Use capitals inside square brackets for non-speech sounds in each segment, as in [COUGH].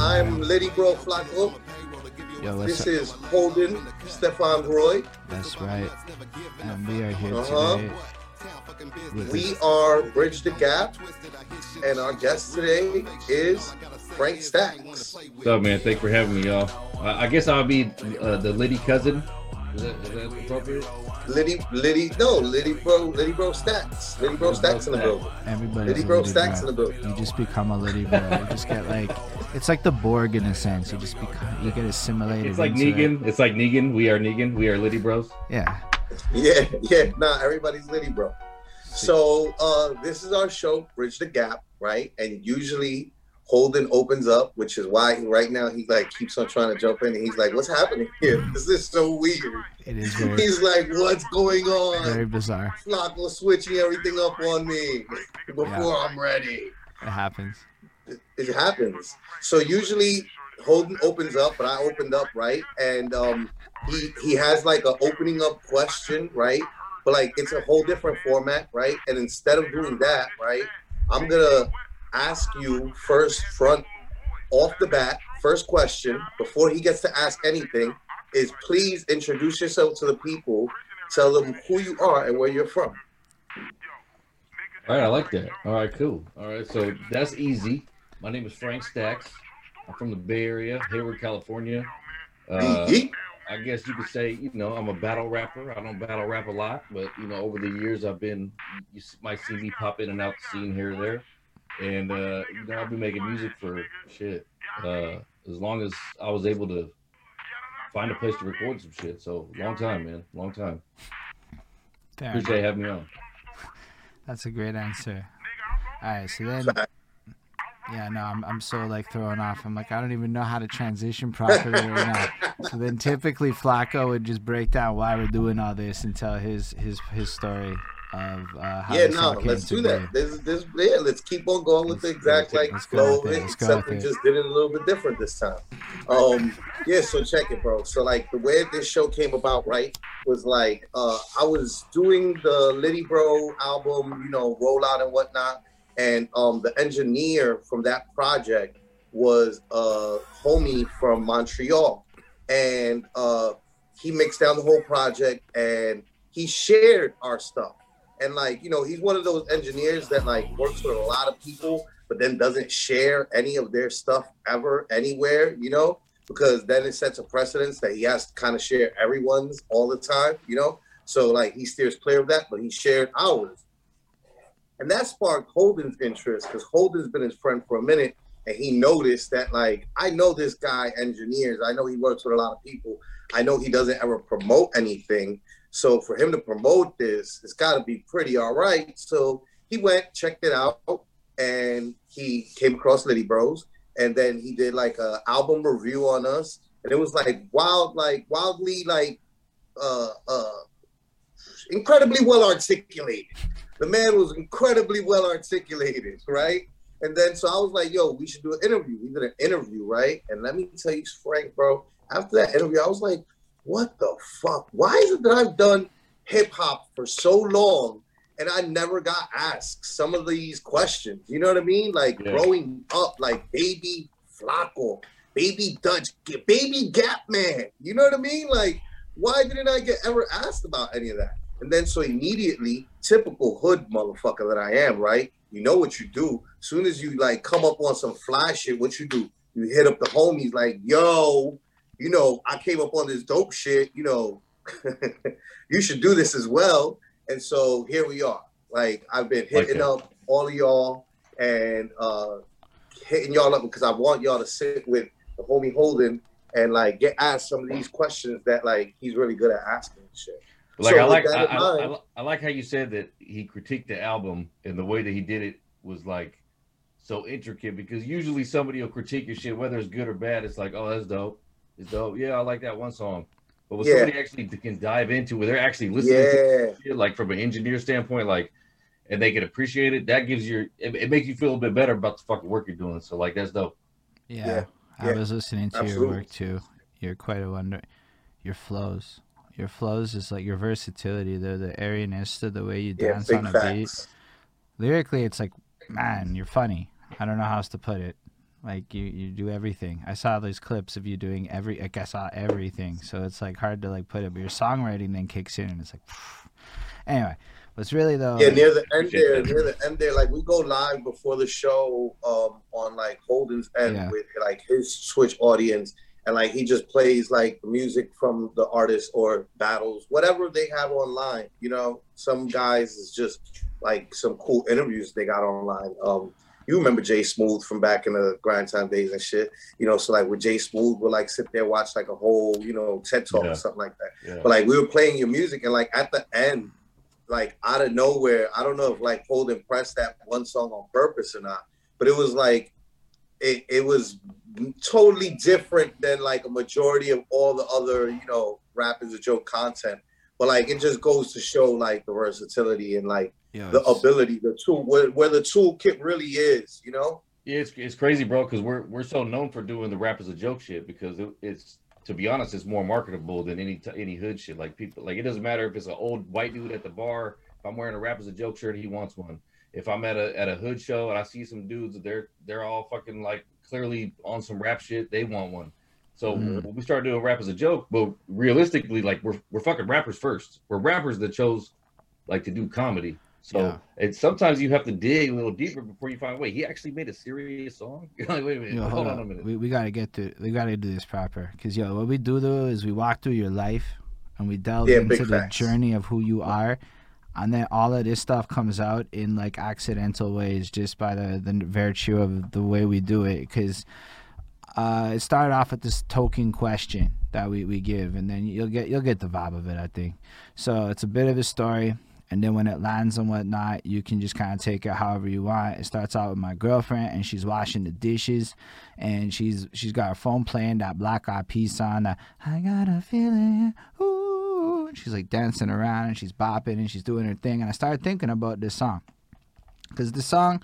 I'm Liddy Bro Flacco. Yo, This up? is Holden Stefan Roy. That's right. And we are here Uh-huh. today. With We this- are Bridge the Gap, and our guest today is Frank Stacks. What's up, man? Thanks for having me, y'all. I, I guess I'll be uh, the Liddy cousin. Is that, is that appropriate? Liddy, Liddy, no, Liddy Bro, Liddy Bro Stacks. Liddy Bro Stacks in the building. Everybody's Liddy Bro Stacks in the building. You just become a Liddy bro. You just get like, it's like the Borg in a sense. You just become, you get assimilated. It's like into it. Negan. It's like Negan. We are Negan. We are Liddy Bros. Yeah. Yeah, yeah, nah, everybody's Liddy Bro. So uh, this is our show, Bridge the Gap, right? And usually Holden opens up, which is why he, right now he like keeps on trying to jump in, and he's like, "What's happening here? This is so weird." It is very, He's like, "What's going on?" very bizarre. Flacco switching everything up on me before Yeah. I'm ready. It happens. It, it happens. So usually Holden opens up, but I opened up right, and um, he he has like an opening up question, right? But like it's a whole different format, right? And instead of doing that, right, I'm gonna ask you first, front off the bat, first question before he gets to ask anything is please introduce yourself to the people, tell them who you are and where you're from. All right, I like that. All right, cool. All right, so that's easy. My name is Frank Stacks. I'm from the Bay Area, Hayward, California. Uh, I guess you could say, you know, I'm a battle rapper. I don't battle rap a lot, but you know, over the years, I've been. You might see me pop in and out the scene here or there, and uh, you know, I've been making music for shit uh, as long as I was able to find a place to record some shit. So long time, man, long time. Fair Appreciate enough. having me on. That's a great answer. All right, so then, yeah, no, I'm, I'm so like thrown off. I'm like, I don't even know how to transition properly right now. So then, typically, Flacco would just break down why we're doing all this and tell his his his story of uh, how yeah, no, let's do that. This, this, yeah, let's keep on going with the exact like flow with of it, it, let's go except we just did it a little bit different this time. Um, yeah, so check it, bro. So like the way this show came about, right, was like uh, I was doing the Liddy Bro album, you know, rollout and whatnot, and um, the engineer from that project was a homie from Montreal, and uh, he mixed down the whole project and he shared our stuff. And like, you know, he's one of those engineers that like works with a lot of people, but then doesn't share any of their stuff ever anywhere, you know, because then it sets a precedence that he has to kind of share everyone's all the time, you know. So like he steers clear of that, but he shared ours. And that sparked Holden's interest because Holden's been his friend for a minute and he noticed that like I know this guy engineers, I know he works with a lot of people. I know he doesn't ever promote anything. So for him to promote this, it's got to be pretty all right. So he went, checked it out, and he came across Liddy Bros, and then he did like a album review on us, and it was like wild, like wildly, like uh, uh, incredibly well articulated. The man was incredibly well articulated, right? And then so I was like, yo, we should do an interview. We did an interview, right? And let me tell you, Frank, bro, after that interview, I was like, what the fuck? Why is it that I've done hip hop for so long and I never got asked some of these questions? You know what I mean? Like Yeah. growing up, like baby Flacco, baby Dutch, baby Gap Man. You know what I mean? Like, why didn't I get ever asked about any of that? And then so immediately, typical hood motherfucker that I am, right? You know what you do. As Soon as you like come up on some fly shit, what you do? You hit up the homies like, yo, you know, I came up on this dope shit, you know, [LAUGHS] you should do this as well. And so here we are. Like I've been hitting up all of y'all and uh hitting y'all up because I want y'all to sit with the homie Holden and like get asked some of these questions that like he's really good at asking shit. Like So I like I, in I, I, I like how you said that he critiqued the album and the way that he did it was like so intricate because usually somebody will critique your shit whether it's good or bad. It's like, oh, that's dope. It's dope. Yeah, I like that one song. But when Yeah. somebody actually can dive into where they're actually listening to Yeah. shit, like from an engineer standpoint, like and they can appreciate it, that gives you it, it makes you feel a bit better about the fucking work you're doing. So like that's dope. Yeah, Yeah, I yeah, was listening to absolutely. your work too. You're quite a wonder. Your flows, your flows is like your versatility, the the airiness, the, the way you dance big on a beat. Lyrically, it's like, man, you're funny. I don't know how else to put it. Like you, you do everything. I saw those clips of you doing every. Like I saw everything. So it's like hard to like put it. But your songwriting then kicks in, and it's like. [SIGHS] Anyway, what's really though. Yeah, near the end there, near the end there, like we go live before the show um on like Holden's end Yeah. with like his Twitch audience, and like he just plays like music from the artist or battles, whatever they have online. You know, some guys is just like some cool interviews they got online. Um, you remember Jay Smooth from back in the grind time days and shit. You know, so like with Jay Smooth, we'll like sit there watch like a whole you know TED talk Yeah. or something like that. Yeah. But like we were playing your music, and like at the end, like out of nowhere, I don't know if like Holden pressed that one song on purpose or not, but it was like it, it was totally different than like a majority of all the other you know rappers a joke content. But like it just goes to show like the versatility and like Yo, the ability, the tool where, where the toolkit really is, you know. Yeah, it's, it's crazy, bro, because we're we're so known for doing the rap as a joke shit because it, it's to be honest, it's more marketable than any t- any hood shit. Like people, like it doesn't matter if it's an old white dude at the bar. If I'm wearing a rap as a joke shirt, he wants one. If I'm at a at a hood show and I see some dudes, they're they're all fucking like clearly on some rap shit, they want one. So Mhm. when we started doing rap as a joke, but realistically, like we're we're fucking rappers first. We're rappers that chose like to do comedy. So Yeah. and sometimes you have to dig a little deeper before you find wait, he actually made a serious song. [LAUGHS] Like, wait a minute, Yo, hold, hold on on. a minute. We, we gotta get to we gotta do this proper. Cause yo, what we do though is we walk through your life and we delve Yeah, into the facts. journey of who you are, and then all of this stuff comes out in like accidental ways just by the the virtue of the way we do it. Cause uh, it started off with this token question that we, we give, and then you'll get you'll get the vibe of it, I think. So it's a bit of a story, and then when it lands and whatnot, you can just kind of take it however you want. It starts out with my girlfriend, and she's washing the dishes, and she's she's got her phone playing that Black Eyed Peas song, that I got a feeling, ooh. She's like dancing around, and she's bopping, and she's doing her thing, and I started thinking about this song, because the song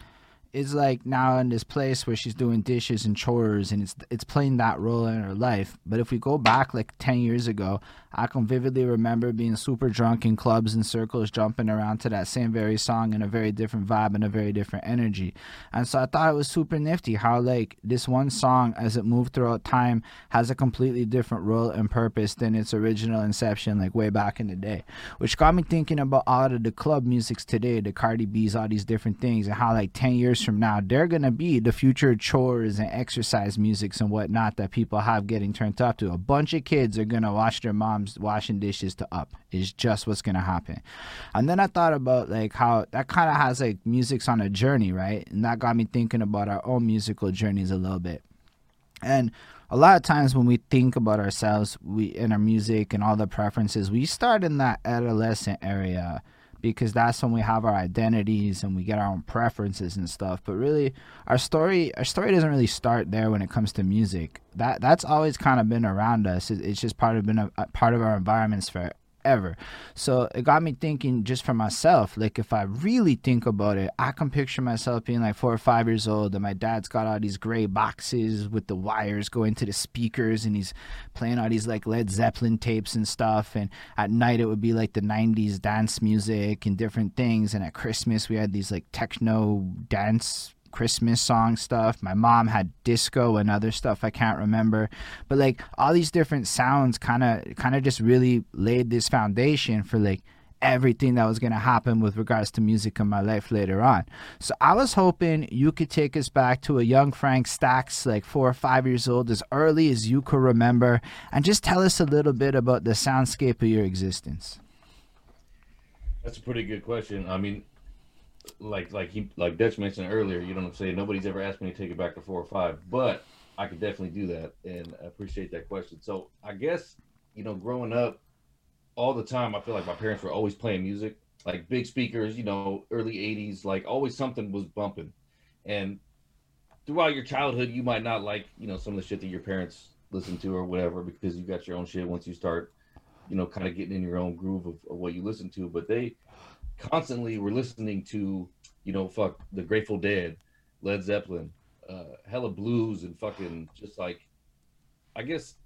is like now in this place where she's doing dishes and chores and it's it's playing that role in her life. But if we go back like 10 years ago, I can vividly remember being super drunk in clubs and circles jumping around to that same very song in a very different vibe and a very different energy. And so I thought it was super nifty how like this one song as it moved throughout time has a completely different role and purpose than its original inception like way back in the day. Which got me thinking about all of the club musics today, the Cardi B's, all these different things, and how like 10 years from now they're gonna be the future chores and exercise musics and whatnot that people have getting turned up to. A bunch of kids are gonna watch their moms washing dishes to up. Is just what's gonna happen. And then I thought about like how that kind of has like music's on a journey, right? And that got me thinking about our own musical journeys a little bit. And a lot of times when we think about ourselves, we and our music and all the preferences, we start in that adolescent area because that's when we have our identities and we get our own preferences and stuff. But really, our story our story doesn't really start there when it comes to music. That that's always kind of been around us. It, it's just part of been a, part of our environments forever. So it got me thinking just for myself. Like if I really think about it, I can picture myself being like four or five years old, and my dad's got all these gray boxes with the wires going to the speakers, and he's playing all these like Led Zeppelin tapes and stuff. And at night it would be like the '90s dance music and different things. And at Christmas we had these like techno dance Christmas song stuff. My mom had disco and other stuff I can't remember. But like all these different sounds kind of kind of just really laid this foundation for like everything that was going to happen with regards to music in my life later on. So I was hoping you could take us back to a young Frank Stacks like 4 or 5 years old as early as you could remember and just tell us a little bit about the soundscape of your existence. That's a pretty good question. I mean, like like he like Dutch mentioned earlier, you know what I'm saying? Nobody's ever asked me to take it back to four or five, but I could definitely do that and appreciate that question. So I guess, you know, growing up all the time, I feel like my parents were always playing music, like big speakers, you know, early 80s, like always something was bumping. And throughout your childhood, you might not like, you know, some of the shit that your parents listen to or whatever because you got your own shit once you start, you know, kind of getting in your own groove of, of what you listen to. But they constantly were listening to, you know, fuck the Grateful Dead, Led Zeppelin, uh, hella blues, and fucking just like, I guess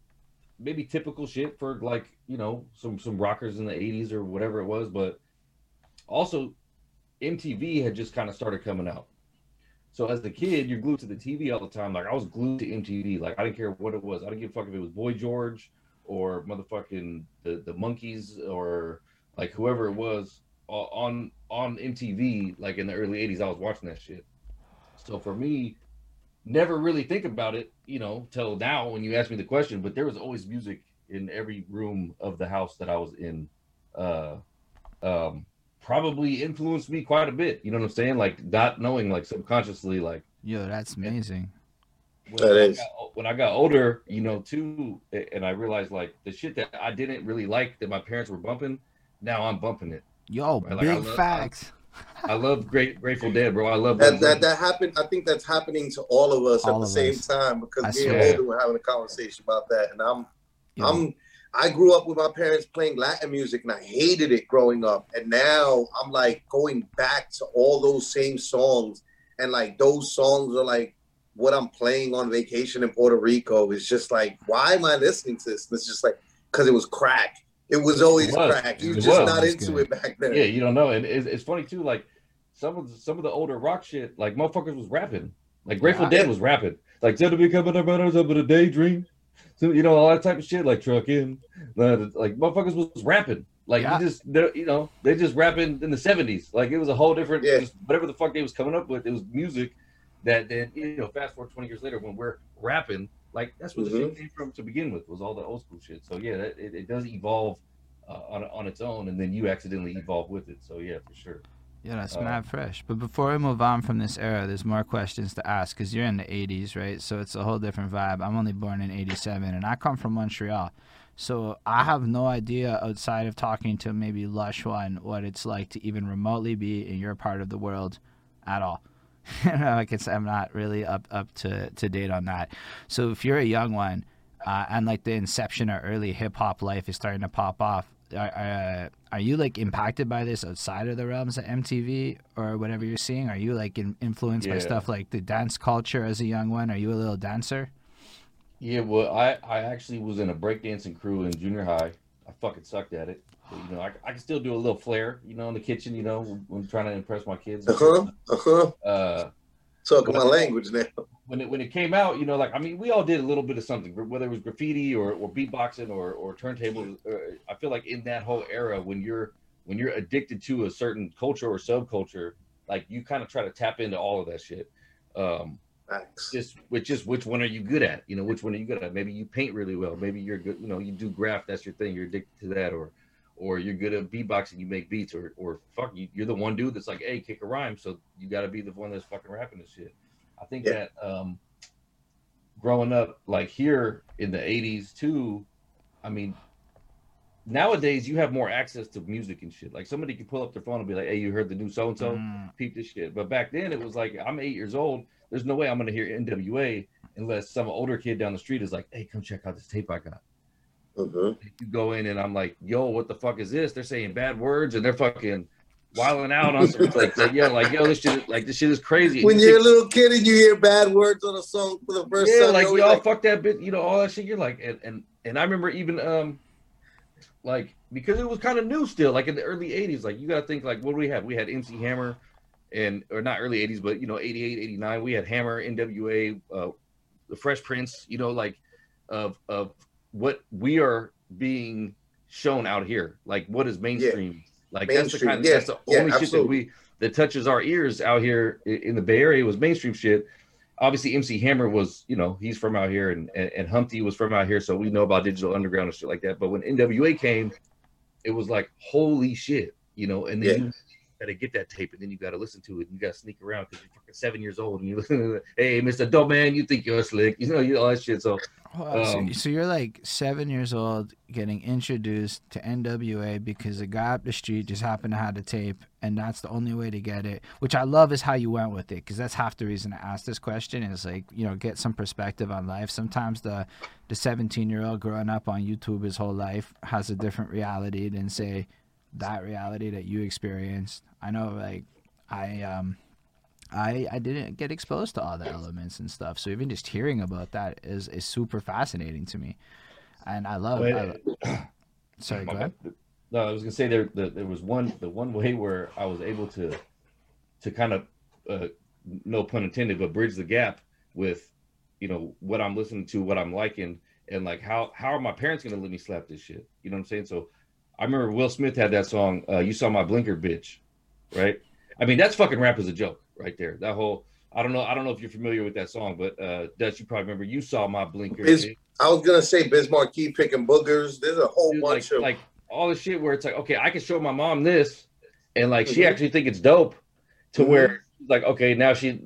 maybe typical shit for like you know some some rockers in the 80s or whatever it was but also mtv had just kind of started coming out So as a kid, you're glued to the TV all the time. Like I was glued to MTV. Like I didn't care what it was. I didn't give a fuck if it was Boy George or motherfucking the the Monkees or like whoever it was on on MTV. Like in the early '80s, I was watching that shit. So for me, never really think about it, you know, till now when you ask me the question. But there was always music in every room of the house that I was in. Uh, um, probably influenced me quite a bit. You know what I'm saying? Like not knowing, like subconsciously, like yo, that's amazing. When, that is. I got, when I got older, you know, too, and I realized like the shit that I didn't really like that my parents were bumping, now I'm bumping it. Yo, right? like, big love, facts. I, I, love Great Grateful Dead, bro. I love that. That, that happened. I think that's happening to all of us all at the same us. time because I me swear. and Holden were having a conversation about that, and I'm, yeah. I'm I grew up with my parents playing Latin music and I hated it growing up. And now I'm like going back to all those same songs. And like those songs are like what I'm playing on vacation in Puerto Rico. It's just like, why am I listening to this? And it's just like, because it was crack. It was always it was. crack. You just was. not into good. it back then. Yeah, you don't know. And it's, it's, funny too, like some of the, some of the older rock shit, like motherfuckers was rapping. Like Grateful yeah, Dead was rapping. Like, said to become a of a daydream so, you know, all that type of shit, like trucking, like motherfuckers was rapping. Like yeah. you just, they you know, they just rapping in the seventies. Like it was a whole different, yeah. whatever the fuck they was coming up with. It was music that then, you know, fast forward twenty years later when we're rapping, like that's where mm-hmm. the shit mm-hmm. came from to begin with was all the old school shit. So yeah, it, it does evolve uh, on on its own, and then you accidentally evolve with it. So yeah, for sure. Yeah, that's uh, mad fresh. But before we move on from this era, there's more questions to ask because you're in the 80s, right? So it's a whole different vibe. I'm only born in 87 and I come from Montreal. So I have no idea outside of talking to maybe Lush One what it's like to even remotely be in your part of the world at all. [LAUGHS] like it's, I'm not really up up to, to date on that. So if you're a young one uh, and like the inception or early hip hop life is starting to pop off, are, uh, are you like impacted by this outside of the realms of MTV or whatever you're seeing? Are you like in, influenced yeah. by stuff like the dance culture as a young one? Are you a little dancer? Yeah, well, I, I actually was in a breakdancing crew in junior high. I fucking sucked at it. You know, I, I can still do a little flair, you know, in the kitchen, you know, when, trying to impress my kids. Uh-huh, uh-huh. Uh, Talking my language now. When it when it came out, you know, like I mean, we all did a little bit of something, whether it was graffiti or, or beatboxing or or turntables. Uh, I feel like in that whole era, when you're when you're addicted to a certain culture or subculture, like you kind of try to tap into all of that shit. Um, Thanks. Just which is which one are you good at? You know, which one are you good at? Maybe you paint really well. Maybe you're good. You know, you do graph. That's your thing. You're addicted to that, or or you're good at beatboxing, you make beats, or or fuck, you, you're the one dude that's like, hey, kick a rhyme, so you got to be the one that's fucking rapping this shit. I think yeah. that um, growing up like here in the '80s too, I mean, nowadays you have more access to music and shit. Like somebody can pull up their phone and be like, hey, you heard the new so and so, peep this shit. But back then it was like, I'm eight years old. There's no way I'm gonna hear NWA unless some older kid down the street is like, hey, come check out this tape I got. Uh-huh. You go in and I'm like, yo, what the fuck is this? They're saying bad words and they're fucking wilding out on some like, like yo, like yo, this shit, like this shit is crazy. When you're a little kid and you hear bad words on a song for the first yeah, time, like y'all like, fuck that bit, you know, all that shit. You're like, and and and I remember even um, like because it was kind of new still, like in the early '80s. Like you got to think, like what do we have? We had MC Hammer, and or not early '80s, but you know, '88, '89. We had Hammer, NWA, uh, the Fresh Prince. You know, like of of what we are being shown out here. Like what is mainstream? Yeah. Like mainstream. that's the kind of, yeah. that's the yeah, only shit that we that touches our ears out here in the Bay Area was mainstream shit. Obviously, MC Hammer was, you know, he's from out here, and, and, and Humpty was from out here, so we know about Digital Underground and shit like that. But when NWA came, it was like, holy shit, you know, and then you got to get that tape, and then you got to listen to it, and you got to sneak around because you're fucking seven years old, and you listen, [LAUGHS] hey, Mister Dope Man, you think you're slick, you know, you all that shit. So um, so, so, you're like seven years old, getting introduced to NWA because a guy up the street just happened to have the tape, and that's the only way to get it. Which I love is how you went with it, because that's half the reason I asked this question is like you know get some perspective on life. Sometimes the the 17 year old growing up on YouTube his whole life has a different reality than say that reality that you experienced. I know, like I um I I didn't get exposed to all the elements and stuff. So even just hearing about that is is super fascinating to me, and I love. Wait, I, [COUGHS] sorry, go ahead. No, I was gonna say there the, there was one the one way where I was able to to kind of uh, no pun intended, but bridge the gap with, you know, what I'm listening to, what I'm liking, and like how how are my parents gonna let me slap this shit? You know what I'm saying? So I remember Will Smith had that song, uh, "You Saw My Blinker, Bitch," right? I mean, that's fucking rap as a joke right there. That whole I don't know. I don't know if you're familiar with that song, but uh Dutch, you probably remember you saw my blinker. Biz, I was gonna say Biz Markie picking boogers. There's a whole Dude, bunch like, of like all the shit where it's like, okay, I can show my mom this, and like she Mhm. actually think it's dope, to Mhm. where like okay, now she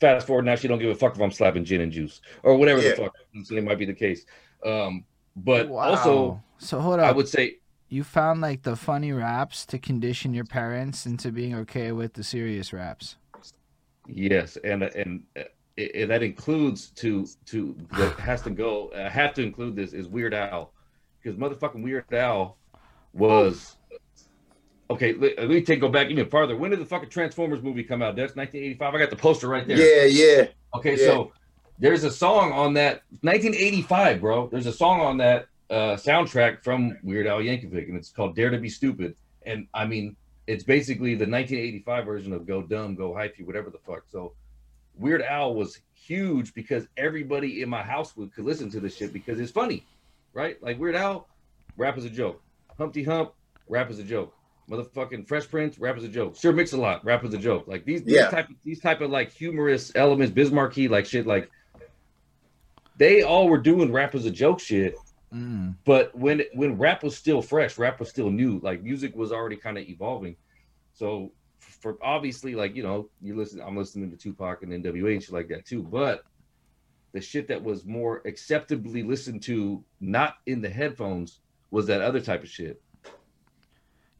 fast forward now she don't give a fuck if I'm slapping gin and juice or whatever Yeah. the fuck. So it might be the case. Um, but also so hold on. I would say you found like the funny raps to condition your parents into being okay with the serious raps. Yes, and and uh, it, it- that includes to to that [SIGHS] has to go. I have to include this is Weird Al because motherfucking Weird Al was okay. Let, let me take go back even farther. When did the fucking Transformers movie come out? That's 1985. I got the poster right there. yeah, yeah. Okay, Yeah. so there's a song on that 1985, bro. There's a song on that uh, soundtrack from Weird Al Yankovic, and it's called "Dare to Be Stupid." And I mean, it's basically the 1985 version of "Go Dumb, Go Hyphy," whatever the fuck. So Weird Al was huge because everybody in my house would could listen to this shit because it's funny, right? Like Weird Al, rap is a joke. Humpty Hump, rap is a joke. Motherfucking Fresh Prince, rap is a joke. Sir Mix-a-Lot, rap is a joke. Like these, these Yeah. type of these type of like humorous elements, Biz Markie, like shit, like they all were doing rap as a joke shit. Mm. But when when rap was still fresh, rap was still new. Like music was already kind of evolving. So for obviously, like you know, you listen. I'm listening to Tupac and NWA and shit like that too. But the shit that was more acceptably listened to, not in the headphones, was that other type of shit.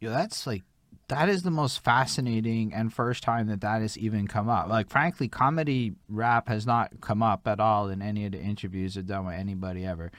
Yo, that's like that is the most fascinating and first time that that has even come up. Like, frankly, comedy rap has not come up at all in any of the interviews I've done with anybody ever.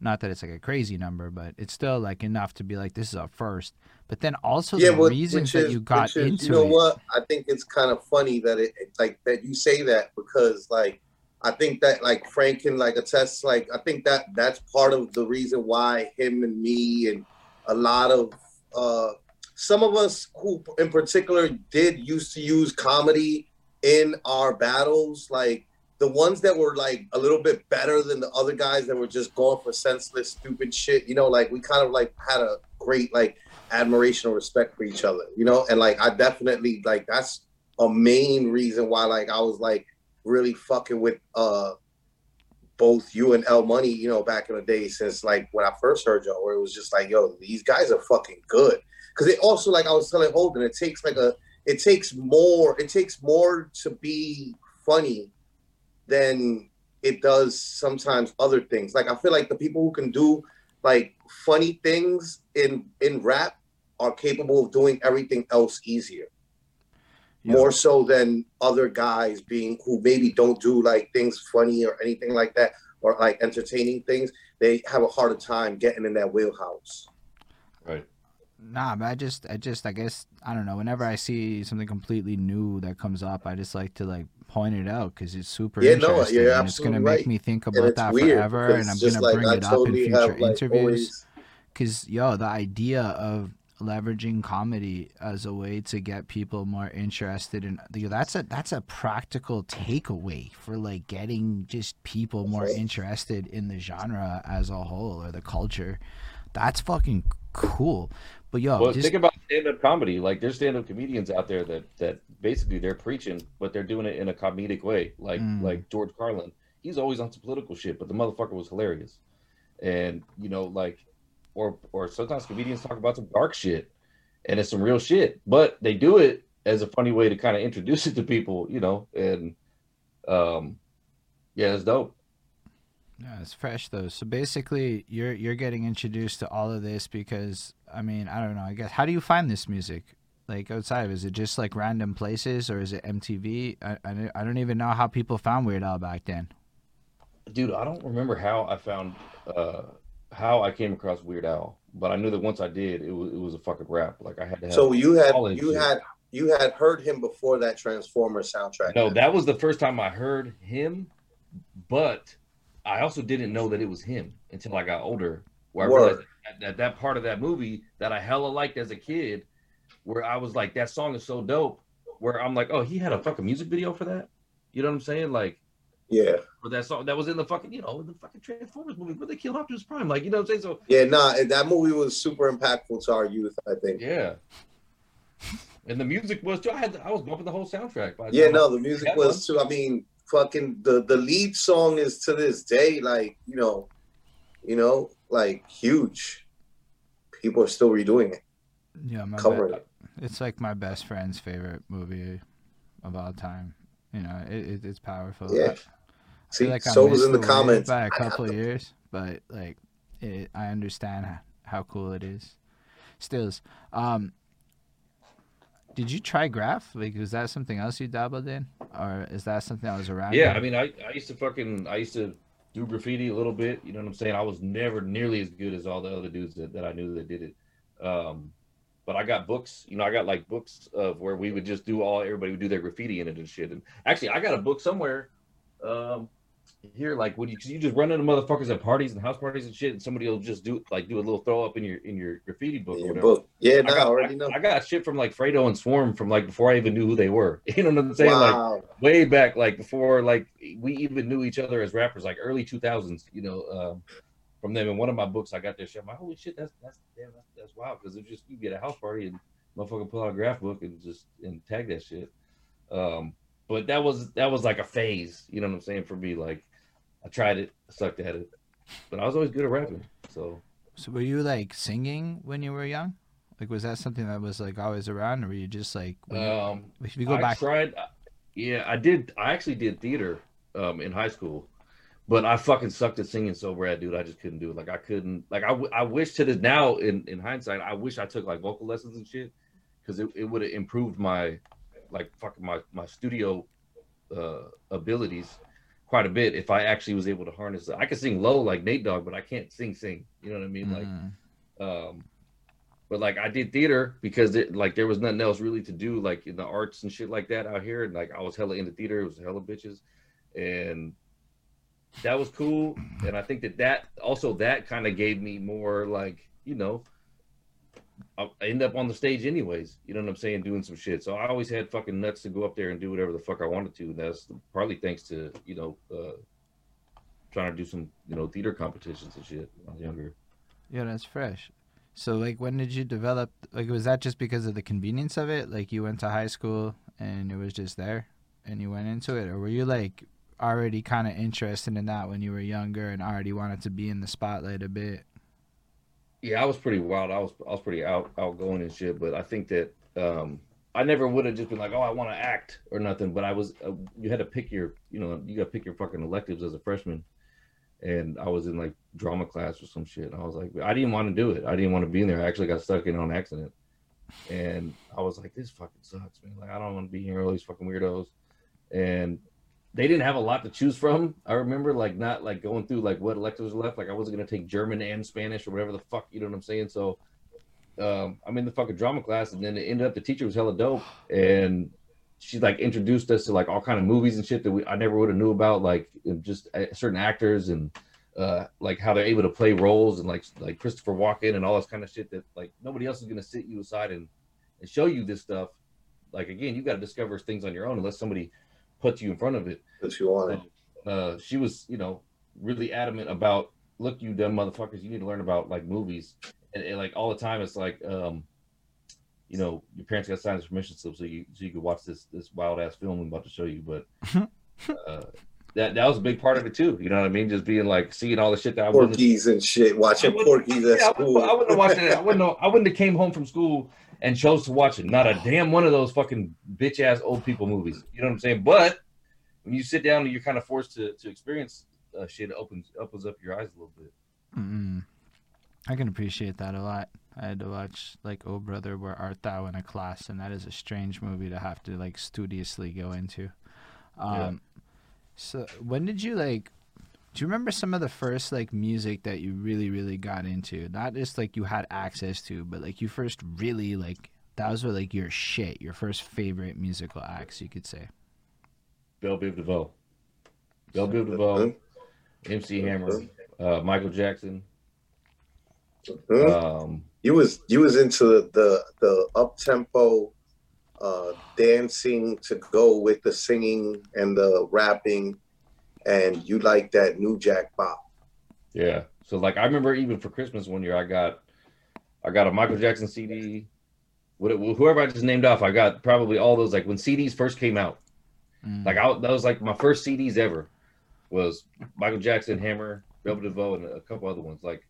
Not that it's like a crazy number, but it's still like enough to be like this is a first. But then also yeah, the but reasons that you got is, into you know it. what? I think it's kind of funny that it like that you say that because like I think that like Frank can like attest like I think that that's part of the reason why him and me and a lot of uh some of us who in particular did used to use comedy in our battles like the ones that were like a little bit better than the other guys that were just going for senseless stupid shit you know like we kind of like had a great like admiration or respect for each other, you know? And like I definitely like that's a main reason why like I was like really fucking with uh both you and L Money, you know, back in the day since like when I first heard y'all, where it was just like, yo, these guys are fucking good. Cause it also like I was telling Holden, it takes like a it takes more, it takes more to be funny than it does sometimes other things. Like I feel like the people who can do like funny things in in rap are capable of doing everything else easier Yeah. more so than other guys being who maybe don't do like things funny or anything like that or like entertaining things they have a harder time getting in that wheelhouse Right. Nah, but I just, I just, I guess, I don't know. Whenever I see something completely new that comes up, I just like to like point it out because it's super interesting. Yeah, no, interesting. you're and it's gonna absolutely make right. me think about that forever, and I'm gonna like bring I it up in future have like interviews. always Because yo, the idea of leveraging comedy as a way to get people more interested in yo, that's a that's a practical takeaway for like getting just people more Right. interested in the genre as a whole or the culture. That's fucking cool. But yo, well, just think about stand-up comedy. Like there's stand-up comedians out there that that basically they're preaching, but they're doing it in a comedic way. Like Mm. like George Carlin, he's always on some political shit, but the motherfucker was hilarious. And you know, like, or or sometimes comedians talk about some dark shit, and it's some real shit, but they do it as a funny way to kind of introduce [LAUGHS] it to people, you know. And um, yeah, it's dope. Yeah, it's fresh though. So basically, you're you're getting introduced to all of this because I mean, I don't know. I guess how do you find this music? Like outside, of, is it just like random places or is it MTV? I, I, don't- I don't even know how people found Weird Al back then. Dude, I don't remember how I found uh how I came across Weird Al, but I knew that once I did, it was it was a fucking rap. Like I had to have so you had you shit. had you had heard him before that transformer soundtrack No, that was the first time I heard him, but I also didn't know that it was him until I got older. Where I realized that, that part of that movie that I hella liked as a kid, where I was like, that song is so dope. where I'm like, oh, he had a fucking music video for that. You know what I'm saying? Like, yeah, for that song that was in the fucking, you know, the fucking Transformers movie where they killed Optimus Prime. Like, you know what I'm saying? So yeah, nah, that movie was super impactful to our youth. I think. Yeah. And the music was too. I had I was bumping the whole soundtrack. By yeah, no, the music was too. I mean, fucking the the lead song is to this day like you know, you know, like huge. People are still redoing it. Yeah, my covering it. It's like my best friend's favorite movie of all time. You know, it, it it's powerful. Yeah. I See, like so was in the comments by a couple of years, but like, it, I understand how, how cool it is. Stills, um, did you try graph? Like, was that something else you dabbled in, or is that something that was around? Yeah, I mean, I, I used to fucking I used to do graffiti a little bit. You know what I'm saying? I was never nearly as good as all the other dudes that, that I knew that did it. Um, but I got books. You know, I got like books of where we would just do all everybody would do their graffiti in it and shit. And actually, I got a book somewhere. Um, here like when you you just run into motherfuckers at parties and house parties and shit, and somebody will just do like do a little throw up in your in your graffiti book. In your book, yeah, no, I, got, already know. I got shit from like Fredo and Swarm from like before I even knew who they were. [LAUGHS] You know what I'm saying? Wow. Like way back, like before like we even knew each other as rappers, like early 2000s. You know, um, from them. In one of my books, I got their shit. I'm like, holy shit, that's that's damn, that's, that's wild. Because it's just you get a house party and motherfucker pull out a graph book and just and tag that shit. Um, but that was that was like a phase. You know what I'm saying for me, like I tried it, I sucked at it, but I was always good at rapping. So, so were you like singing when you were young? Like, was that something that was like always around, or were you just like? um, if you go I back, tried. Yeah, I did. I actually did theater um, in high school, but I fucking sucked at singing so bad, dude. I just couldn't do it. Like, I couldn't. Like, I, w- I wish to this now in in hindsight, I wish I took like vocal lessons and shit because it, it would have improved my like fucking my my studio uh, abilities quite a bit if I actually was able to harness it. I can sing low like Nate Dogg, but I can't sing sing. You know what I mean? Mm. Like, um, but like I did theater because it like there was nothing else really to do like in the arts and shit like that out here. And like I was hella into theater, it was hella bitches, and that was cool. And I think that that also that kind of gave me more like you know I end up on the stage anyways. You know what I'm saying? Doing some shit. So I always had fucking nuts to go up there and do whatever the fuck I wanted to. And that's partly thanks to you know uh, trying to do some you know theater competitions and shit when I was younger. Yeah, that's fresh. So like, when did you develop? Like, was that just because of the convenience of it? Like, you went to high school and it was just there, and you went into it, or were you like already kind of interested in that when you were younger and already wanted to be in the spotlight a bit? Yeah, I was pretty wild. I was I was pretty out outgoing and shit. But I think that um, I never would have just been like, oh, I want to act or nothing. But I was uh, you had to pick your you know you got to pick your fucking electives as a freshman, and I was in like drama class or some shit. And I was like, I didn't want to do it. I didn't want to be in there. I actually got stuck in on accident, and I was like, this fucking sucks, man. Like I don't want to be here all these fucking weirdos, and they didn't have a lot to choose from. I remember like not like going through like what electives were left. Like I wasn't gonna take German and Spanish or whatever the fuck, you know what I'm saying? So um, I'm in the fucking drama class, and then it ended up the teacher was hella dope, and she like introduced us to like all kind of movies and shit that we I never would have knew about, like just uh, certain actors and uh, like how they're able to play roles and like like Christopher Walken and all this kind of shit that like nobody else is gonna sit you aside and and show you this stuff. Like again, you got to discover things on your own unless somebody puts you in front of it. That you wanted. uh, she was, you know, really adamant about, look, you dumb motherfuckers, you need to learn about like movies, and, and like all the time, it's like, um, you know, your parents got signed this permission slip so you so you could watch this this wild ass film I'm about to show you, but. [LAUGHS] uh, that that was a big part of it too. You know what I mean? Just being like seeing all the shit that I Porky's and shit, watching Porky's at yeah, school. I wouldn't have watched it. I wouldn't [LAUGHS] have, I wouldn't have came home from school and chose to watch it. Not a damn one of those fucking bitch ass old people movies. You know what I'm saying? But when you sit down and you're kind of forced to, to experience uh, shit, it opens opens up your eyes a little bit. mm I can appreciate that a lot. I had to watch like Oh Brother, Where Art Thou in a class, and that is a strange movie to have to like studiously go into. Um, yeah. So when did you like? Do you remember some of the first like music that you really really got into? Not just like you had access to, but like you first really like that was like your shit, your first favorite musical acts, you could say. Bell Biv DeVoe, Bell Biv DeVoe, MC Hammer, uh, Michael Jackson. Um, you was you was into the the up tempo uh, dancing to go with the singing and the rapping, and you like that new Jack Bop. Yeah. So like I remember even for Christmas one year I got I got a Michael Jackson CD. What whoever I just named off, I got probably all those like when CDs first came out. Mm. Like I, that was like my first CDs ever was Michael Jackson, Hammer, Bell Biv DeVoe, and a couple other ones. Like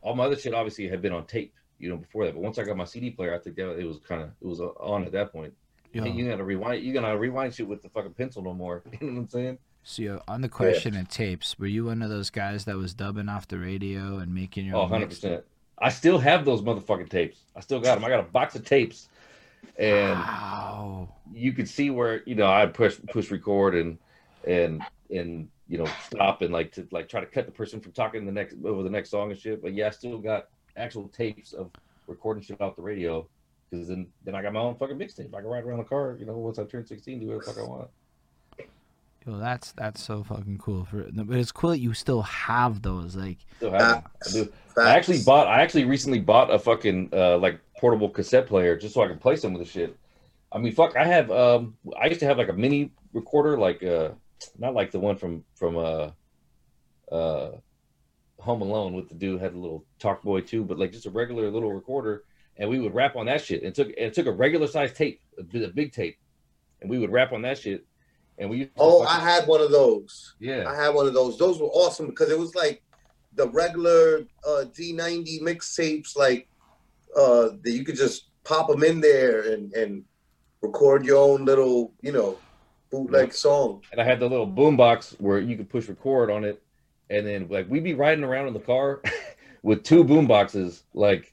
all my other shit obviously had been on tape, you know, before that. But once I got my CD player, I think that it was kind of it was on at that point. Yeah. You gotta rewind. You gotta rewind shit with the fucking pencil no more. [LAUGHS] You know what I'm saying? So on the question yeah. of tapes, were you one of those guys that was dubbing off the radio and making your? Oh, 100 percent. I still have those motherfucking tapes. I still got them. I got a box of tapes, and wow. you could see where you know I push push record and and and you know stop and like to like try to cut the person from talking the next over the next song and shit. But yeah, I still got actual tapes of recording shit off the radio because then then I got my own fucking mixtape. I can ride around the car, you know, once I turn sixteen, do whatever the fuck I want. Yo, that's that's so fucking cool. For but it's cool that you still have those. Like, still have them. I, do. I actually bought. I actually recently bought a fucking uh, like portable cassette player just so I can play some of the shit. I mean, fuck. I have. Um, I used to have like a mini recorder, like uh, not like the one from from uh, uh, Home Alone with the dude had a little Talk Boy too, but like just a regular little recorder, and we would rap on that shit. And took and it took a regular size tape, a, a big tape, and we would rap on that shit and we oh, I had one of those. Yeah, I had one of those. Those were awesome because it was like the regular uh, D90 mixtapes, like uh, that you could just pop them in there and and record your own little, you know, bootleg song. And I had the little boom box where you could push record on it, and then like we'd be riding around in the car [LAUGHS] with two boom boxes, like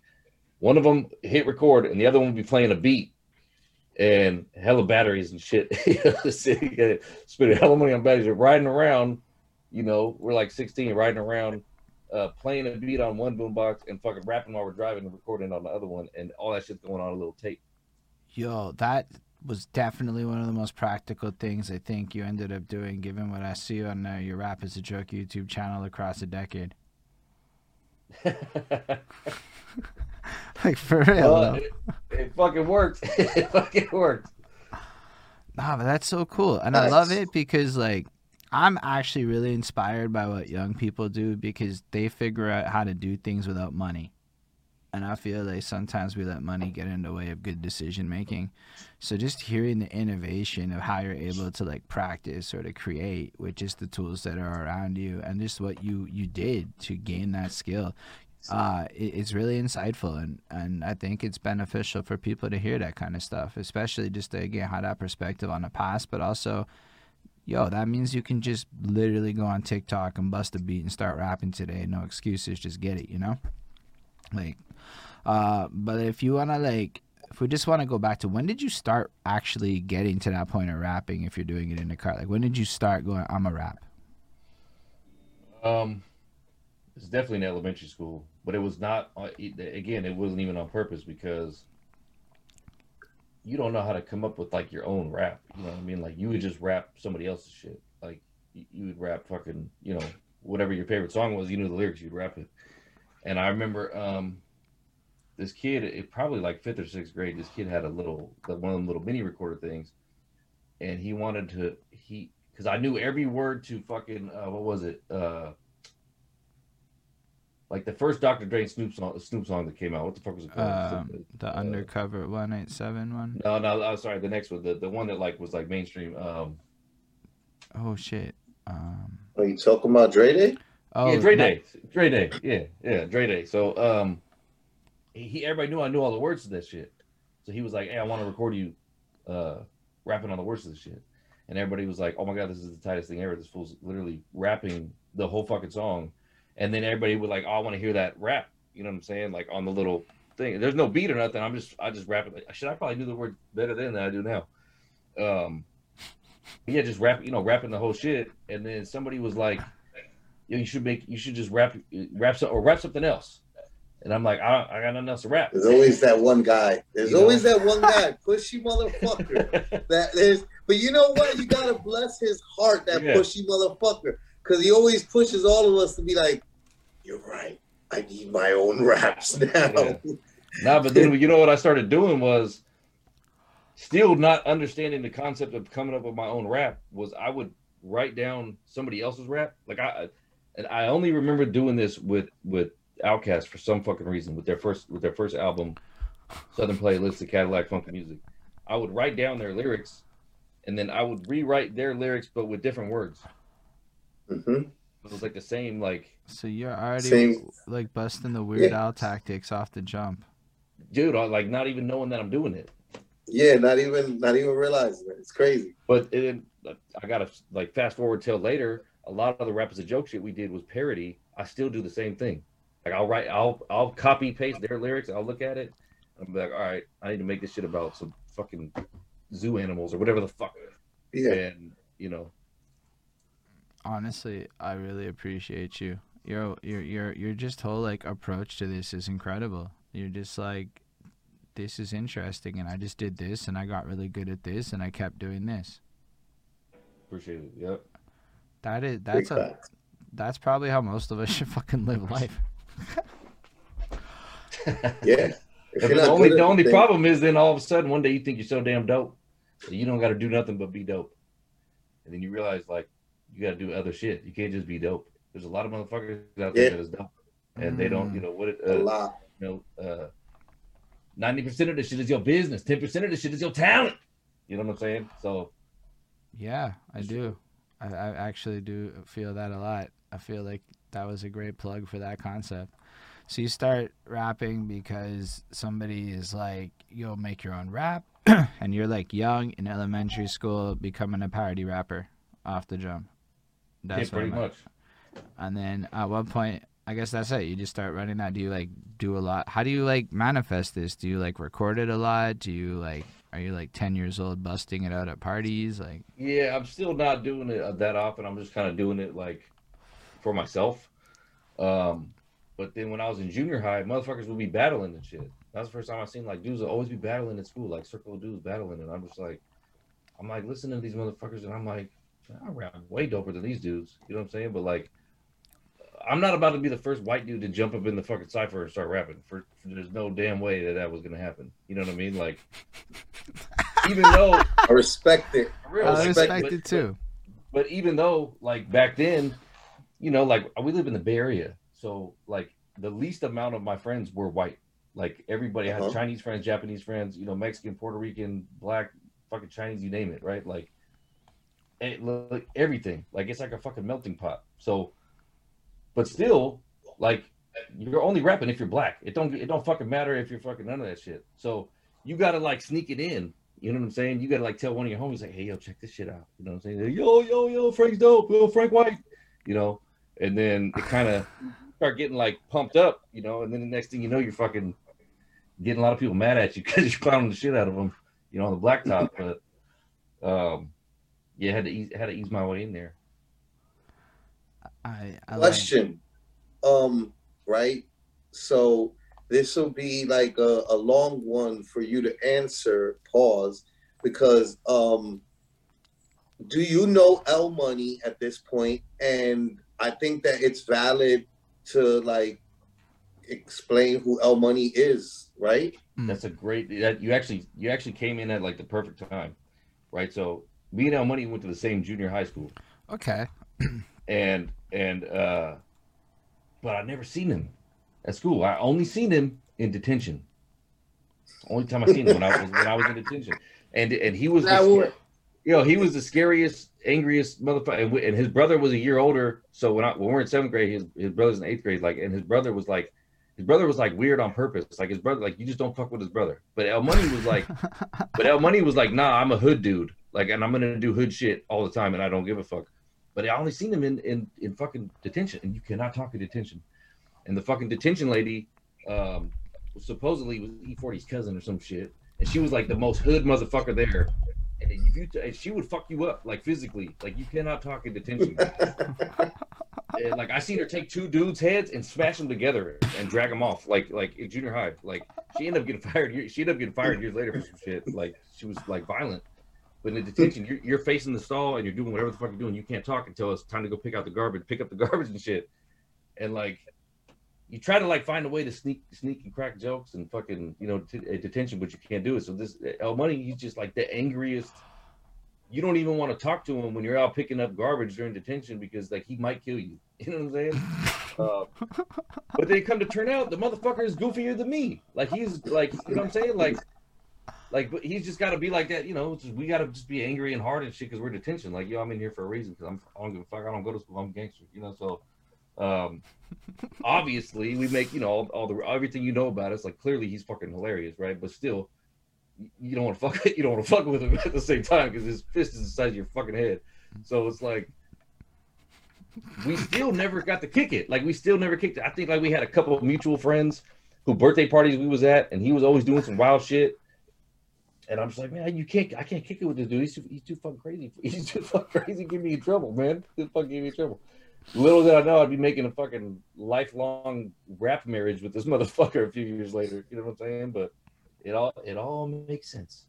one of them hit record and the other one would be playing a beat and hella batteries and shit. [LAUGHS] [LAUGHS] Spending hella money on batteries. riding around, you know, we're like 16 riding around, uh, playing a beat on one boombox and fucking rapping while we're driving and recording on the other one, and all that shit's going on a little tape. Yo, that was definitely one of the most practical things I think you ended up doing, given what I see on uh, your Rap is a Joke YouTube channel across a decade. [LAUGHS] [LAUGHS] like for real. Well, it, it, fucking worked. [LAUGHS] it fucking worked. Nah, but that's so cool, and. I love it because like I'm actually really inspired by what young people do because they figure out how to do things without money. And I feel like sometimes we let money get in the way of good decision making. So just hearing the innovation of how you're able to like practice or to create with just the tools that are around you and just what you you did to gain that skill uh, it's really insightful and, and I think it's beneficial for people to hear that kind of stuff, especially just to again have that perspective on the past, but also, yo, that means you can just literally go on TikTok and bust a beat and start rapping today. No excuses, just get it, you know? Like, uh, but if you wanna like, if we just want to go back to when did you start actually getting to that point of rapping? If you're doing it in the car, like when did you start going? I'm a rap. Um, it's definitely in elementary school but it was not uh, again it wasn't even on purpose because you don't know how to come up with like your own rap you know what i mean? Like you would just rap somebody else's shit. Like you would rap fucking you know whatever your favorite song was you knew the lyrics you'd rap it. And i remember um this kid it probably like fifth or sixth grade this kid had a little one of them little mini recorder things and he wanted to he because i knew every word to fucking uh, what was it? Uh like the first Dr. Dre Snoop song, Snoop song that came out. What the fuck was it called? Um, the uh, Undercover One Eight Seven one. No, no, I'm sorry. The next one, the, the one that like was like mainstream. Um, oh shit. Um, Are you talking about Dre Day? Oh, yeah, Dre Day, Dre Day, yeah, yeah, Dre Day. So, um, he everybody knew I knew all the words to that shit. So he was like, "Hey, I want to record you, uh, rapping on the words of the shit," and everybody was like, "Oh my god, this is the tightest thing ever! This fool's literally rapping the whole fucking song." And then everybody would like, oh, I want to hear that rap. You know what I'm saying? Like on the little thing. There's no beat or nothing. I'm just I just rap it. Should I probably do the word better then than I do now? Um, yeah, just rap. You know, rapping the whole shit. And then somebody was like, Yo, you should make you should just rap rap some, or rap something else. And I'm like, I, I got nothing else to rap. There's always that one guy. There's you always know? that one guy, [LAUGHS] pushy motherfucker. [LAUGHS] that there's, but you know what? You gotta bless his heart, that yeah. pushy motherfucker because he always pushes all of us to be like, "You're right. I need my own [LAUGHS] raps now." Yeah. Nah, but then you know what I started doing was still not understanding the concept of coming up with my own rap was I would write down somebody else's rap. Like I and I only remember doing this with with Outkast for some fucking reason with their first with their first album, Southern Playlist of Cadillac Funky Music. I would write down their lyrics, and then I would rewrite their lyrics but with different words. Hmm It was like the same like So you're already Same. like busting the Weird Yeah. Al tactics off the jump. dude, I like not even knowing that I'm doing it. Yeah, not even not even realizing it. It's crazy. But it, I gotta like fast forward till later. A lot of the rap as a joke shit we did was parody. I still do the same thing. Like I'll write, I'll I'll copy paste their lyrics. I'll look at it. I'm like, all right, I need to make this shit about some fucking zoo animals or whatever the fuck. Yeah. And you know, Honestly, I really appreciate you. Your your your your just whole like approach to this is incredible. You're just like this is interesting and I just did this and I got really good at this and I kept doing this. appreciate it. Yep. That is Big that's a facts. that's probably how most of us [LAUGHS] should fucking live life. [LAUGHS] Yeah. If But you're the only the only problem is then all of a sudden one day you think you're so damn dope that you don't got to do nothing but be dope, and then you realize like you got to do other shit. You can't just be dope. There's a lot of motherfuckers out there Yeah. that is dope, and they don't. You know what? It, a uh, lot. you know, uh, ninety percent of the shit is your business. Ten percent of the shit is your talent. You know what I'm saying? So Yeah, I do. I, I actually do feel that a lot. I feel like that was a great plug for that concept. So you start rapping because somebody is like, "You'll make your own rap," [CLEARS THROAT] and you're like young in elementary school, becoming a parody rapper off the jump. That's yeah, pretty much. And then at one point, I guess that's it. You just start running that. Do you like do a lot? How do you like manifest this? Do you like record it a lot? Do you like? Are you like ten years old busting it out at parties? Like, Yeah, I'm still not doing it uh, that often. I'm just kind of doing it like for myself. Um, but then when I was in junior high, motherfuckers would be battling and shit. That's the first time I seen like dudes would always be battling at school, like circle of dudes battling, and I'm just like, I'm like listening to these motherfuckers, and I'm like, I rap way doper than these dudes. You know what I'm saying? But like, I'm not about to be the first white dude to jump up in the fucking cipher and start rapping. For, for there's no damn way that that was gonna happen. You know what I mean? Like, [LAUGHS] even though I respect it. for real, I like, respect but- it too. but even though like back then you know like we live in the bay area so like the least amount of my friends were white like everybody Uh-huh. had chinese friends japanese friends you know mexican puerto rican black fucking chinese you name it right like it, like everything like it's like a fucking melting pot so but still like you're only rapping if you're black it don't it don't fucking matter if you're fucking none of that shit so you gotta like sneak it in you know what I'm saying? You gotta like tell one of your homies, like, hey, yo, check this shit out. You know what I'm saying? Yo, yo, yo, Frank's dope. Yo, Frank White. You know, and then it kind of start getting like pumped up, you know, and then the next thing you know, you're fucking getting a lot of people mad at you [LAUGHS] because you're clowning the shit out of them, you know, on the blacktop. But um, yeah, had to ease, had to ease my way in there. I, I like, Question. Um, right? So this will be like a, a long one for you to answer, pause, because um do you know L Money at this point? And I think that it's valid to like explain who L Money is, right? Mm. That's a great. That you actually you actually came in at like the perfect time, right? So me and El Money went to the same junior high school. okay. [CLEARS THROAT] and and uh but I never seen him at school. I only seen him in detention. Only time I seen him when I was when I was in detention, and and he was the That you know he was the scariest, angriest motherfucker. And, and his brother was a year older, so when I when we're in seventh grade, his his brother's in eighth grade. Like, and his brother was like. His brother was like weird on purpose. Like his brother, like you just don't fuck with his brother. But El Money was like, [LAUGHS] but El Money was like, nah, I'm a hood dude. Like, and I'm gonna do hood shit all the time, and I don't give a fuck. But I only seen him in in in fucking detention, and you cannot talk in detention. And the fucking detention lady, um, supposedly was E-40's cousin or some shit, and she was like the most hood motherfucker there. And if you, and she would fuck you up like physically, like you cannot talk in detention. [LAUGHS] And, like I seen her take two dudes' heads and smash them together and drag them off, like like in junior high. Like she ended up getting fired. She ended up getting fired years later for some shit. Like she was like violent. But in hmm. detention, you're, you're facing the stall and you're doing whatever the fuck you're doing. You can't talk until it's time to go pick out the garbage, pick up the [LAUGHS] garbage and shit. And like, you try to like find a way to sneak sneak and crack jokes and fucking you know t- eh, detention, but you can't do it. So this eh, El Money, he's just like the angriest. You don't even want to talk to him when you're out picking up garbage during detention because like he might kill you. [LAUGHS] You know what I'm saying? [LAUGHS] uh, but they come to turn out the motherfucker is goofier than me. Like he's like you know what I'm saying? Like like but he's just got to be like that. You know, just, we got to just be angry and hard and shit because we're detention. Like yo, I'm in here for a reason because I'm I don't give a fuck. I don't go to school. I'm gangster. You know so. Um, [LAUGHS] obviously, we make you know all, all, the everything you know about us. Like clearly, he's fucking hilarious, right? But still, you don't want to fuck. [LAUGHS] You don't want to fuck with him at the same time because his fist is the size of your fucking head. So it's like we still never got to kick it. Like we still never kicked it. I think like we had a couple of mutual friends who birthday parties we was at, and he was always doing some wild shit. And I'm just like, man, you can't. I can't kick it with this dude. He's too, he's too fucking crazy. [LAUGHS] He's too fucking crazy. Give me in trouble, man. He's fucking give me in trouble. Little did I know I'd be making a fucking lifelong rap marriage with this [LAUGHS] motherfucker a few years later. You know what I'm saying? But it all it all makes sense.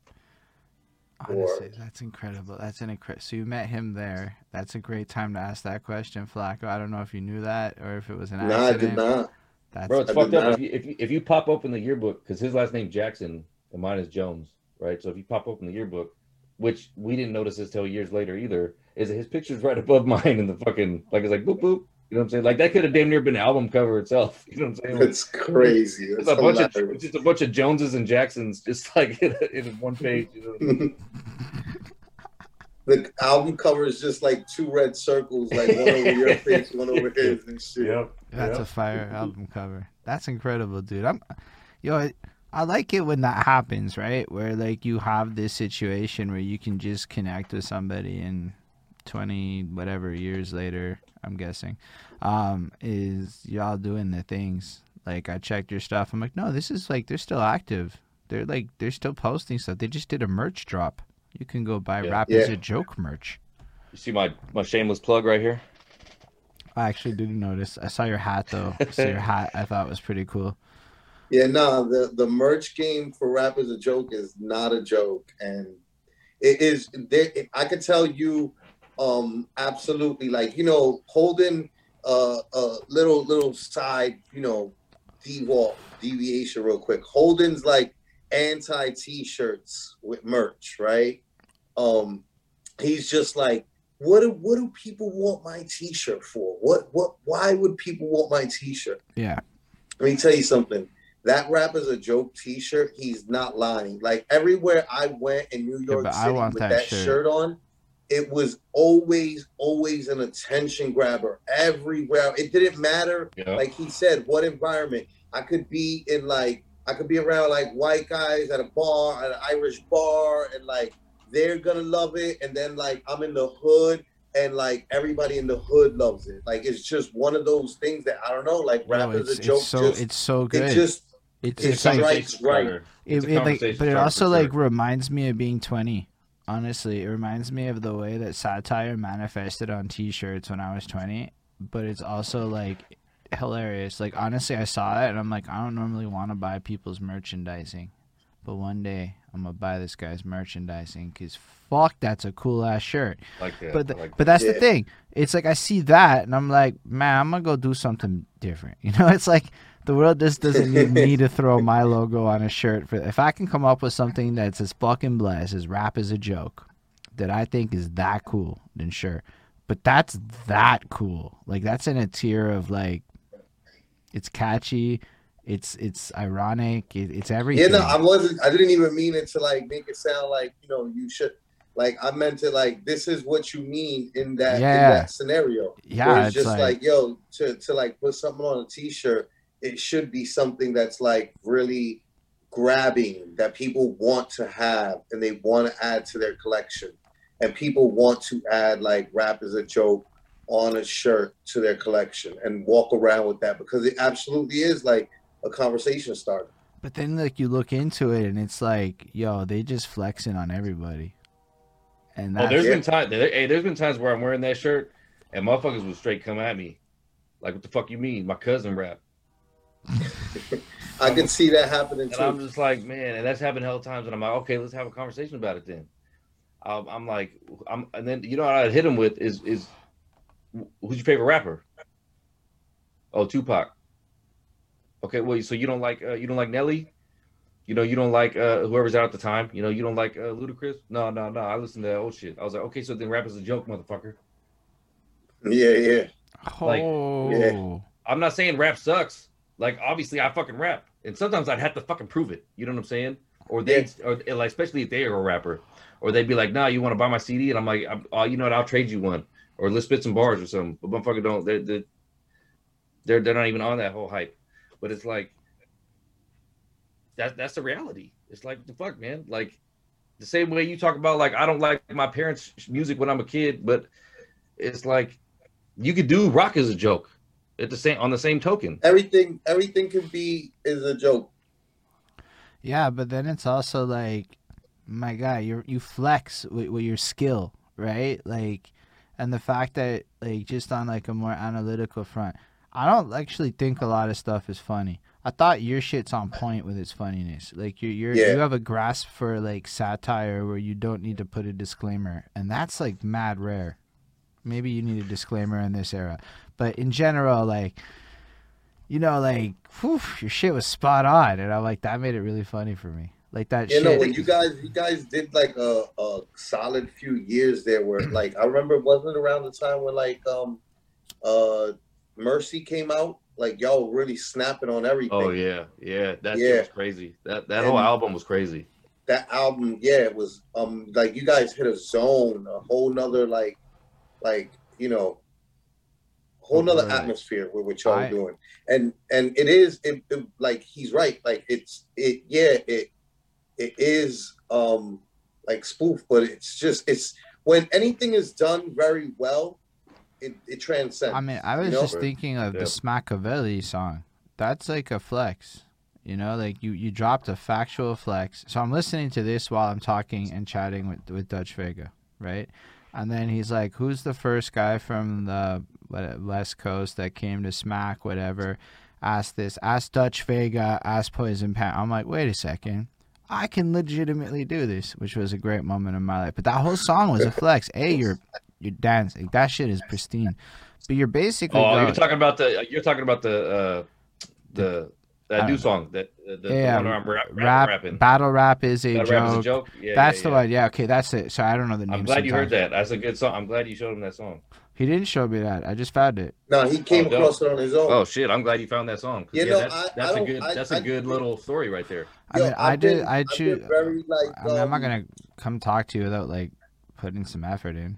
Honestly, that's incredible. That's an incredible. So you met him there. That's a great time to ask that question, Flacco. I don't know if you knew that or if it was an accident. No, I did not. That's Bro, it's I fucked up. If you, if you, if you pop open the yearbook, because his last name Jackson and mine is Jones, right? So if you pop open the yearbook, which we didn't notice this till years later either, is his picture's right above [LAUGHS] mine in the fucking like it's like boop boop. You know what I'm saying? Like that could have damn near been an album cover itself. [LAUGHS] You know what I'm saying? It's crazy. It's, a bunch of it's just a bunch of Joneses and Jacksons just [LAUGHS] like in, in one page. You know? the album cover is just like two red circles, like one over your face, one over his, and shit. Yep. That's yep. a fire album cover. That's incredible, dude. I'm, yo, I like it when that happens, right? Where like you have this situation where you can just connect with somebody and 20 whatever years later, I'm guessing, um, is y'all doing the things. Like I checked your stuff. I'm like, no, this is like they're still active. They're like they're still posting stuff. They just did a merch drop. You can go buy yeah. rap yeah. as a joke merch. You see my my shameless plug right here. I actually didn't notice. I saw your hat though. so your [LAUGHS] hat I thought was pretty cool. Yeah, no, the the merch game for rap as a joke is not a joke, and it is. There, I could tell you um absolutely like you know holding uh, a little little side you know dewalt deviation real quick. Holden's like anti t-shirts with merch right? Um he's just like what do what do people want my t-shirt for? What what why would people want my t-shirt? Yeah. Let me tell you something that rap is a joke t-shirt he's not lying like everywhere i went in new york yeah, city with that, that shirt. shirt on it was always, always an attention grabber everywhere. It didn't matter, yeah. like he said, what environment. I could be in like I could be around like white guys at a bar, at an Irish bar, and like they're gonna love it. And then like I'm in the hood and like everybody in the hood loves it. Like it's just one of those things that I don't know, like rap no, is a joke. It's so just, it's so good. It just it's, it's, it's like, right. It, it like, but it also like reminds me of being twenty honestly, it reminds me of the way that satire manifested on T-shirts when I was twenty. But it's also like hilarious. Like honestly, I saw it and I'm like, I don't normally want to buy people's merchandising, but one day I'm gonna buy this guy's merchandising because fuck, that's a cool ass shirt. Like that. But the, like but that's yeah. the thing. It's like I see that and I'm like, man, I'm gonna go do something different. [LAUGHS] You know, it's like the world just doesn't need me to [LAUGHS] throw my logo on a shirt. For if I can come up with something that's as fucking blessed as rap is a joke, that I think is that cool, then sure. But that's that cool. Like that's in a tier of like, it's catchy, it's it's ironic, it, it's everything. Yeah, no, I wasn't. I didn't even mean it to like make it sound like you know you should. Like I meant to like this is what you mean in that yeah. in that scenario. Yeah, it's, it's just like, like yo to to like put something on a t-shirt it should be something that's like really grabbing that people want to have and they want to add to their collection. And people want to add like rap as a joke on a shirt to their collection and walk around with that because it absolutely is like a conversation starter. But then like you look into it and it's like yo they just flexing on everybody. And oh, there's been times hey there's been times where i'm wearing that shirt and motherfuckers would straight come at me. Like what the fuck you mean? My cousin rap [LAUGHS] I can see that happening and too. I'm just like, man, and that's happened hell of times. And I'm like, okay, let's have a conversation about it then. Um, I'm like, I'm, and then you know what I hit him with is is who's your favorite rapper? Oh, Tupac. Okay, well, so you don't like uh, you don't like Nelly? You know, you don't like uh, whoever's out at the time. You know, you don't like uh, Ludacris? No, no, no. I listen to that old shit. I was like, okay, so then rap is a joke, motherfucker. Yeah, yeah. Like, oh, yeah. I'm not saying rap sucks. Like, obviously, I fucking rap, and sometimes I'd have to fucking prove it. You know what I'm saying? Or they, or like, especially if they are a rapper, or they'd be like, "Nah, you want to buy my CD?" And I'm like, I'm, "Oh, you know what? I'll trade you one." Or let's spit some bars or something. But motherfucker, don't. They're, they're they're they're not even on that whole hype. But it's like that that's the reality. It's like the fuck, man. Like the same way you talk about like I don't like my parents' music when I'm a kid, but it's like you could do rock as a joke at the same on the same token. Everything, everything can be is a joke. Yeah, but then it's also like, my God, you you flex with, with your skill, right? Like, and the fact that like just on like a more analytical front, I don't actually think a lot of stuff is funny. I thought your shit's on point with its funniness. Like you you're Yeah. you have a grasp for like satire where you don't need to put a disclaimer, and that's like mad rare. Maybe you need a disclaimer in this era, but in general, like you know, like whew, your shit was spot on, and I'm like that made it really funny for me. Like that You shit. know, when you guys, you guys did like a, a solid few years there, where [CLEARS THROAT] like I remember, wasn't it around the time when like um, uh, Mercy came out? Like y'all were really snapping on everything. Oh yeah, yeah. That Yeah. was crazy. That that whole album was crazy. that album, yeah, it was um like you guys hit a zone, a whole nother like like you know whole nother Right. atmosphere with what y'all I- are doing. And and it is it, it- like he's right. Like it's it yeah, it it is um like spoof, but it's just it's when anything is done very well, it, it transcends. I mean, I was you know? just thinking of Yeah. the Smackavelli song. That's like a flex. You know, like you, you dropped a factual flex. So I'm listening to this while I'm talking and chatting with, with Dutch Vega, right? And then he's like, Who's the first guy from the West Coast that came to smack, whatever? Ask this, ask Dutch Vega, ask Poison Pen. I'm like, Wait a second. I can legitimately do this, which was a great moment in my life. But that whole song was a [LAUGHS] flex. A, you're you're dancing. That shit is pristine. But you're basically Oh, going, you're talking about the you're talking about the uh the that new don't song that uh, the, Yeah, the one I'm rap, rap, rapping. battle rap is a Battle joke. rap is a joke. Yeah, That's yeah, the yeah. one. Yeah, okay, that's it. So I don't know the name. I'm glad you heard that. That's a good song. I'm glad you showed him that song. He didn't show me that. I just found it. no, he came Oh, dope. across it on his own. Oh shit! I'm glad you found that song. You yeah, know, that's, I- that's I a good I- that's I- a good little story right there. I mean, I I've did. I I've choose. very like I mean, I'm not um, gonna come talk to you without like putting some effort in.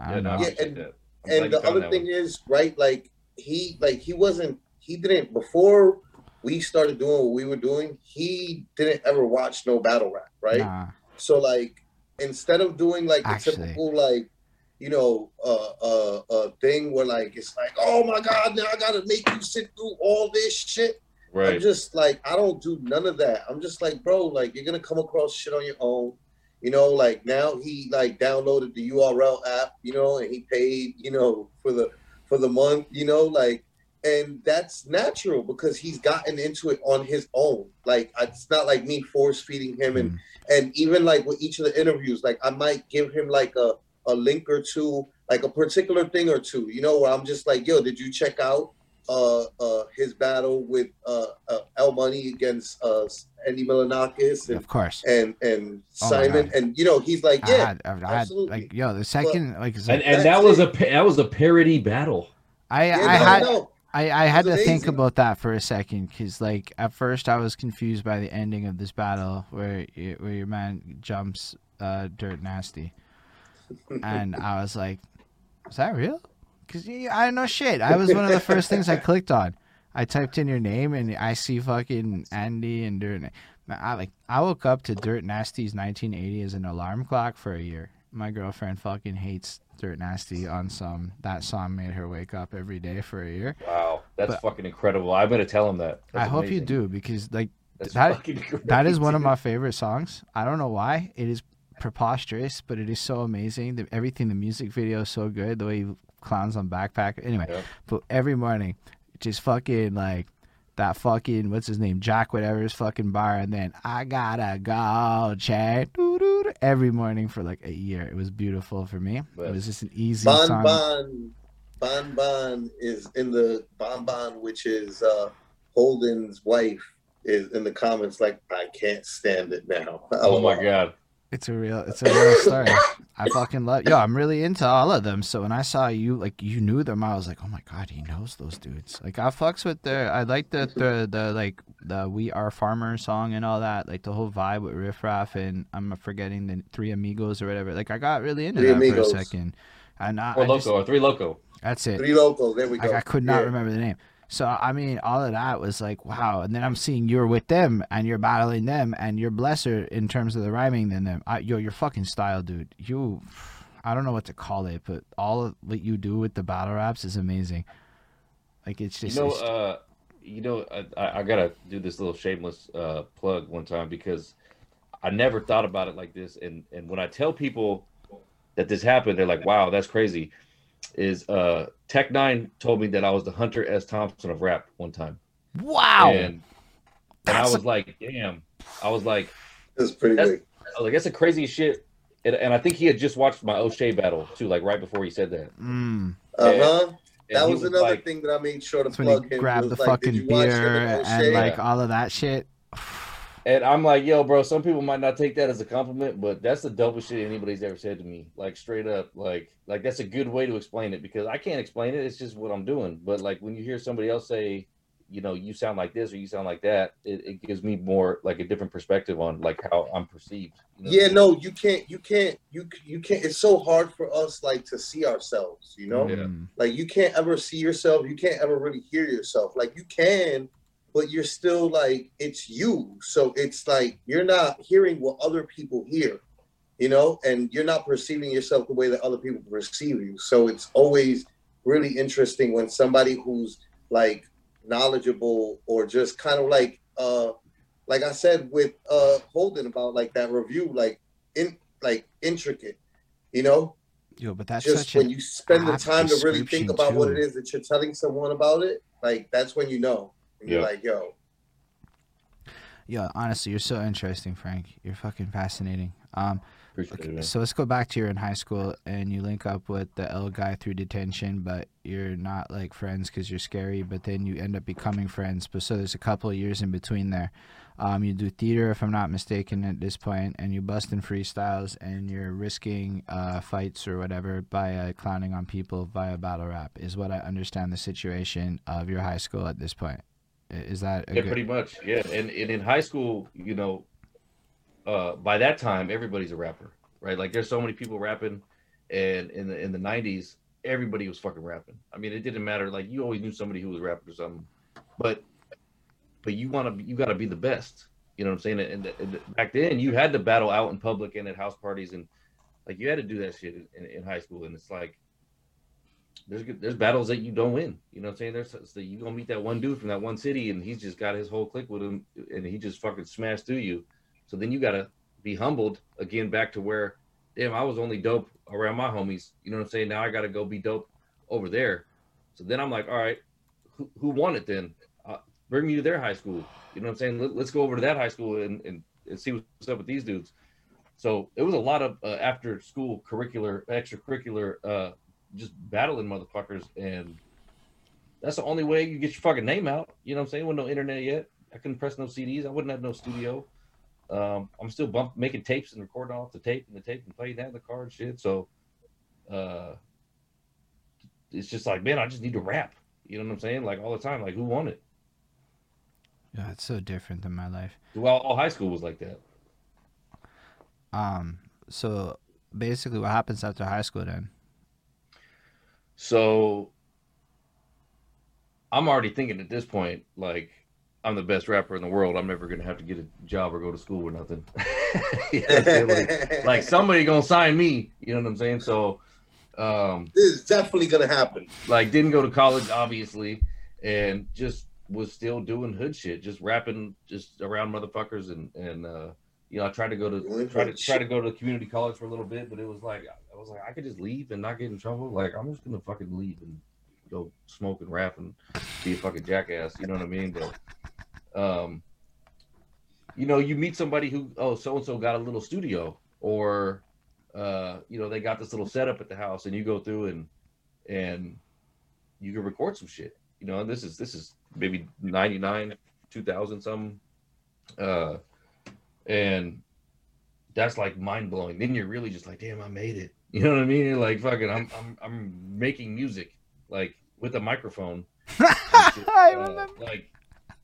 I don't no, I know. Yeah, and- that. I'm glad and the other thing one. is right like he like he wasn't he didn't before we started doing what we were doing he didn't ever watch no battle rap right Nah. so like instead of doing like the Actually. typical like you know uh uh uh thing where like it's like oh my god now i gotta make you sit through all this shit Right. i'm just like i don't do none of that i'm just like bro like you're gonna come across shit on your own you know like now he like downloaded the url app you know and he paid you know for the for the month you know like and that's natural because he's gotten into it on his own like it's not like me force feeding him and Mm. and even like with each of the interviews like i might give him like a a link or two like a particular thing or two you know where i'm just like yo did you check out uh uh his battle with uh, uh el money against uh andy Milonakis and Of course. and and Oh simon God. and you know he's like I yeah had, I had absolutely. like yo the second like it's And like, and that was it. a that was a parody battle. I yeah, I no, had no. I, I had to was think about that for a second because like at first I was confused by the ending of this battle where y- where your man jumps uh, dirt nasty, and I was like, "Is that real?" Because I don't know shit. I was one of the first things I [LAUGHS] clicked on. I typed in your name and I see fucking Andy and Dirt. Man, I like I woke up to Dirt Nasty's 1980 as an alarm clock for a year. My girlfriend fucking hates Dirt Nasty on some. That song made her wake up every day for a year. Wow, that's But- fucking incredible. I'm gonna tell him that. I That's hope you do because like That's that, that is one of my favorite songs. I don't know why. It is preposterous, but it is so amazing. The, everything, the music video is so good. The way he clowns on backpack. Anyway, Yeah. but every morning, just fucking like that fucking what's his name, Jack whatever's fucking bar, and then I gotta go, Chad. Every morning for like a year, it was beautiful for me. It But- was just an easy Bon song. Bon Bon Bon is in the Bon Bon, which is uh Holden's wife is in the comments like, I can't stand it now. [LAUGHS] Oh my god. It's a real, it's a real story. I fucking love. Yo, I'm really into all of them. So when I saw you, like you knew them, I was like, oh my god, he knows those dudes. Like I fucks with their, I like the the the like the We Are Farmers song and all that, like the whole vibe with Riff Raff and I'm forgetting the Three Amigos or whatever. Like I got really into Three that Amigos. for a second. And I, Or I loco just, or three loco. that's it. Three locals. There we go. I, I could not Yeah. remember the name. So I mean, all of that was like, wow. And then I'm seeing you're with them and you're battling them and you're blesser in terms of the rhyming than them. I, yo, your fucking style, dude. You, I don't know what to call it, but all of what you do with the battle raps is amazing. Like it's You just, know, it's- uh, you know, I- I, I gotta do this little shameless uh, plug one time because I never thought about it like this, and and when I tell people that this happened, they're like, "Wow, that's crazy." Is uh, Tech N9ne told me that I was the Hunter S. Thompson of rap one time, wow. and and I That's was like, "Damn!" I was like, It's pretty That's- big. I was like, "That's the craziest shit." And, and I think he had just watched my O'Shea battle too, like right before he said that. mm. Uh huh. That he was, another like, thing that I made sure to That's when plug him. grab the like, fucking you watch him beer and and O'Shea? like all of that shit. And I'm like, yo, bro, some people might not take that as a compliment, but that's the dopest shit anybody's ever said to me. Like straight up, like like that's a good way to explain it because I can't explain it. It's just what I'm doing. But like when you hear somebody else say, you know, you sound like this or you sound like that, it, it gives me more like a different perspective on like how I'm perceived. you know? Yeah, no, you can't. You can't. You you can't. It's so hard for us like to see ourselves. You know, Yeah. Like you can't ever see yourself. You can't ever really hear yourself. Like you can, but you're still like it's you. So it's like you're not hearing what other people hear. You know, and you're not perceiving yourself the way that other people perceive you. So it's always really interesting when somebody who's like knowledgeable or just kind of like uh like I said with uh Holden about like that review, like in like intricate, you know, Yo, but that's just when you spend the time to really think about what it is that you're telling someone about it, like that's when you know. And you're Yeah. like, yo, Yo, honestly, you're so interesting, Frank. You're fucking fascinating. Um, Appreciate it, okay, so let's go back to you're in high school and you link up with the L guy through detention, but you're not like friends because you're scary. But then you end up becoming friends. But so there's a couple of years in between there. Um, you do theater, if I'm not mistaken, at this point, and you bust in freestyles, and you're risking uh, fights or whatever by uh, clowning on people via battle rap. Is what I understand the situation of your high school at this point. Is that Yeah, good? pretty much. Yeah, and, and in high school, you know, uh, by that time, everybody's a rapper, right? Like, there's so many people rapping, and in the in the '90s, everybody was fucking rapping. I mean, it didn't matter. Like, you always knew somebody who was rapping or something, but but you want to you got to be the best. You know what I'm saying? And, and back then, you had to battle out in public and at house parties, and like you had to do that shit in, in high school. And it's like there's there's battles that you don't win. You know what I'm saying? There's so you gonna meet that one dude from that one city, and he's just got his whole clique with him, and he just fucking smashed through you. So then you gotta be humbled again, back to where, damn, I was only dope around my homies. You know what I'm saying? Now I gotta go be dope over there. So then I'm like, all right, who, who won it then? Uh, bring me to their high school. You know what I'm saying? Let, us go over to that high school and, and, and see what's up with these dudes. So it was a lot of uh, after school curricular, extracurricular, uh, just battling motherfuckers. And that's the only way you get your fucking name out. You know what I'm saying? With no internet yet. I couldn't press no CDs. I wouldn't have no studio. Um, I'm still bump, making tapes and recording off the tape and the tape and playing that in the car and shit. So uh, it's just like, man, I just need to rap. You know what I'm saying? Like all the time. Like who won it? Yeah, it's so different than my life. Well, all high school was like that. Um, so basically, what happens after high school then? So I'm already thinking at this point, like I'm the best rapper in the world. I'm never gonna have to get a job or go to school or nothing. [LAUGHS] You know what I'm saying? like, like somebody gonna sign me. You know what I'm saying? So, um, this is definitely gonna happen. like didn't go to college obviously, and just was still doing hood shit, just rapping just around motherfuckers and and uh, you know I tried to go to try to try to [LAUGHS] go to community college for a little bit, but it was like I was like I could just leave and not get in trouble. Like I'm just gonna fucking leave and go smoke and rap and be a fucking jackass. You know what I mean? But um, you know, you meet somebody who oh so and so got a little studio or uh, you know they got this little setup at the house and you go through and and you can record some shit you know, and this is this is maybe 99, 2000 something. Uh and that's like mind blowing. Then you're really just like, damn, I made it. [LAUGHS] You know what I mean? You're like fucking I'm I'm I'm making music like with a microphone. [LAUGHS] I Uh, remember. like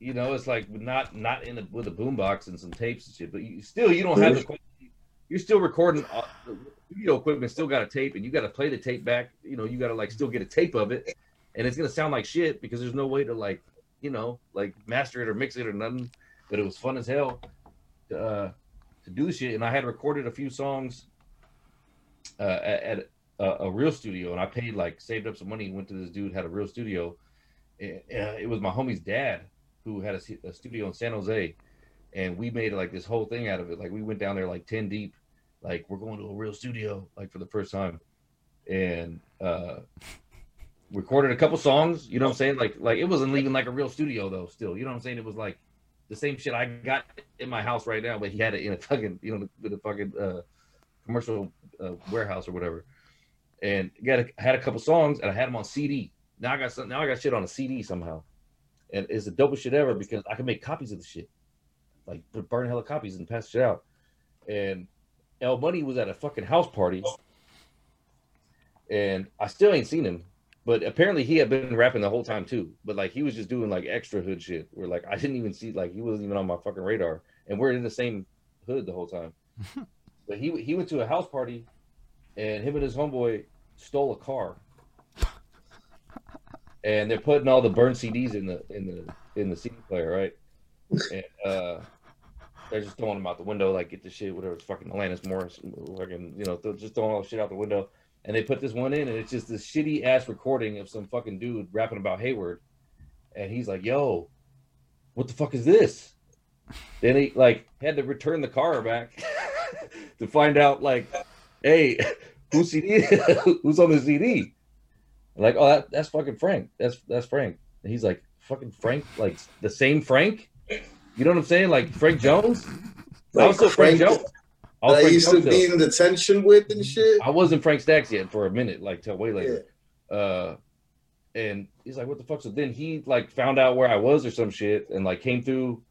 you know, it's like not not in a, with a boombox and some tapes and shit, but you still you don't have the quality. You're still recording. Uh, the studio equipment still got a tape, and you got to play the tape back. You know, you got to like still get a tape of it, and it's gonna sound like shit because there's no way to like you know like master it or mix it or nothing. But it was fun as hell uh, to do shit, and I had recorded a few songs uh, at, at a, a real studio, and I paid like saved up some money, went to this dude had a real studio. It, uh, it was my homie's dad who had a, a studio in San Jose, and we made like this whole thing out of it. Like we went down there like ten deep, like we're going to a real studio like for the first time, and uh, recorded a couple songs. You know what I'm saying? Like like it wasn't even like a real studio though. Still, you know what I'm saying? It was like the same shit I got in my house right now, but he had it in a fucking you know with a fucking uh, commercial uh, warehouse or whatever. And got a, had a couple songs and I had them on CD. Now I got some, now I got shit on a CD somehow, and it's the dopest shit ever because I can make copies of the shit, like burn hella copies and pass shit out. And El Money was at a fucking house party, and I still ain't seen him. But apparently he had been rapping the whole time too. But like he was just doing like extra hood shit where like I didn't even see like he wasn't even on my fucking radar. And we're in the same hood the whole time. [LAUGHS] but he he went to a house party and him and his homeboy stole a car. [LAUGHS] And they're putting all the burned CDs in the in the in the CD player, right? And uh they're just throwing them out the window, like get the shit, whatever it's fucking Alanis Morris, fucking, you know, just throwing all the shit out the window and they put this one in, and it's just this shitty ass recording of some fucking dude rapping about Hayward, and he's like, "Yo, what the fuck is this?" Then he like had to return the car back [LAUGHS] to find out like, "Hey, [LAUGHS] who's [LAUGHS] CD? who's on the CD?" Like, oh, that, that's fucking Frank. That's that's Frank. And he's like, "Fucking Frank, like the same Frank." You know what I'm saying? Like Frank Jones. I was still Frank, Frank- Jones. I was that I Frank used to be in detention with and shit. I wasn't Frank Stacks yet for a minute, like till way later. Uh, and he's like, "What the fuck?" So then he like found out where I was or some shit, and like came through,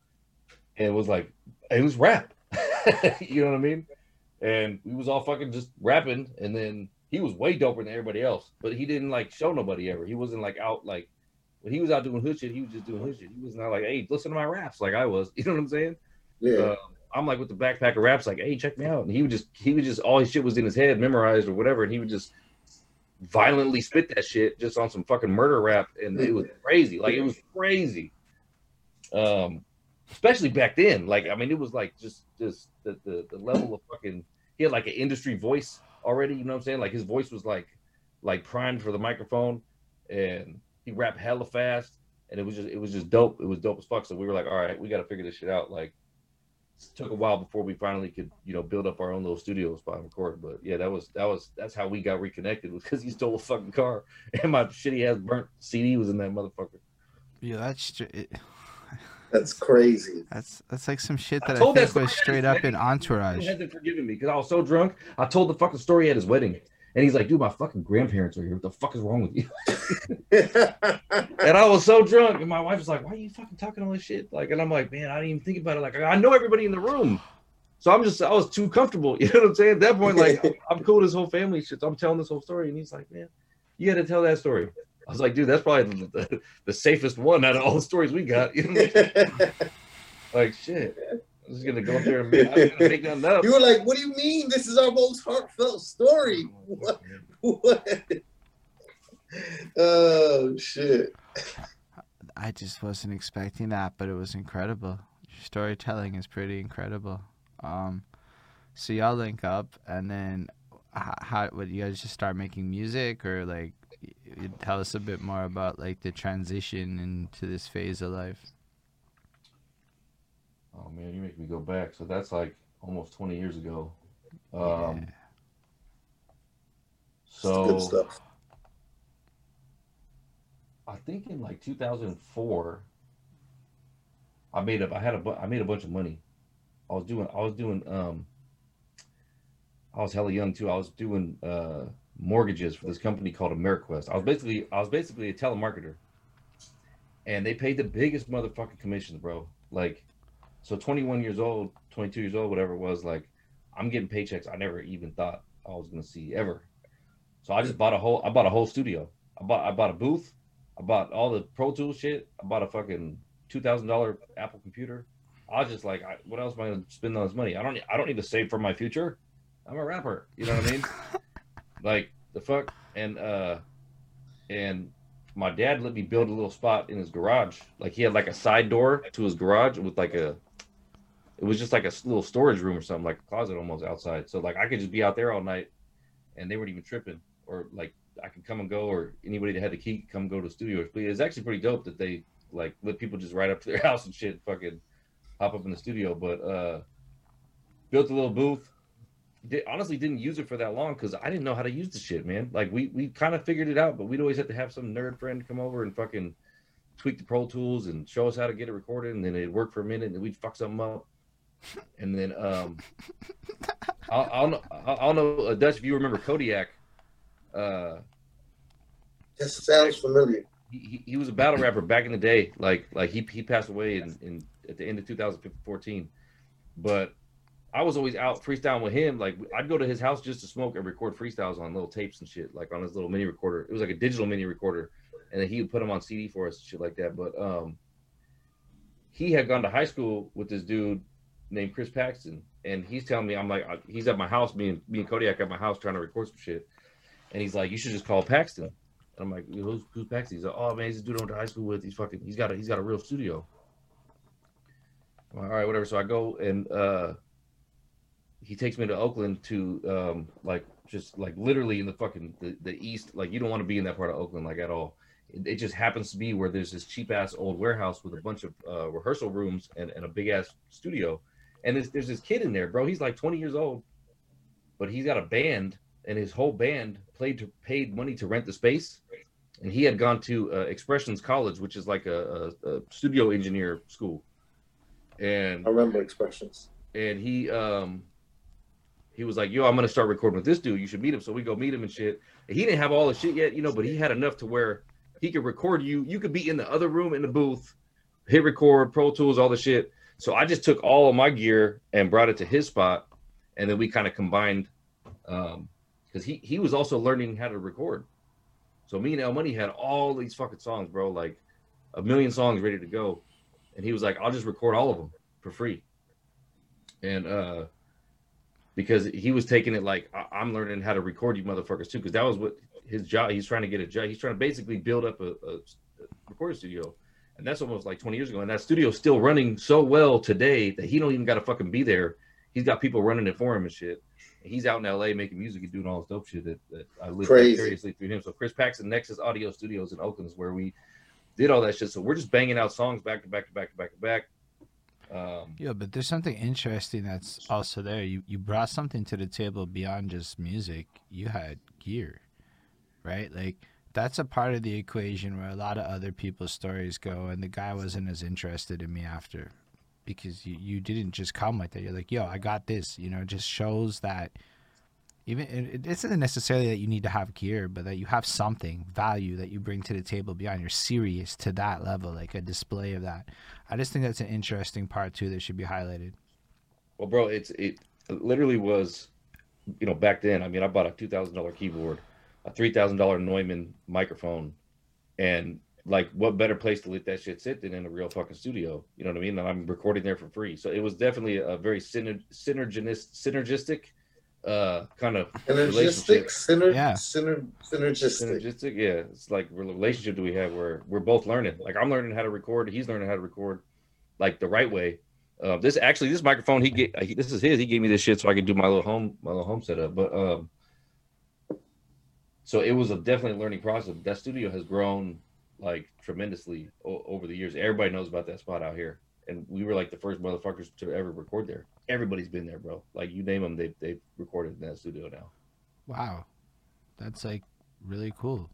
and was like, "It was rap," [LAUGHS] you know what I mean? And we was all fucking just rapping, and then he was way doper than everybody else, but he didn't like show nobody ever. He wasn't like out like when he was out doing hood shit. He was just doing hood shit. He was not like, "Hey, listen to my raps," like I was. [LAUGHS] You know what I'm saying? Yeah. uh, I'm like with the backpack of raps, like, hey, check me out. And he would just, he would just, all his shit was in his head, memorized or whatever, and he would just violently spit that shit just on some fucking murder rap, and it was crazy. Like it was crazy. Um, especially back then. Like, I mean, it was like just, just the the, the level of fucking. He had like an industry voice already. You know what I'm saying? Like his voice was like, like primed for the microphone, and he rapped hella fast, and it was just, it was just dope. It was dope as fuck. So we were like, all right, we got to figure this shit out. Like took a while before we finally could you know build up our own little studio spot and record but yeah that was that was that's how we got reconnected was because he stole a fucking car [LAUGHS] and my shitty ass burnt cd was in that motherfucker Yeah, that's str- it, [LAUGHS] That's crazy. that's that's like some shit that I, told that think was story straight up in. Entourage. he hasn't forgiven me because i was so drunk i told the fucking story at his wedding and he's like dude my fucking grandparents are here. What the fuck is wrong with you? [LAUGHS] [LAUGHS] And i was so drunk and my wife was like why are you fucking talking all this shit? Like and i'm like man i didn't even think about it. Like i know everybody in the room. So i'm just i was too comfortable [LAUGHS] you know what i'm saying? At that point like i'm, cool with this whole family shit so i'm telling this whole story and he's like man you got to tell that story. I was like dude that's probably the, the, the safest one out of all the stories we got you know what I'm saying? like shit i'm just gonna go up there and [LAUGHS] make, I'm gonna make nothing up you were like, "What do you mean? This is our most heartfelt story." [LAUGHS] What? What? Oh shit! I just wasn't expecting that, but it was incredible. Your storytelling is pretty incredible. Um, so y'all link up, and then how, how would you guys just start making music, or like y- y- tell us a bit more about like the transition into this phase of life? Oh man, you make me go back. So that's like almost 20 years ago. Um, Yeah. so Good stuff. I think in like 2004, I made up. I had a. bu- I made a bunch of money. I was doing. I was doing. Um. I was hella young too. I was doing uh mortgages for this company called AmeriQuest. I was basically. I was basically a telemarketer, and they paid the biggest motherfucking commissions, bro. Like, so 21 years old, 22 years old, whatever it was, like, I'm getting paychecks I never even thought I was gonna see ever. So I just bought a whole, I bought a whole studio. I bought, I bought a booth. I bought all the Pro Tools shit. I bought a fucking two thousand dollar Apple computer. I was just like, I, what else am I gonna spend all this money? I don't, I don't need to save for my future. I'm a rapper. You know what I mean? [LAUGHS] like the fuck, and uh, and my dad let me build a little spot in his garage. Like he had like a side door to his garage with like a it was just like a little storage room or something, like a closet almost outside. So like I could just be out there all night and they weren't even tripping. Or like I could come and go or anybody that had the key could come go to the studio. But it's actually pretty dope that they like let people just ride up to their [LAUGHS] house and shit, and fucking hop up in the studio. But uh built a little booth, honestly didn't use it for that long because I didn't know how to use the shit, man. Like we we kind of figured it out, but we'd always have to have some nerd friend come over and fucking tweak the Pro Tools and show us how to get it recorded, and then it'd work for a minute, and we'd fuck something up, and then um, I'll, I'll know I'll know uh, Dutch if you remember Kodiak. Uh, this sounds familiar. He, he, he was a battle rapper back in the day. Like like he he passed away in, in at the end of 2014, but I was always out freestyling with him. Like I'd go to his house just to smoke and record freestyles on little tapes and shit, like on his little mini recorder. It was like a digital mini recorder, and then he would put them on CD for us, and shit like that. But um, he had gone to high school with this dude named Chris Paxton, and he's telling me, I'm like, he's at my house, me and me and Kodiak at my house trying to record some shit, and he's like, you should just call Paxton. And I'm like, who's, who's Paxton? He's like, oh man, he's a dude I went to high school with. He's fucking, he's got a, he's got a real studio. Like, All right, whatever. So I go and uh he takes me to Oakland to um like just like literally in the fucking the, the east like you don't want to be in that part of Oakland like at all. It, it just happens to be where there's this cheap ass old warehouse with a bunch of uh, rehearsal rooms and, and a big ass studio, and there's, there's this kid in there, bro. He's like 20 years old, but he's got a band and his whole band played to paid money to rent the space, and he had gone to uh, Expressions College, which is like a, a, a studio engineer school. And I remember Expressions. And he um he was like, "Yo, I'm gonna start recording with this dude. You should meet him." So we go meet him and shit. And he didn't have all the shit yet, you know, but he had enough to where he could record you. You could be in the other room in the booth, hit record, Pro Tools, all the shit. So I just took all of my gear and brought it to his spot, and then we kind of combined, um, because he he was also learning how to record. So me and El Money had all these fucking songs, bro, like a million songs ready to go, and he was like, "I'll just record all of them for free." And uh because he was taking it like I- am learning how to record you motherfuckers too, because that was what his job. He's trying to get a job. He's trying to basically build up a, a recording studio, and that's almost like 20 years ago. And that studio's still running so well today that he don't even got to fucking be there. He's got people running it for him and shit. And he's out in LA making music and doing all this dope shit that, that I live seriously through him. So Chris Paxton Nexus Audio Studios in Oakland is where we did all that shit. So we're just banging out songs back to back to back to back to back um, yeah, but there's something interesting that's also there. You you brought something to the table beyond just music. You had gear, right? Like that's a part of the equation where a lot of other people's stories go, and the guy wasn't as interested in me after because you, you didn't just come like that. You're like, yo, I got this. You know, it just shows that even it isn't necessarily that you need to have gear, but that you have something value that you bring to the table beyond. You're serious to that level, like a display of that. I just think that's an interesting part too that should be highlighted. Well, bro, it's it literally was, you know, back then. I mean, I bought a two thousand dollar keyboard, a three thousand dollar Neumann microphone, and like, what better place to let that shit sit than in a real fucking studio? You know what I mean? And I'm recording there for free, so it was definitely a very synergistic, synergistic uh kind of synergistic? syner- yeah. syner- synergistic. Synergistic? Yeah. It's like relationship do we have where we're both learning. Like i'm learning how to record. He's learning how to record like the right way. Uh, this actually this microphone he get he, this is his. He gave me this shit so i could do my little home my little home setup. But um so it was a definitely learning process that studio has grown like tremendously o- over the years everybody knows about that spot out here and we were like the first motherfuckers to ever record there. Everybody's been there, bro. Like you name them, they they've recorded in that studio now. Wow, that's like really cool.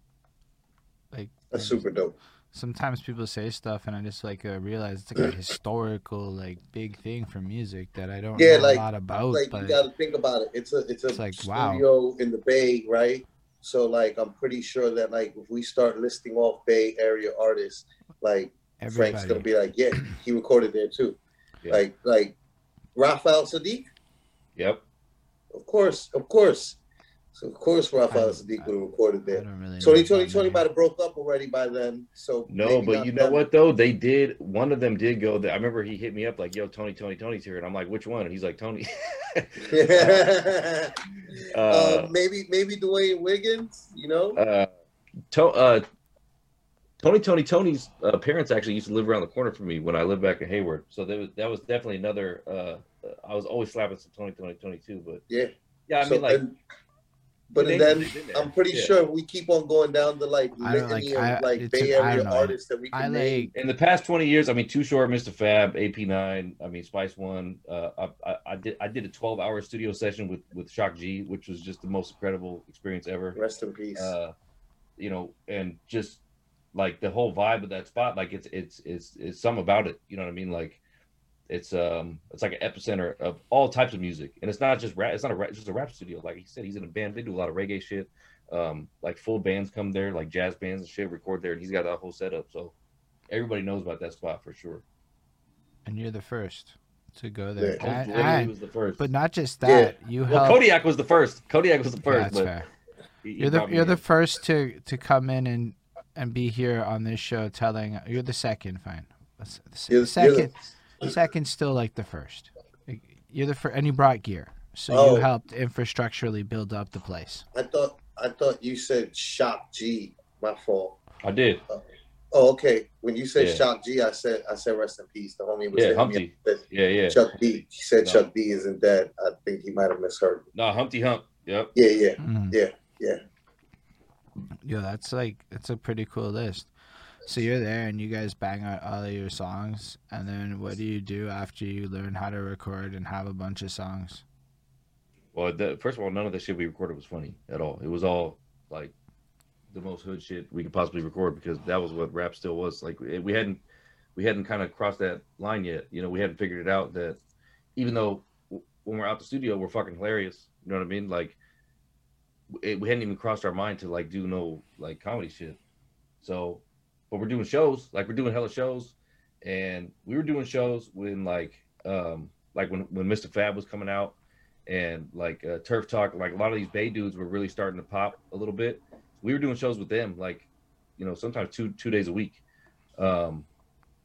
Like that's super dope. Sometimes people say stuff, and I just like uh, realize it's like a historical, like big thing for music that I don't yeah, know like, a lot about. Like but you got to think about it. It's a it's a it's like, studio wow. in the Bay, right? So like I'm pretty sure that like if we start listing off Bay Area artists, like Everybody. Frank's gonna be like, yeah, he recorded there too. Yeah. Like like Raphael Saadiq, Yep. of course, of course. So of course Raphael I- Saadiq would have recorded I there. don't really know Tony about Tony Tony that. might have broke up already by then. So No, but you know then. what though? They did. One of them did go. There. I remember he hit me up like, "Yo, Tony, Tony, Tony's here," and I'm like, "Which one?" And he's like, "Tony." [LAUGHS] [LAUGHS] uh, uh, maybe maybe D'wayne Wiggins, you know? uh, to, uh, Tony, Tony, Tony's uh, parents actually used to live around the corner from me when I lived back in Hayward. So that was that was definitely another. Uh, I was always slapping some Tony, Tony, Tony too. But yeah. yeah, I So, mean, like, and- but they- then they've. I'm pretty Yeah. sure we keep on going down the like I litany like- of like it's Bay Area don't know. artists that we can I name. like in the past 20 years, I mean, Too Short, Mr. Fab, AP9, I mean, Spice One. Uh, I, I, I did I did a 12 hour studio session with with Shock G, which was just the most incredible experience ever. Rest in peace. Uh, you know, and just like the whole vibe of that spot, like it's it's it's it's some about it. You know what I mean? Like it's um it's like an epicenter of all types of music, and it's not just rap. It's not a rap, it's just a rap studio. Like he said, he's in a band. They do a lot of reggae shit. Um, like full bands come there, like jazz bands and shit, record there, and he's got that whole setup. So everybody knows about that spot for sure. and you're the first to go there. Yeah. And- Literally and- was the first. but not just Yeah. that, you well, helped. Kodiak was the first. Kodiak was the Yeah, first, that's but fair. he- he You're the you're the first to to come in and and be here on this show telling. You're the second, fine. That's- The se- You're- you're second, the- second, still like the first. You're the first, and you brought gear, so Oh. you helped infrastructurally build up the place. I thought I thought you said Shock G. My fault. I did. Oh, okay. When you said Yeah. Shock G, I said I said rest in peace. The homie was Yeah, hitting Humpty. up Yeah, yeah. Chuck D. He said No. Chuck D isn't dead. I think he might have misheard. me. No, Humpty Hump. Yep. Yeah, yeah, Mm. yeah, yeah. Yo, that's like that's a pretty cool list. So you're there and you guys bang out all of your songs, and then what do you do after you learn how to record and have a bunch of songs? Well, the, first of all, none of the shit we recorded was funny at all. It was all like the most hood shit we could possibly record because that was what rap still was. Like eh, we hadn't we hadn't kind of crossed that line yet. You know, we hadn't figured it out that even though when we're out the studio, we're fucking hilarious. You know what I mean? Like it, we hadn't even crossed our mind to like do no like comedy shit. So, but we're doing shows, like we're doing hella shows, and we were doing shows when like um like when when Mr. Fab was coming out and like uh, Turf Talk, like a lot of these Bay dudes were really starting to pop a little bit. We were doing shows with them, like you know, sometimes two two days a week, um,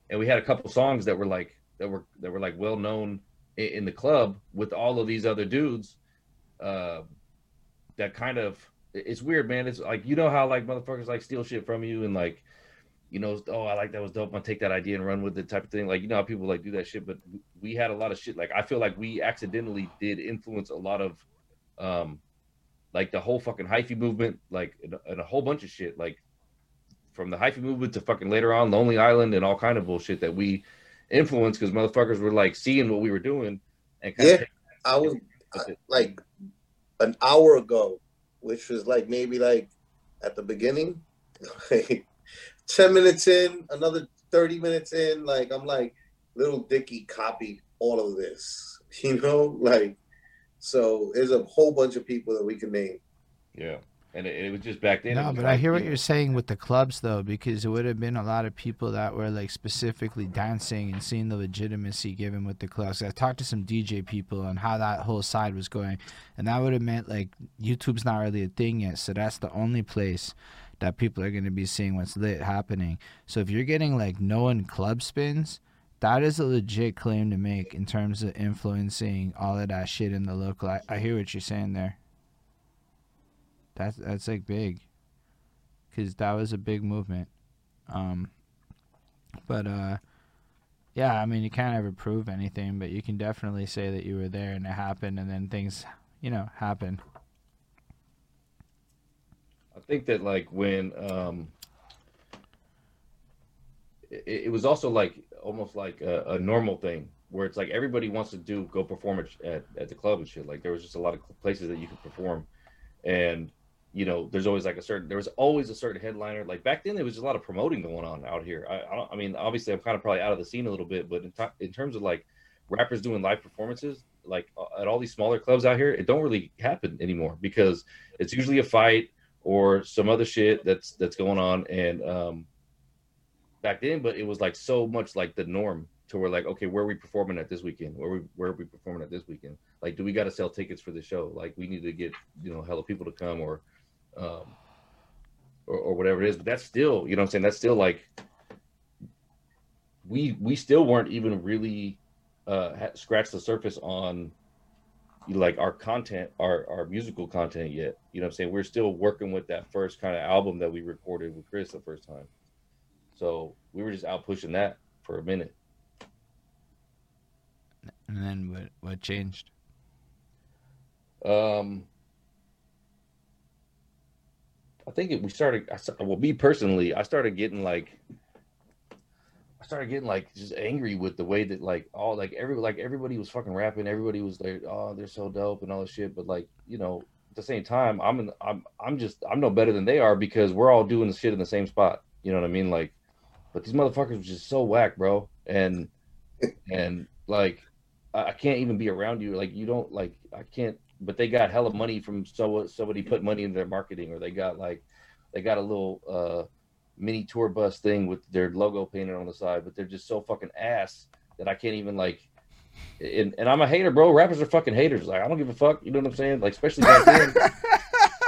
and we had a couple songs that were like that were that were like well known in, in the club with all of these other dudes. Uh, that kind of it's weird, man. It's like you know how like motherfuckers like steal shit from you and like you know, oh, I like that was dope. I'm take that idea and run with it, type of thing. Like you know how people like do that shit, but we had a lot of shit. Like I feel like we accidentally did influence a lot of, um, like the whole fucking hyphy movement, like and, and a whole bunch of shit, like from the hyphy movement to fucking later on Lonely Island and all kind of bullshit that we influenced because motherfuckers were like seeing what we were doing and Yeah. I was it. like an hour ago, which was like maybe like at the beginning, [LAUGHS] like 10 minutes in, another 30 minutes in, like I'm like, Lil Dicky copied all of this, [LAUGHS] you know? Like, so there's a whole bunch of people that we can name. yeah. And it, it was just back then. No, was but I hear what you're saying with the clubs though, because it would have been a lot of people that were like specifically dancing and seeing the legitimacy given with the clubs. I talked to some DJ people on how that whole side was going, and that would have meant like YouTube's not really a thing yet, so that's the only place that people are going to be seeing what's lit happening. So if you're getting like known club spins, that is a legit claim to make in terms of influencing all of that shit in the local. I, I hear what you're saying there. That's that's like big, cause that was a big movement. Um, but uh, yeah, I mean you can't ever prove anything, but you can definitely say that you were there and it happened, and then things, you know, happen. Think that like when um it, it was also like almost like a, a normal thing where it's like everybody wants to do go perform at, at, the club and shit. Like there was just a lot of places that you could perform. And you know there's always like a certain there was always a certain headliner. Like back then there was a lot of promoting going on out here. I, I, I mean obviously i'm kind of probably out of the scene a little bit but in, t- in terms of like rappers doing live performances like at all these smaller clubs out here it don't really happen anymore because it's usually a fight or some other shit that's that's going on and um back then, but it was like so much like the norm to where like, okay, where are we performing at this weekend? Where we where are we performing at this weekend? Like, do we got to sell tickets for the show? Like, we need to get you know hella people to come or, um, or, or whatever it is. But that's still, you know, I'm saying that's still like, we we still weren't even really uh scratched the surface on like our content, our our musical content yet. You know what I'm saying? We're still working with that first kind of album that we recorded with Chris the first time. So we were just out pushing that for a minute. And then what what changed? Um I think it, we started I, well me personally, I started getting like I started getting like just angry with the way that like all like every like everybody was fucking rapping, everybody was like, oh, they're so dope and all this shit. But like, you know, at the same time, I'm in, I'm I'm just I'm no better than they are because we're all doing the shit in the same spot. You know what I mean? Like, but these motherfuckers were just so whack, bro. And and like I, can't even be around you. Like you don't like I can't but they got hella money from so somebody put money in their marketing or they got like they got a little uh mini tour bus thing with their logo painted on the side, but they're just so fucking ass that I can't even like. And, and I'm a hater, bro. Rappers are fucking haters. Like I don't give a fuck. You know what I'm saying? Like especially back then.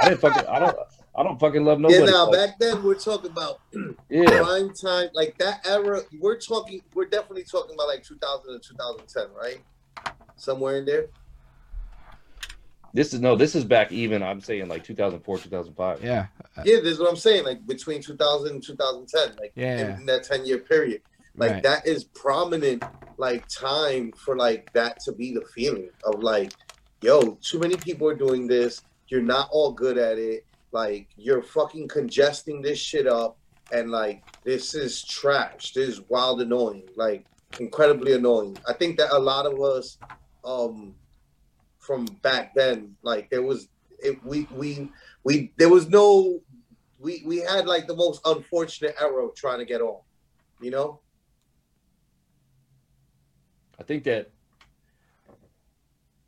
I didn't fucking. I don't. I don't fucking love nobody. Yeah, now like, back then we're talking about [CLEARS THROAT] yeah, prime time, like that era. We're talking. We're definitely talking about like 2000 to 2010, right? Somewhere in there. This is no. This is back even. I'm saying like 2004, 2005. Yeah. Yeah, this is what I'm saying. Like between 2000 and 2010, like Yeah. in, in that 10 year period, like Right. that is prominent, like time for like that to be the feeling of like, yo, too many people are doing this. You're not all good at it. Like you're fucking congesting this shit up, and like this is trash. This is wild annoying. Like incredibly annoying. I think that a lot of us, um, from back then, like there was it, we we we there was no we we had like the most unfortunate of trying to get on you know? I think that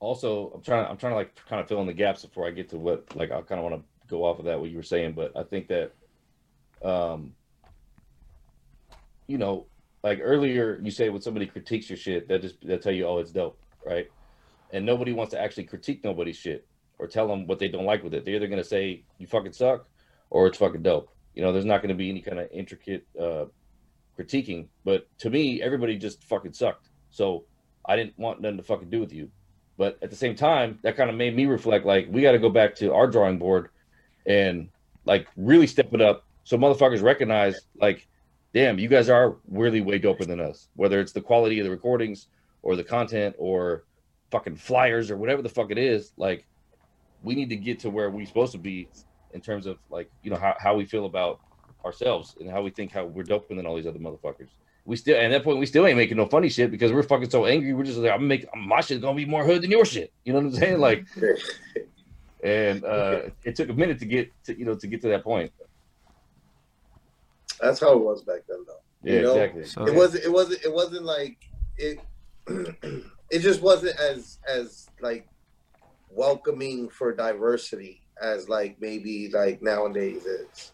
also I'm trying I'm trying to like kind of fill in the gaps before I get to what like I kind of want to go off of that what you were saying, but I think that um you know like earlier you say when somebody critiques your shit that just they tell you oh it's dope right and nobody wants to actually critique nobody's shit or tell them what they don't like with it. They're either going to say you fucking suck or it's fucking dope. You know there's not going to be any kind of intricate uh critiquing but to me everybody just fucking sucked. So i didn't want nothing to fucking do with you. But at the same time that kind of made me reflect like we got to go back to our drawing board and like really step it up so motherfuckers recognize like damn you guys are really way doper than us whether it's the quality of the recordings or the content or fucking flyers or whatever the fuck it is like we need to get to where we're supposed to be in terms of like you know how, how we feel about ourselves and how we think how we're doper than all these other motherfuckers. We still at that point we still ain't making no funny shit because we're fucking so angry. We're just like i'm making my shit's gonna be more hood than your shit. You know what i'm saying? Like [LAUGHS] and uh it took a minute to get to you know to get to that point. That's how it was back then though. Yeah You know? exactly. So it wasn't it wasn't it wasn't like it [CLEARS THROAT] it just wasn't as as like welcoming for diversity as like maybe like nowadays is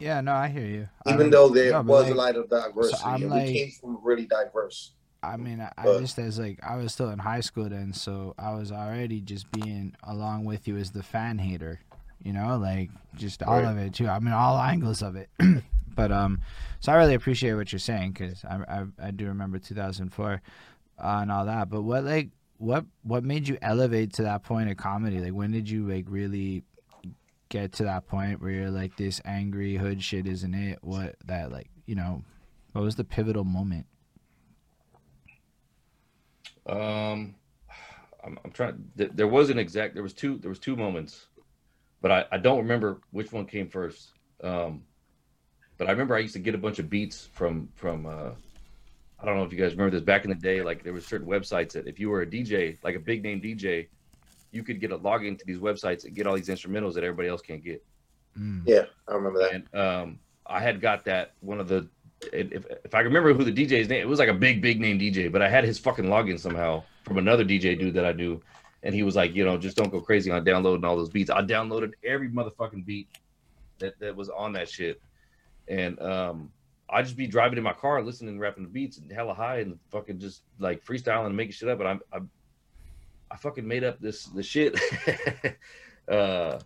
yeah, no, I hear you. Even mean, though there no, was like, a lot of diversity I'm and like- we came from really diverse I mean, I, I just as like I was still in high school then, so I was already just being along with you as the fan hater, you know, like just all Right. of it too. I mean, all angles of it. [CLEARS THROAT] but um, so I really appreciate what you're saying because I, I I do remember 2004 uh, and all that. But what like what what made you elevate to that point of comedy? Like when did you like really get to that point where you're like this angry hood shit isn't it? What that like you know? What was the pivotal moment? Um, I'm, I'm trying. Th- there was an exact. There was two. There was two moments, but I, I don't remember which one came first. Um, but I remember I used to get a bunch of beats from from. Uh, I don't know if you guys remember this back in the day. Like there were certain websites that if you were a DJ, like a big name DJ, you could get a login to these websites and get all these instrumentals that everybody else can't get. Mm. yeah i remember that And um, I had got that one of the if if I remember who the DJ's name, it was like a big big name DJ, but I had his fucking login somehow from another DJ dude that I knew, and he was like, you know, just don't go crazy on downloading all those beats. I downloaded every motherfucking beat that that was on that shit, and um, I just be driving in my car, listening, rapping the beats, and hella high, and fucking just like freestyling and making shit up. But I'm, I, I fucking made up this the shit. [LAUGHS] uh,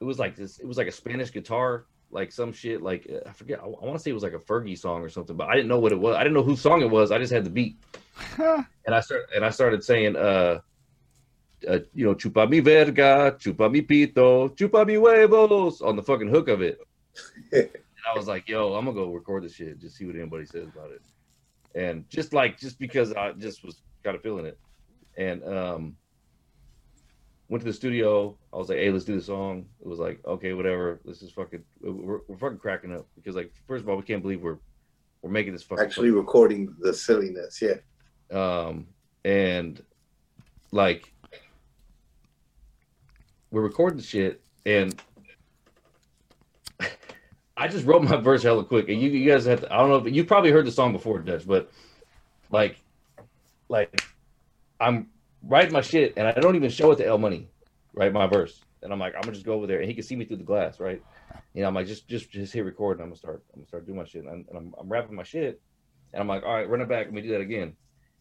it was like this. It was like a Spanish guitar, like some shit. Like uh, I forget. I, I want to say it was like a Fergie song or something, but I didn't know what it was. I didn't know whose song it was. I just had the beat, and I started and I started saying, uh, uh, you know, chupa mi verga, chupa mi pito, chupa mi huevos on the fucking hook of it. [LAUGHS] and I was like, yo, I'm gonna go record this shit, just see what anybody says about it. And just like, just because I just was kind of feeling it. And um, went to the studio. I was like, hey, let's do the song. It was like, okay, whatever. Let's just fucking, we're, we're fucking cracking up because, like, first of all, we can't believe we're we're making this fucking Actually recording the silliness, yeah. um and like we're recording shit and I just wrote my [LAUGHS] verse hella quick and you, you guys have to, I don't know if you probably heard the song before Dutch but like like I'm writing my shit and I don't even show it to El Money right my verse and I'm like I'm gonna just go over there and he can see me through the glass right you know I'm like just just just hit record and I'm gonna start I'm gonna start doing my shit and I'm, and I'm, I'm rapping my shit and I'm like all right run it back let me do that again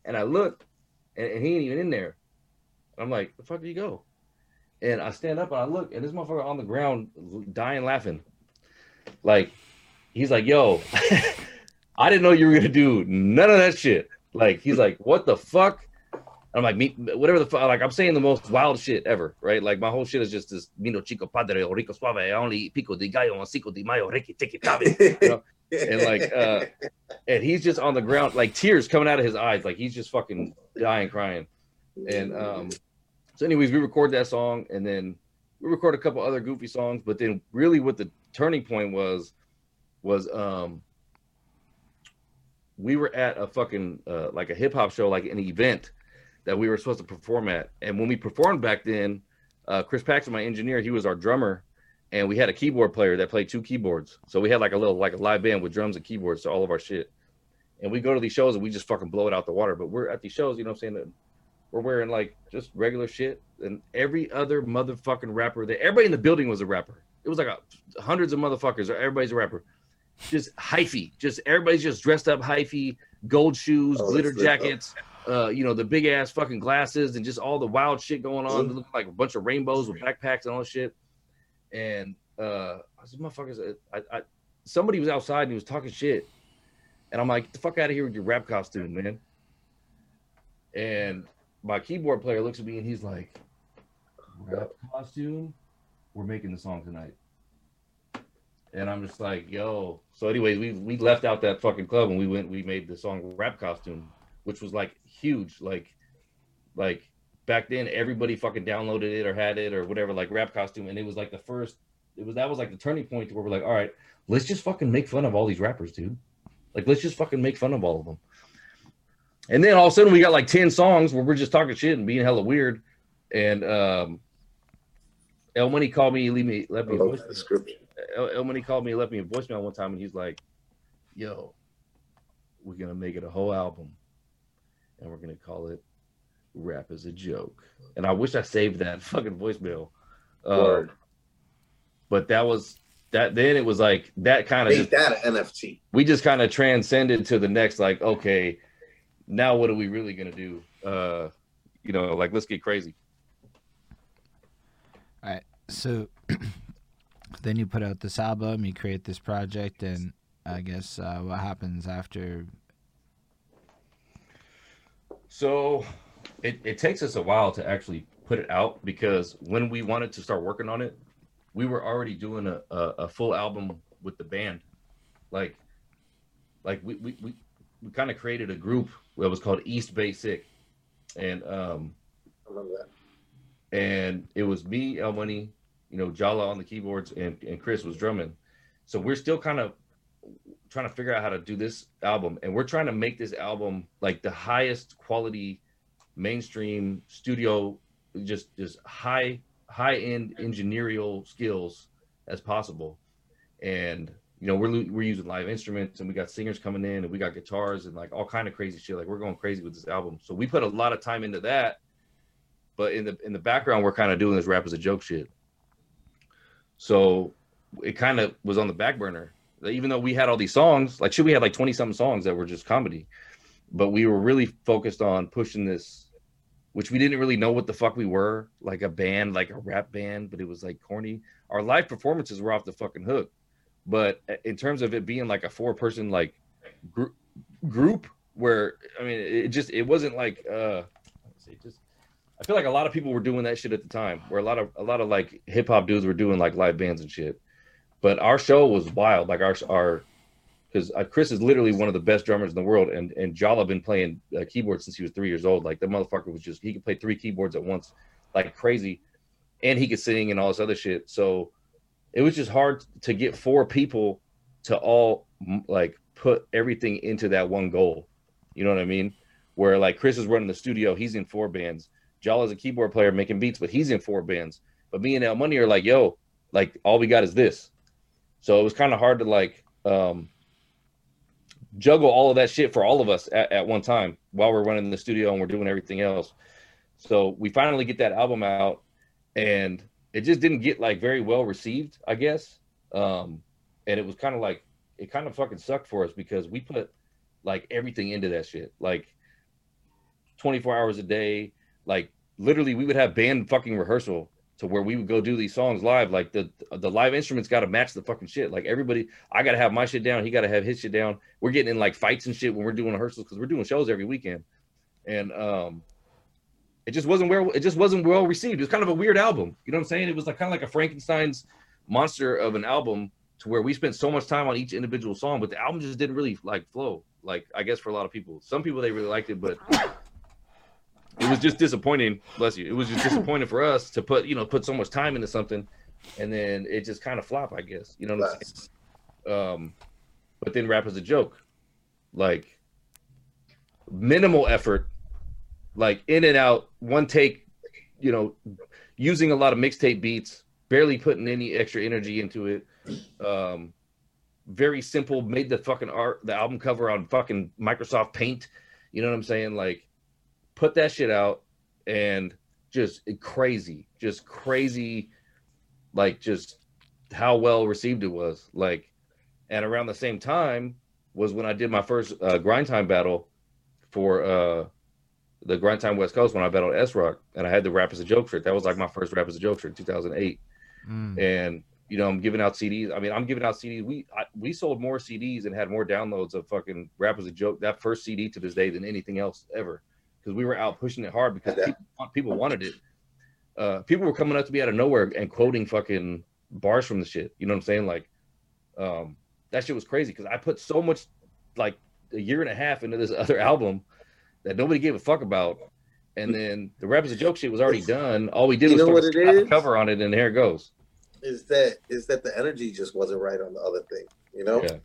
and I look, and, and he ain't even in there. I'm like, the fuck did he go? And I stand up and I look, and this motherfucker on the ground dying laughing. Like, he's like, yo, [LAUGHS] I didn't know you were gonna do none of that shit. Like, he's like, what the fuck? I'm like, me, whatever the fuck. Like, I'm saying the most wild shit ever, right? Like, my whole shit is just this Mino Chico Padre o Rico Suave. I only eat pico de gallo on Cinco de Mayo, Ricky Tiki Tabe. You know? and like uh and he's just on the ground like tears coming out of his eyes like he's just fucking dying crying and um so anyways we record that song and then we record a couple other goofy songs but then really what the turning point was was um we were at a fucking uh, like a hip-hop show like an event that we were supposed to perform at and when we performed back then uh chris paxton my engineer he was our drummer and we had a keyboard player that played two keyboards. So we had like a little like a live band with drums and keyboards to all of our shit. And we go to these shows and we just fucking blow it out the water. But we're at these shows, you know what I'm saying? We're wearing like just regular shit. And every other motherfucking rapper that everybody in the building was a rapper. It was like a, hundreds of motherfuckers. or Everybody's a rapper. Just hyphy. Just everybody's just dressed up hyphy, gold shoes, Oh, glitter that's lit up. jackets. Uh, you know, the big ass fucking glasses and just all the wild shit going on. It like a bunch of rainbows with backpacks and all shit and uh I said, motherfuckers, I, I somebody was outside and he was talking shit. And I'm like, get the fuck out of here with your rap costume, man. And my keyboard player looks at me and he's like, rap costume? We're making the song tonight. And I'm just like, yo. So, anyways, we we left out that fucking club and we went, we made the song rap costume, which was like huge. Like, like back then everybody fucking downloaded it or had it or whatever, like rap costume. And it was like the first it was that was like the turning point to where we're like, all right, let's just fucking make fun of all these rappers, dude. Like, let's just fucking make fun of all of them. And then all of a sudden we got like 10 songs where we're just talking shit and being hella weird. And um El Money called me, leave me, left me a love voice. that description. El, El Money called me, left me a voicemail one time, and he's like, "Yo, we're gonna make it a whole album, and we're gonna call it Rap as a Joke." And I wish I saved that [LAUGHS] fucking voicemail. Uh, but that was that. Then it was like that kind of that NFT. we just kind of transcended to the next. Like, okay, now what are we really gonna do? Uh, you know, like let's get crazy. So [CLEARS THROAT] then you put out this album, you create this project, and I guess uh, what happens after? So it, it takes us a while to actually put it out because when we wanted to start working on it, we were already doing a, a, a full album with the band. Like like we we, we, we kind of created a group that was called East Basic. And um I remember that. And it was me, El Money, you know, Jala on the keyboards, and, and Chris was drumming. So we're still kind of trying to figure out how to do this album, and we're trying to make this album like the highest quality mainstream studio, just just high high end engineerial skills as possible. And you know, we're we're using live instruments, and we got singers coming in, and we got guitars, and like all kind of crazy shit. Like we're going crazy with this album. So we put a lot of time into that but in the in the background we're kind of doing this rap as a joke shit so it kind of was on the back burner even though we had all these songs, like shit, we had like 20 something songs that were just comedy, but we were really focused on pushing this, which we didn't really know what the fuck we were, like a band, like a rap band, but it was like corny. Our live performances were off the fucking hook. But in terms of it being like a four person like group group where I mean it just it wasn't like uh let's see just I feel like a lot of people were doing that shit at the time where a lot of a lot of like hip hop dudes were doing like live bands and shit. But our show was wild. Like our our because uh, Chris is literally one of the best drummers in the world, and and Jala been playing uh, keyboards since he was three years old. Like the motherfucker was just he could play three keyboards at once, like crazy, and he could sing and all this other shit. So it was just hard to get four people to all like put everything into that one goal. You know what I mean? Where like Chris is running the studio, he's in four bands. Jala's a keyboard player making beats, but he's in four bands. But me and El Money are like, yo, like all we got is this. So it was kind of hard to like um, juggle all of that shit for all of us at, at one time while we're running the studio and we're doing everything else. So we finally get that album out, and it just didn't get like very well received, I guess. Um, and it was kind of like it kind of fucking sucked for us because we put like everything into that shit, like 24 hours a day, like literally we would have band fucking rehearsal to where we would go do these songs live. Like the the live instruments got to match the fucking shit. Like everybody, I got to have my shit down. He got to have his shit down. We're getting in like fights and shit when we're doing rehearsals because we're doing shows every weekend, and um, it just wasn't well. It just wasn't well received. It was kind of a weird album. You know what I'm saying? It was like kind of like a Frankenstein's monster of an album to where we spent so much time on each individual song, but the album just didn't really like flow. Like I guess for a lot of people, some people they really liked it, but [LAUGHS] it was just disappointing. Bless you. It was just disappointing for us to put you know put so much time into something, and then it just kind of flop. I guess you know what I'm saying. Um, but then rap is a joke, like minimal effort, like in and out, one take, you know, using a lot of mixtape beats, barely putting any extra energy into it. Um, very simple, made the fucking art, the album cover on fucking Microsoft Paint. You know what I'm saying? Like put that shit out and just crazy, just crazy, like just how well received it was. Like, and around the same time was when I did my first uh, grind time battle for uh, the grind time West Coast when I battled S Rock, and I had the rap as a joke shirt. That was like my first rap as a joke shirt, 2008. Mm. And you know, I'm giving out CDs. I mean, I'm giving out CDs. We I, we sold more CDs and had more downloads of fucking rap as a joke that first CD to this day than anything else ever because we were out pushing it hard because people, people wanted it. Uh, people were coming up to me out of nowhere and quoting fucking bars from the shit. You know what I'm saying? Like, um, that shit was crazy because I put so much, like a year and a half into this [LAUGHS] other album that nobody gave a fuck about. And then the rap is a joke shit was already done. All we did you was a cover on it, and here it goes. Is that is that the energy just wasn't right on the other thing? You know, yeah.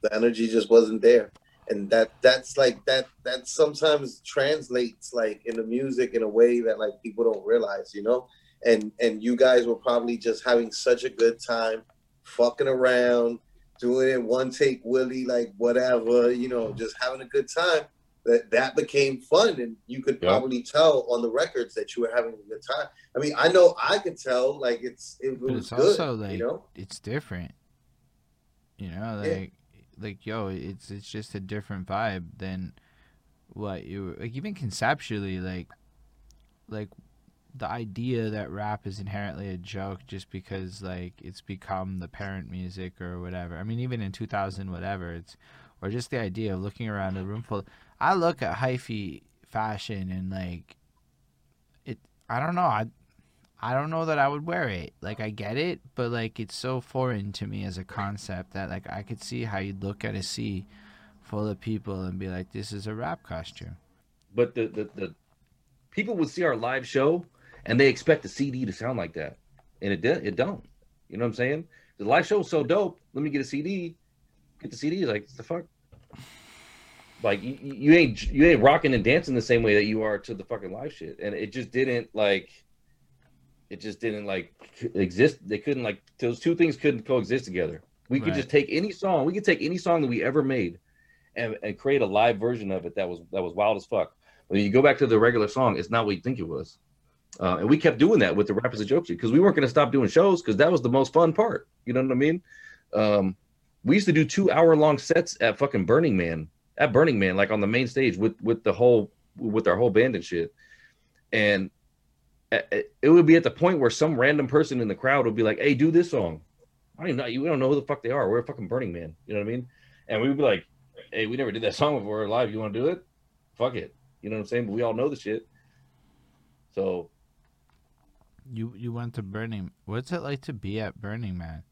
the energy just wasn't there and that that's like that that sometimes translates like in the music in a way that like people don't realize you know? And and you guys were probably just having such a good time fucking around doing it one take willie like whatever you know just having a good time. That that became fun and you could probably tell on the records that you were having a good time. I mean i know i could tell like it's it was it's good, also like you know? it's different. You know like yeah like yo, it's it's just a different vibe than what you like even conceptually like like the idea that rap is inherently a joke just because like it's become the parent music or whatever. I mean even in 2000 whatever it's or just the idea of looking around a room full I look at hyphy fashion and like it I don't know I I don't know that I would wear it. Like I get it, but like it's so foreign to me as a concept that like I could see how you'd look at a sea full of people and be like, "This is a rap costume." But the the, the people would see our live show and they expect the CD to sound like that, and it did. It don't. You know what I'm saying? The live show is so dope. Let me get a CD. Get the CD. Like the fuck. Like you, you ain't you ain't rocking and dancing the same way that you are to the fucking live shit, and it just didn't like it just didn't like exist. They couldn't like those two things couldn't coexist together. We right. could just take any song. We could take any song that we ever made, and, and create a live version of it that was that was wild as fuck. When you go back to the regular song, it's not what you think it was. Uh, and we kept doing that with the rappers and jokes because we weren't going to stop doing shows because that was the most fun part. You know what I mean? Um, we used to do two hour long sets at fucking Burning Man, at Burning Man, like on the main stage with with the whole with our whole band and shit. And it would be at the point where some random person in the crowd would be like, "Hey, do this song." I don't even know. You don't know who the fuck they are. We're a fucking Burning Man. You know what I mean? And we would be like, "Hey, we never did that song before live. You want to do it? Fuck it." You know what I'm saying? But we all know the shit. So you you went to Burning. Man what's it like to be at Burning Man?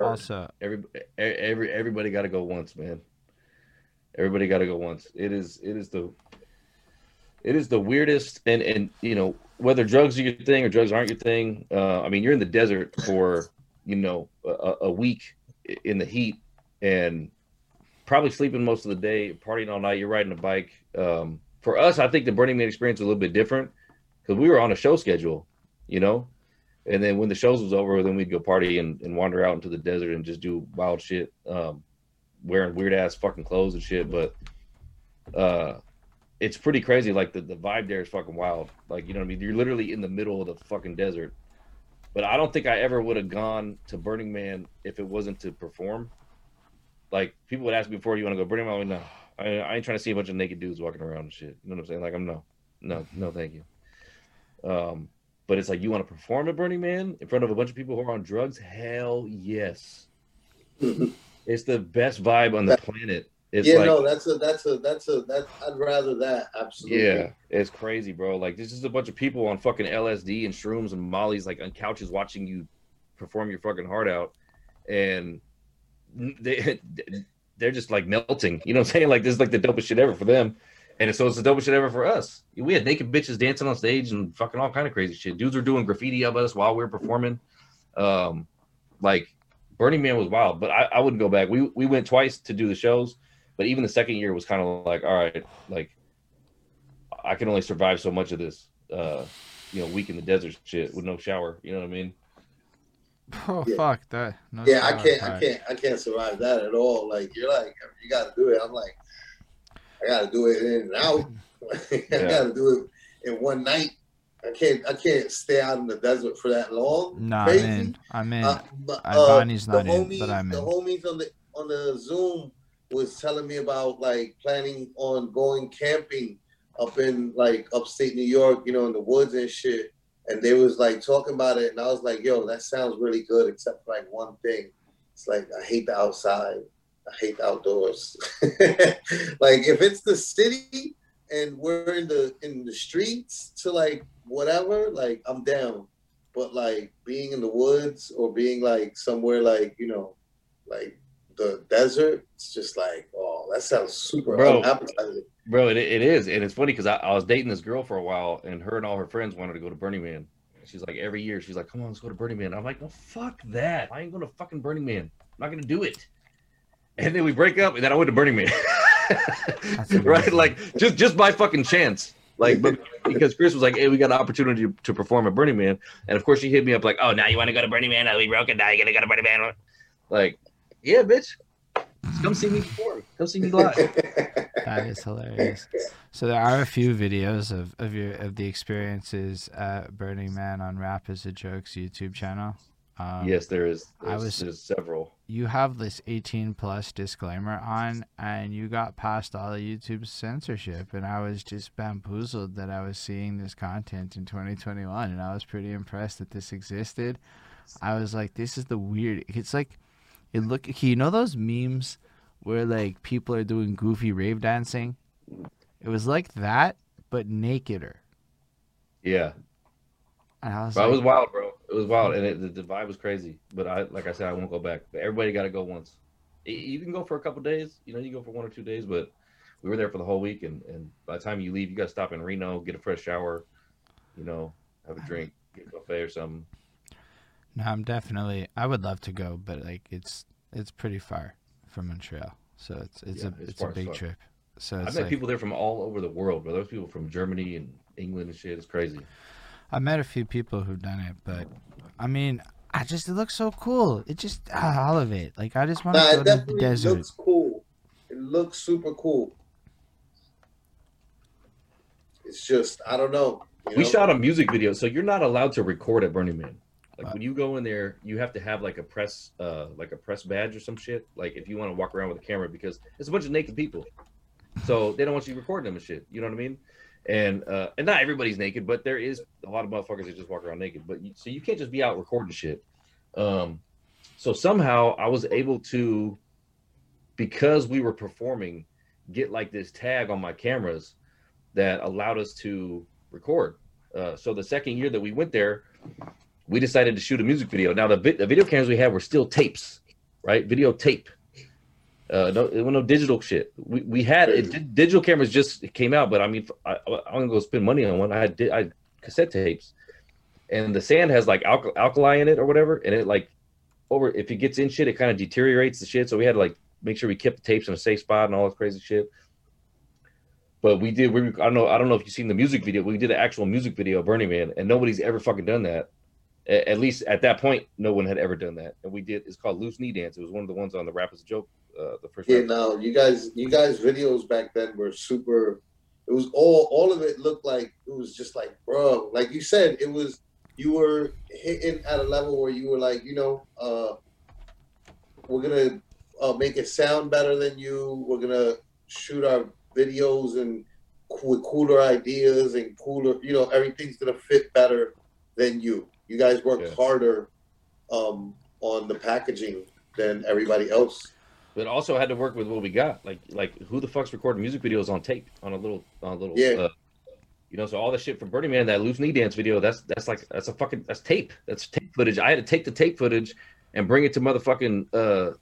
Also, every every everybody got to go once, man. Everybody got to go once. It is it is the it is the weirdest and and you know whether drugs are your thing or drugs aren't your thing. Uh, I mean, you're in the desert for you know a, a week in the heat and probably sleeping most of the day, partying all night. You're riding a bike. Um, for us, I think the Burning Man experience was a little bit different because we were on a show schedule, you know. And then when the shows was over, then we'd go party and, and wander out into the desert and just do wild shit, um, wearing weird ass fucking clothes and shit. But uh, it's pretty crazy. Like the, the vibe there is fucking wild. Like, you know what I mean? You're literally in the middle of the fucking desert. But I don't think I ever would have gone to Burning Man if it wasn't to perform. Like people would ask me before, you want to go Burning Man? I'm like, no, I, I, ain't trying to see a bunch of naked dudes walking around and shit. You know what I'm saying? Like I'm no, no, no, thank you. Um, but it's like you want to perform at Burning Man in front of a bunch of people who are on drugs? Hell yes. [LAUGHS] it's the best vibe on the planet. It's yeah, like, no, that's a that's a that's a that I'd rather that absolutely. Yeah, it's crazy, bro. Like this is a bunch of people on fucking LSD and shrooms and Molly's like on couches watching you perform your fucking heart out, and they [LAUGHS] they're just like melting. You know what I'm saying? Like this is like the dopest shit ever for them. And so it's the dopest shit ever for us. We had naked bitches dancing on stage and fucking all kind of crazy shit. Dudes were doing graffiti of us while we were performing. Um, like Burning Man was wild, but I, I wouldn't go back. We we went twice to do the shows, but even the second year was kind of like, all right, like I can only survive so much of this. Uh, you know, week in the desert shit with no shower. You know what I mean? [LAUGHS] Oh yeah. fuck that! No yeah, I can't, I can't, I can't survive that at all. Like you're like, you got to do it. I'm like, I got to do it in and out. [LAUGHS] [LAUGHS] I yeah. got to do it in one night. I can't, I can't stay out in the desert for that long. Nah, Crazy. I'm in. I'm in. Uh, but, uh, Bonnie's not homies, in, but I'm in. The homies on the on the Zoom was telling me about like planning on going camping up in like upstate New York, you know, in the woods and shit and they was like talking about it, and I was like, "Yo, that sounds really good," except for like one thing. It's like I hate the outside. I hate the outdoors. [LAUGHS] like if it's the city and we're in the in the streets to like whatever, like I'm down. But like being in the woods or being like somewhere like you know, like the desert, it's just like, oh, that sounds super Bro, unappetizing. Bro, it, it is, and it's funny because I, I, was dating this girl for a while, and her and all her friends wanted to go to Burning Man. She's like, every year, she's like, "Come on, let's go to Burning Man." I'm like, "No, fuck that! I ain't going to fucking Burning Man. I'm not going to do it." And then we break up, and then I went to Burning Man. [LAUGHS] right, like just just by fucking chance. Like, but because Chris was like, "Hey, we got an opportunity to, to perform at Burning Man," and of course she hit me up like, "Oh, now you want to go to Burning Man? Now we broke it. Now you gotta go to Burning Man." Like, yeah, bitch, come see me perform. Come see me live. [LAUGHS] that is hilarious. So there are a few videos of, of your of the experiences at Burning Man on Rap is a Joke's YouTube channel. Um, yes, there is. There's, I was there's several. You have this 18 plus disclaimer on, and you got past all the YouTube censorship, and I was just bamboozled that I was seeing this content in 2021, and I was pretty impressed that this existed. I was like, this is the weird. It's like, it look. You know those memes where like people are doing goofy rave dancing. It was like that, but nakeder. Yeah. And I was, like, it was wild, bro. It was wild, and it, the, the vibe was crazy. But I, like I said, I won't go back. But everybody got to go once. You can go for a couple days. You know, you go for one or two days, but we were there for the whole week. And, and by the time you leave, you got to stop in Reno, get a fresh shower, you know, have a drink, get a buffet or something. No, I'm definitely. I would love to go, but like it's it's pretty far from Montreal, so it's it's yeah, a it's, it's a big far. trip. So I've met like, people there from all over the world, but those people from Germany and England and shit. It's crazy. I met a few people who've done it, but I mean, I just it looks so cool. It just uh, all of it. Like I just want nah, to go to the desert. It looks cool. It looks super cool. It's just I don't know. we know? shot a music video, so you're not allowed to record at Burning Man. Like when you go in there, you have to have like a press, uh, like a press badge or some shit. Like if you want to walk around with a camera, because it's a bunch of naked people, so they don't want you recording them and shit. You know what I mean? And uh, and not everybody's naked, but there is a lot of motherfuckers that just walk around naked. But you, so you can't just be out recording shit. Um, so somehow I was able to, because we were performing, get like this tag on my cameras that allowed us to record. Uh, so the second year that we went there, we decided to shoot a music video. Now the, vi- the video cameras we had were still tapes, right? Video tape. Uh, no, no digital shit. We, we had it, digital cameras just came out, but I mean, I, I'm gonna go spend money on one. I had di- I cassette tapes, and the sand has like alka- alkali in it or whatever, and it like over if it gets in shit, it kind of deteriorates the shit. So we had to like make sure we kept the tapes in a safe spot and all this crazy shit. But we did. We I don't know. I don't know if you've seen the music video. We did an actual music video, of Burning Man, and nobody's ever fucking done that. At least at that point, no one had ever done that. And we did. It's called Loose Knee Dance. It was one of the ones on the Rappers Joke. Uh, the first. Yeah, Rappers- no, you guys, you guys' videos back then were super. It was all, all of it looked like it was just like, bro, like you said, it was. You were hitting at a level where you were like, you know, uh, we're gonna uh, make it sound better than you. We're gonna shoot our videos and with cooler ideas and cooler, you know, everything's gonna fit better than you. You guys worked Yeah. harder um, on the packaging than everybody else. but also had to work with what we got. Like like who the fuck's recording music videos on tape on a little on a little Yeah. uh, you know, so all the shit from Burning Man, that loose knee dance video, that's that's like that's a fucking that's tape. That's tape footage. I had to take the tape footage and bring it to motherfucking uh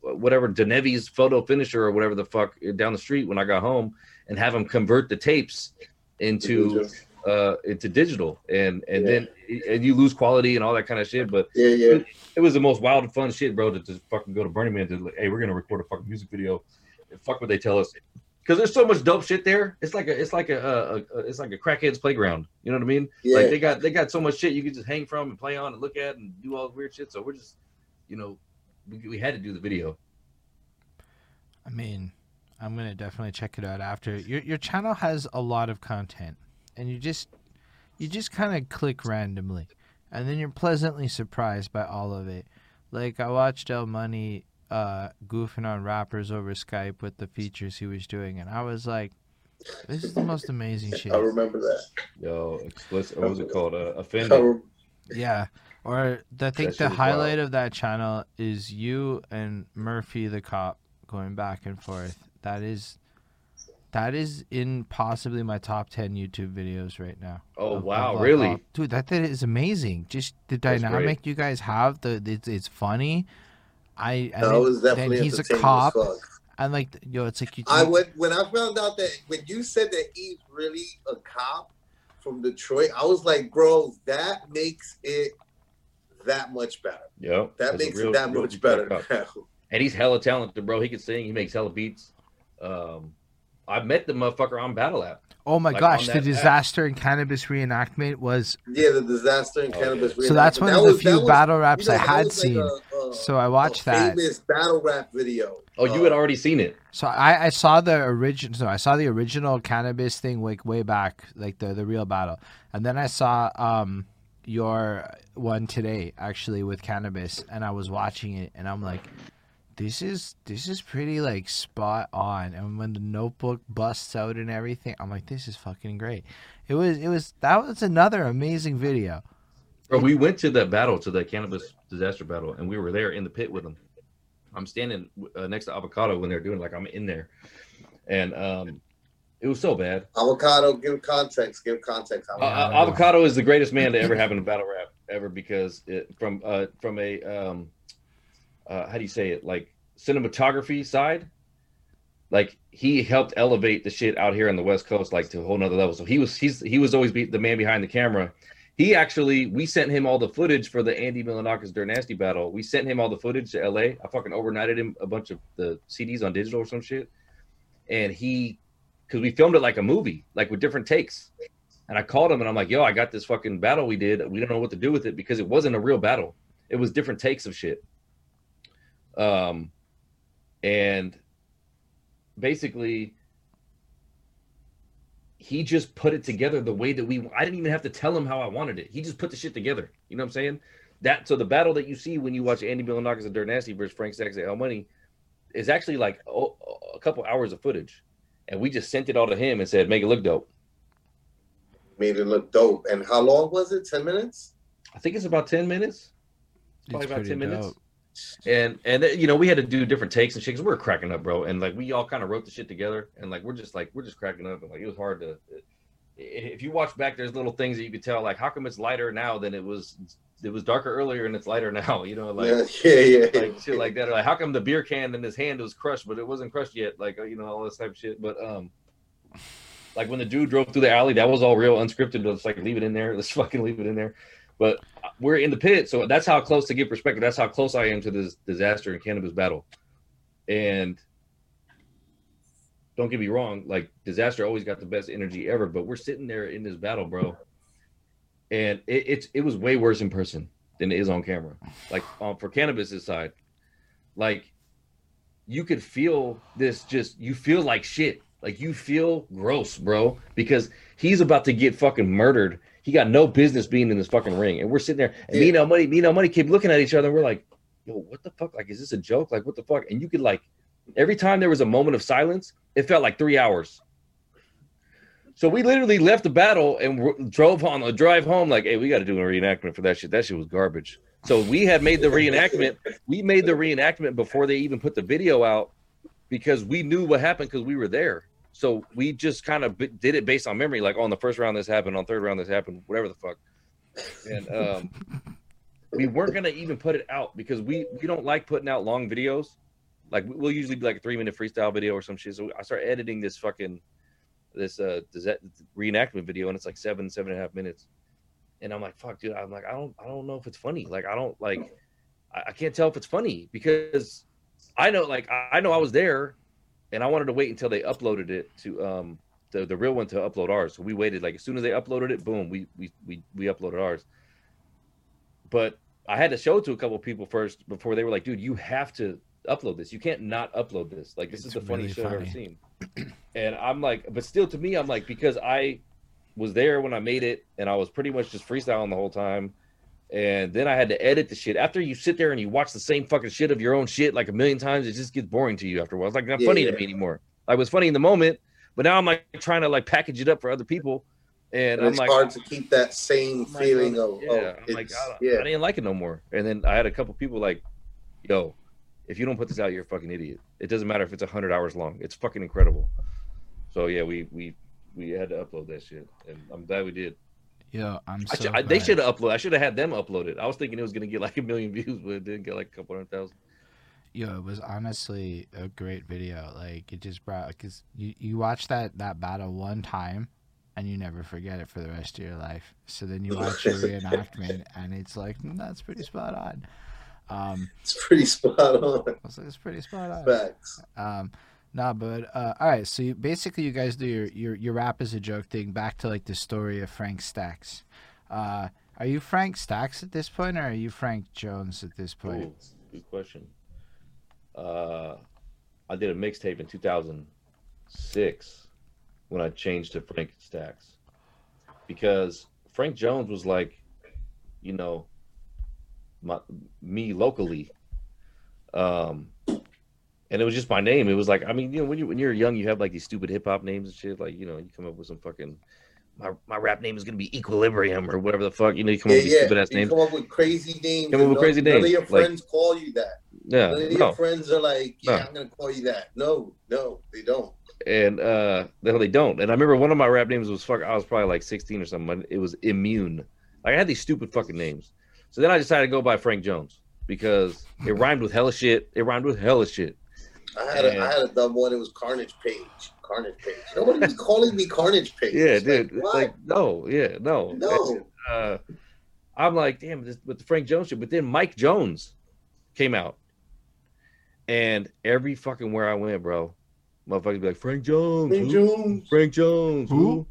whatever Denevi's photo finisher or whatever the fuck down the street when I got home and have him convert the tapes into uh into digital and and Yeah. then and you lose quality and all that kind of shit. But yeah, yeah. it was the most wild and fun shit, bro. To just fucking go to Burning Man to like, hey, we're gonna record a fucking music video. And fuck what they tell us, because there's so much dope shit there. It's like a, it's like a, a, a, it's like a crackhead's playground. You know what I mean? Yeah. Like they got, they got so much shit you can just hang from and play on and look at and do all the weird shit. So we're just, you know, we, we had to do the video. I mean, I'm gonna definitely check it out after. Your your channel has a lot of content, and you just you just kind of click randomly, and then you're pleasantly surprised by all of it. Like I watched El Money uh, goofing on rappers over Skype with the features he was doing, and I was like, "This is the most amazing [LAUGHS] shit." I remember that. Yo, explicit. What was it called? Uh, I offended. Yeah. Or the, I think the highlight wild. of that channel is you and Murphy the cop going back and forth. That is that is in possibly my top 10 YouTube videos right now. Oh Of- wow, of, like, really? all- dude, that, that is amazing. Just the That's dynamic you guys have, the it's, it's funny. I, I that think was definitely then he's a cop fuck. and like yo, it's like you I went when I found out that when you said that he's really a cop from Detroit, I was like, bro, that makes it that much better. Yeah, That makes real- it that much Detroit better. and he's hella talented, bro. He can sing. He makes hella beats. Um, I met the motherfucker on Battle App. Oh my like, gosh, the that app. Dizaster and Canibus reenactment was yeah, the Dizaster in Oh, Canibus. yeah. so that's one That of the was- few was- battle raps you know, I had was like seen. a- a- so I watched that. famous battle rap video. Oh, you Uh, had already seen it. So I, I saw the original. So I saw the original Canibus thing like way back, like the the real battle, and then I saw um your one today actually with Canibus, and I was watching it, and I'm like, this is this is pretty like spot on. And when the notebook busts out and everything, I'm like, this is fucking great. It was it was that was another amazing video. Bro, we went to that battle, to the Canibus Dizaster battle, and we were there in the pit with them. I'm standing uh, next to Avocado when they're doing like I'm in there, and um, it was so bad. Avocado, give context. Give context. Uh, uh, Avocado is the greatest man to ever happen in a battle rap ever because it, from uh, from a um, uh, how do you say it like cinematography side, like he helped elevate the shit out here on the West Coast like to a whole nother level. So he was he's he was always be the man behind the camera. He actually we sent him all the footage for the Andy Milonakis Dirt Nasty battle. We sent him all the footage to LA. I fucking overnighted him a bunch of the CDs on digital or some shit, and he because we filmed it like a movie, like with different takes. And I called him and I'm like, yo, I got this fucking battle we did. We don't know what to do with it because it wasn't a real battle. It was different takes of shit. Um, and basically, he just put it together the way that we I didn't even have to tell him how I wanted it. He just put the shit together. You know what I'm saying? That so the battle that you see when you watch Andy Milonakis and Dirt Nasty versus Frank Stacks at El Money is actually like oh, a couple hours of footage. And we just sent it all to him and said, make it look dope. Made it look dope. And how long was it? 10 minutes? I think it's about 10 minutes. It's probably it's about 10 minutes. And and uh, you know, we had to do different takes and shit because we are cracking up, bro. And like we all kind of wrote the shit together and like we're just like we're just cracking up and like it was hard to uh, if you watch back, there's little things that you could tell, like how come it's lighter now than it was it was darker earlier and it's lighter [LAUGHS] now, you know, like yeah, yeah, yeah. like shit like that. Like how come the beer can in his hand was crushed, but it wasn't crushed yet, like uh, you know, all this type of shit. But um like when the dude drove through the alley, that was all real unscripted. Let's like leave it in there. [LAUGHS] Let's fucking leave it in there. But we're in the pit, so that's how close to give perspective. That's how close I am to this Dizaster and Canibus battle. And don't get me wrong, like Dizaster always got the best energy ever, but we're sitting there in this battle, bro, and it, it's it was way worse in person than it is on camera. Like um, for Canibus side, like you could feel this just you feel like shit like you feel gross, bro, because he's about to get fucking murdered. He got no business being in this fucking ring, and we're sitting there, and yeah. me and El Money, me and El Money keep looking at each other, and we're like, "Yo, what the fuck? Like, is this a joke? Like, what the fuck?" And you could like, every time there was a moment of silence, it felt like three hours. So we literally left the battle and drove on the drive home. Like, hey, we got to do a reenactment for that shit. That shit was garbage. So we had made the reenactment. [LAUGHS] we made the reenactment before they even put the video out because we knew what happened because we were there. So we just kind of b- did it based on memory, like on the first round this happened, on third round this happened, whatever the fuck. And um, we weren't gonna even put it out because we we don't like putting out long videos. Like we'll usually be like a three minute freestyle video or some shit. So I start editing this fucking this uh reenactment video, and it's like seven seven and a half minutes. And I'm like, fuck, dude. I'm like, I don't I don't know if it's funny. Like I don't like I, I can't tell if it's funny because I know like I know I was there and I wanted to wait until they uploaded it to um the, the real one to upload ours. So we waited like as soon as they uploaded it, boom, we we we we uploaded ours. But I had to show it to a couple people first before they were like, dude, you have to upload this. You can't not upload this. Like this it's is the funniest really funny. I've ever seen. [CLEARS THROAT] and I'm like, but still to me, I'm like, because I was there when I made it and I was pretty much just freestyling the whole time and then I had to edit the shit. After you sit there and you watch the same fucking shit of your own shit like a million times, it just gets boring to you after a while. It's like not yeah, funny yeah. to me anymore. Like it was funny in the moment, but now I'm like trying to like package it up for other people. And, and it's like, hard to keep that same oh feeling of, oh, yeah. Oh, I'm like, I, yeah. I didn't like it no more. And then I had a couple people like, yo, if you don't put this out, you're a fucking idiot. It doesn't matter if it's hundred hours long. It's fucking incredible. So yeah, we we we had to upload that shit, and I'm glad we did. Yeah, I'm. So I, they should have uploaded. I should have had them uploaded. I was thinking it was gonna get like a million [LAUGHS] views, but it didn't get like a couple hundred thousand. Yo, it was honestly a great video. Like it just brought because you you watch that that battle one time, and you never forget it for the rest of your life. So then you watch your [LAUGHS] reenactment, and it's like mm, that's pretty spot on. Um, it's pretty spot on. It's, it's pretty spot on. Facts. Um, Nah, but uh, all right. So you, basically, you guys do your, your your rap as a joke thing. Back to like the story of Frank Stacks. Uh, are you Frank Stacks at this point, or are you Frank Jones at this point? Ooh, good question. Uh, I did a mixtape in 2006 when I changed to Frank Stacks because Frank Jones was like, you know, my, me locally. Um, and it was just my name. It was like, I mean, you know, when you when you're young, you have like these stupid hip hop names and shit. Like, you know, you come up with some fucking my, my rap name is gonna be Equilibrium or whatever the fuck. You know, you come yeah, up with yeah. stupid ass names. Come up with crazy names. Come up with crazy names. None of your friends like, call you that. Yeah. None of no. your friends are like, yeah, no. I'm gonna call you that. No, no, they don't. And uh no, they don't. And I remember one of my rap names was fuck. I was probably like 16 or something. It was Immune. Like I had these stupid fucking names. So then I decided to go by Frank Jones because it rhymed with hella shit. It rhymed with hella shit. I had and, a, I had a dumb one. It was Carnage Page. Carnage Page. Nobody was calling me Carnage Page. Yeah, dude. Like, like, no, yeah, no, no. Uh, I'm like, damn, this with the Frank Jones shit. But then Mike Jones came out, and every fucking where I went, bro, motherfuckers be like Frank Jones, Frank who? Jones, Frank Jones, who? who?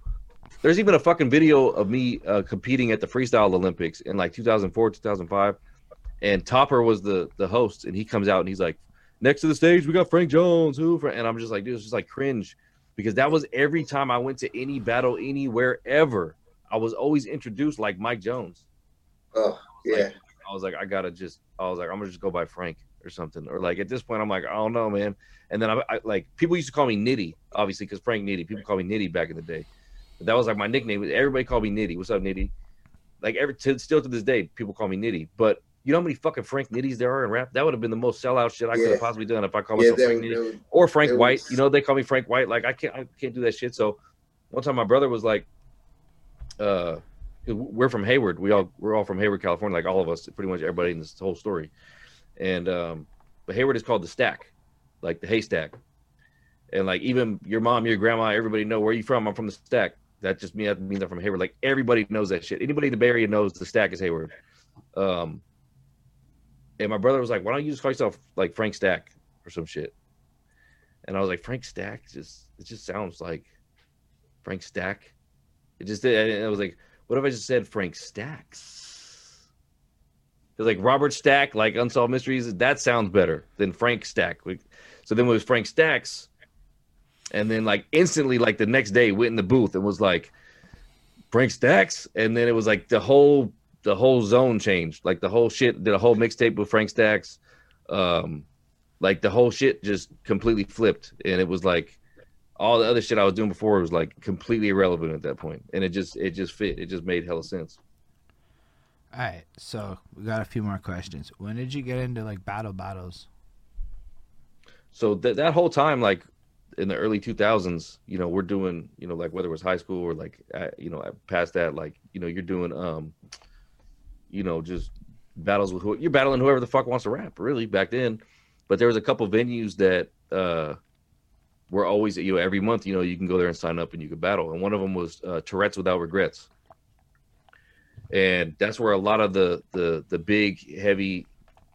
There's even a fucking video of me uh, competing at the freestyle Olympics in like 2004, 2005, and Topper was the the host, and he comes out and he's like next to the stage we got Frank Jones, who and I'm just like, dude, it's just like cringe because that was every time I went to any battle anywhere ever. I was always introduced like Mike Jones. Oh yeah. Like, I was like, I gotta just, I was like, I'm gonna just go by Frank or something, or like at this point, I'm like, I don't know, man. And then I, I like people used to call me Nitty, obviously, because Frank Nitty. People call me Nitty back in the day. But that was like my nickname. Everybody called me Nitty. What's up, Nitty? Like every to, still to this day, people call me Nitty. But you know how many fucking Frank Nitties there are in rap? That would have been the most sellout shit I could Yeah. have possibly done if I called myself there- Frank Nitty or Frank White. was- You know, they call me Frank White. Like I can't, I can't do that shit. So one time my brother was like, uh, we're from Hayward. We all we're all from Hayward, California. Like all of us, pretty much everybody in this whole story. And um, but Hayward is called the Stack, like the haystack. And like even your mom, your grandma, everybody know where you from. I'm from the Stack. That just means that means I'm from Hayward. Like everybody knows that shit. Anybody in the Bay Area knows the Stack is Hayward. Um, and my brother was like, "Why don't you just call yourself like Frank Stack or some shit?" And I was like, "Frank Stack just it just sounds like Frank Stack." It just did. I was like, "What if I just said Frank Stacks?" Because like Robert Stack, like Unsolved Mysteries, that sounds better than Frank Stack. So then it was Frank Stacks, and then like instantly, like the next day, went in the booth and was like Frank Stacks, and then it was like the whole the whole zone changed. Like the whole shit did a whole mixtape with Frank Stacks. Um, like the whole shit just completely flipped, and it was like all the other shit I was doing before was like completely irrelevant at that point, and it just it just fit. It just made hella sense. All right, so we got a few more questions. When did you get into like battle battles? So that that whole time, like in the early 2000s, you know, we're doing, you know, like whether it was high school or like, uh, you know, past that, like, you know, you're doing, um, you know, just battles with who you're battling whoever the fuck wants to rap, really back then. But there was a couple venues that uh, were always, you know, every month, you know, you can go there and sign up and you could battle. And one of them was uh, Tourette's Without Regrets, and that's where a lot of the the the big heavy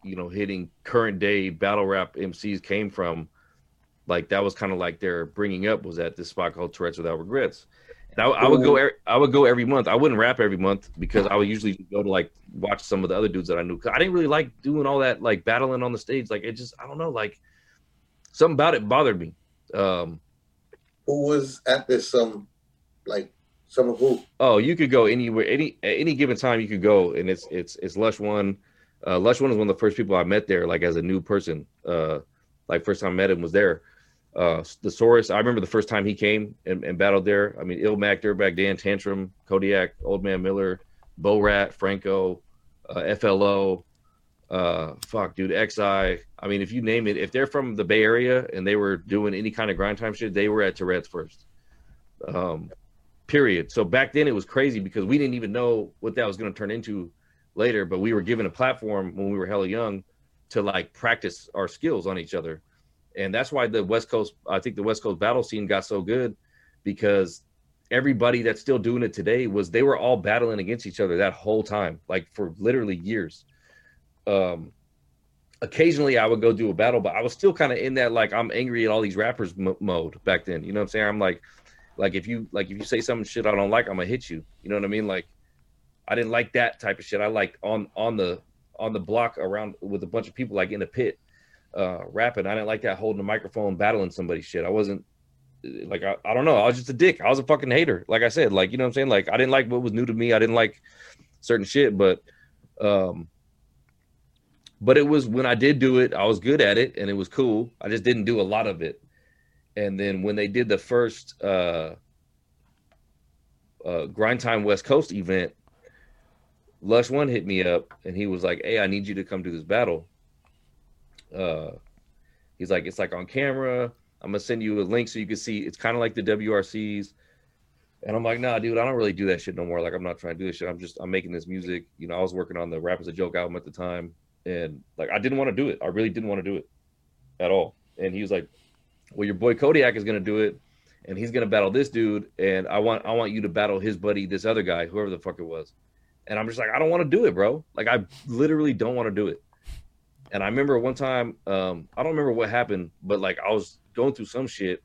you know, hitting current day battle rap MCs came from. Like that was kind of like their bringing up was at this spot called Tourette's Without Regrets. I, I would go, er- I would go every month. I wouldn't rap every month because I would usually go to like watch some of the other dudes that I knew. 'Cause I didn't really like doing all that like battling on the stage. Like it just, I don't know, like something about it bothered me. Um, Who was at this um like some of who? Oh, you could go anywhere, any at any given time you could go, and it's it's it's Lush One. Uh, Lush One was one of the first people I met there, like as a new person. Uh, like first time I met him was there. Uh, the Saurus, I remember the first time he came and, and battled there. I mean, Ilmac, Dirtbag Dan, Tantrum, Kodiak, Old Man Miller, Bo Rat, Franco, uh, FLO. Uh, fuck, dude, XI. I mean, if you name it, if they're from the Bay Area and they were doing any kind of grind time shit, they were at Tourette's first. Um, period. So back then it was crazy because we didn't even know what that was going to turn into later, but we were given a platform when we were hella young to like practice our skills on each other. And that's why the West Coast, I think the West Coast battle scene got so good because everybody that's still doing it today was they were all battling against each other that whole time, like for literally years. Um, occasionally I would go do a battle, but I was still kind of in that like I'm angry at all these rappers mo- mode back then. You know what I'm saying? I'm like, like if you like if you say some shit I don't like, I'm gonna hit you. You know what I mean? Like I didn't like that type of shit. I like on on the on the block around with a bunch of people like in a pit uh rapping. I didn't like that holding the microphone battling somebody shit. I wasn't like I, I don't know. I was just a dick. I was a fucking hater. Like I said, like you know what I'm saying? Like I didn't like what was new to me. I didn't like certain shit, but um but it was when I did do it, I was good at it and it was cool. I just didn't do a lot of it. And then when they did the first uh uh grind time West Coast event, Lush One hit me up and he was like, Hey, I need you to come do this battle. Uh he's like, it's like on camera. I'm gonna send you a link so you can see it's kind of like the WRCs. And I'm like, nah, dude, I don't really do that shit no more. Like, I'm not trying to do this shit. I'm just I'm making this music. You know, I was working on the Rap as a Joke album at the time, and like I didn't want to do it. I really didn't want to do it at all. And he was like, Well, your boy Kodiak is gonna do it, and he's gonna battle this dude, and I want I want you to battle his buddy, this other guy, whoever the fuck it was. And I'm just like, I don't want to do it, bro. Like I literally don't want to do it. And I remember one time, um, I don't remember what happened, but like I was going through some shit,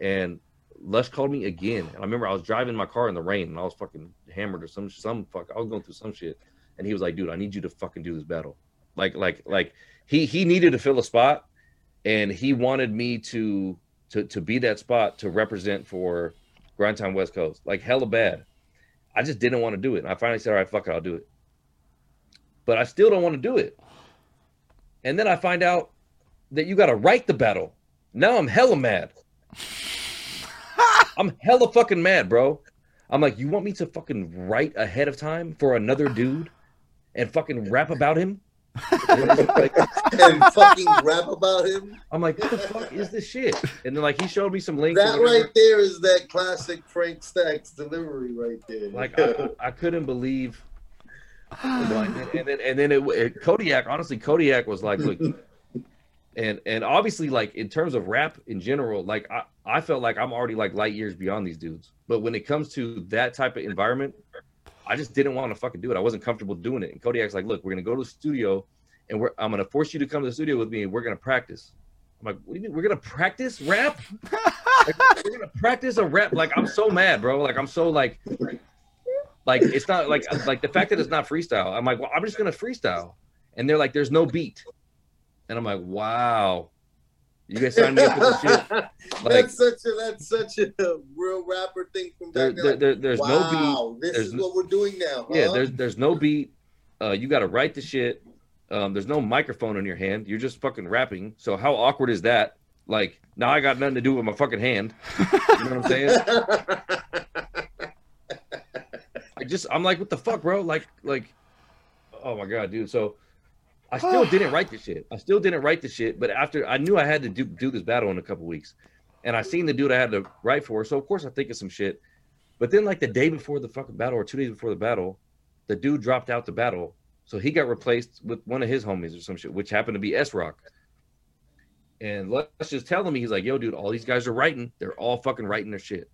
and Lush called me again. And I remember I was driving my car in the rain, and I was fucking hammered or some some fuck. I was going through some shit, and he was like, "Dude, I need you to fucking do this battle." Like like like he he needed to fill a spot, and he wanted me to to to be that spot to represent for Grind Time West Coast, like hella bad. I just didn't want to do it. And I finally said, all right, fuck it, I'll do it. But I still don't want to do it. And then I find out that you got to write the battle. Now I'm hella mad. [LAUGHS] I'm hella fucking mad, bro. I'm like, you want me to fucking write ahead of time for another dude and fucking rap about him? like, and fucking rap about him. I'm like, what the fuck is this shit? And then like he showed me some links. That right there is that classic Frank Stacks delivery right there. Like I, I couldn't believe. And then and then it, it, Kodiak honestly Kodiak was like, look, and and obviously like in terms of rap in general, like I I felt like I'm already like light years beyond these dudes. But when it comes to that type of environment, I just didn't want to fucking do it. I wasn't comfortable doing it. And Kodiak's like, look, we're gonna go to the studio and we're I'm gonna force you to come to the studio with me and we're gonna practice. I'm like, what do you mean? We're gonna practice rap? [LAUGHS] like, we're gonna practice a rap. Like, I'm so mad, bro. Like, I'm so like like it's not like [LAUGHS] like the fact that it's not freestyle. I'm like, well, I'm just gonna freestyle. And they're like, there's no beat. And I'm like, wow. You guys signed me up for this shit. [LAUGHS] Like, that's such a that's such a real rapper thing from back there, there, there's wow, no beat. This there's is what we're doing now. Huh? Yeah, there's there's no beat. Uh, you got to write the shit. Um, there's no microphone in your hand. You're just fucking rapping. So how awkward is that? Like now I got nothing to do with my fucking hand. You know what I'm saying? [LAUGHS] I just I'm like, what the fuck, bro? Like like, oh my god, dude. So I still didn't write the shit. I still didn't write the shit, but after I knew I had to do do this battle in a couple weeks, and I seen the dude I had to write for, so of course I think of some shit. But then like the day before the fucking battle, or two days before the battle, the dude dropped out the battle, so he got replaced with one of his homies or some shit, which happened to be S Rock. And let's just tell him he's like, yo, dude, all these guys are writing. They're all fucking writing their shit.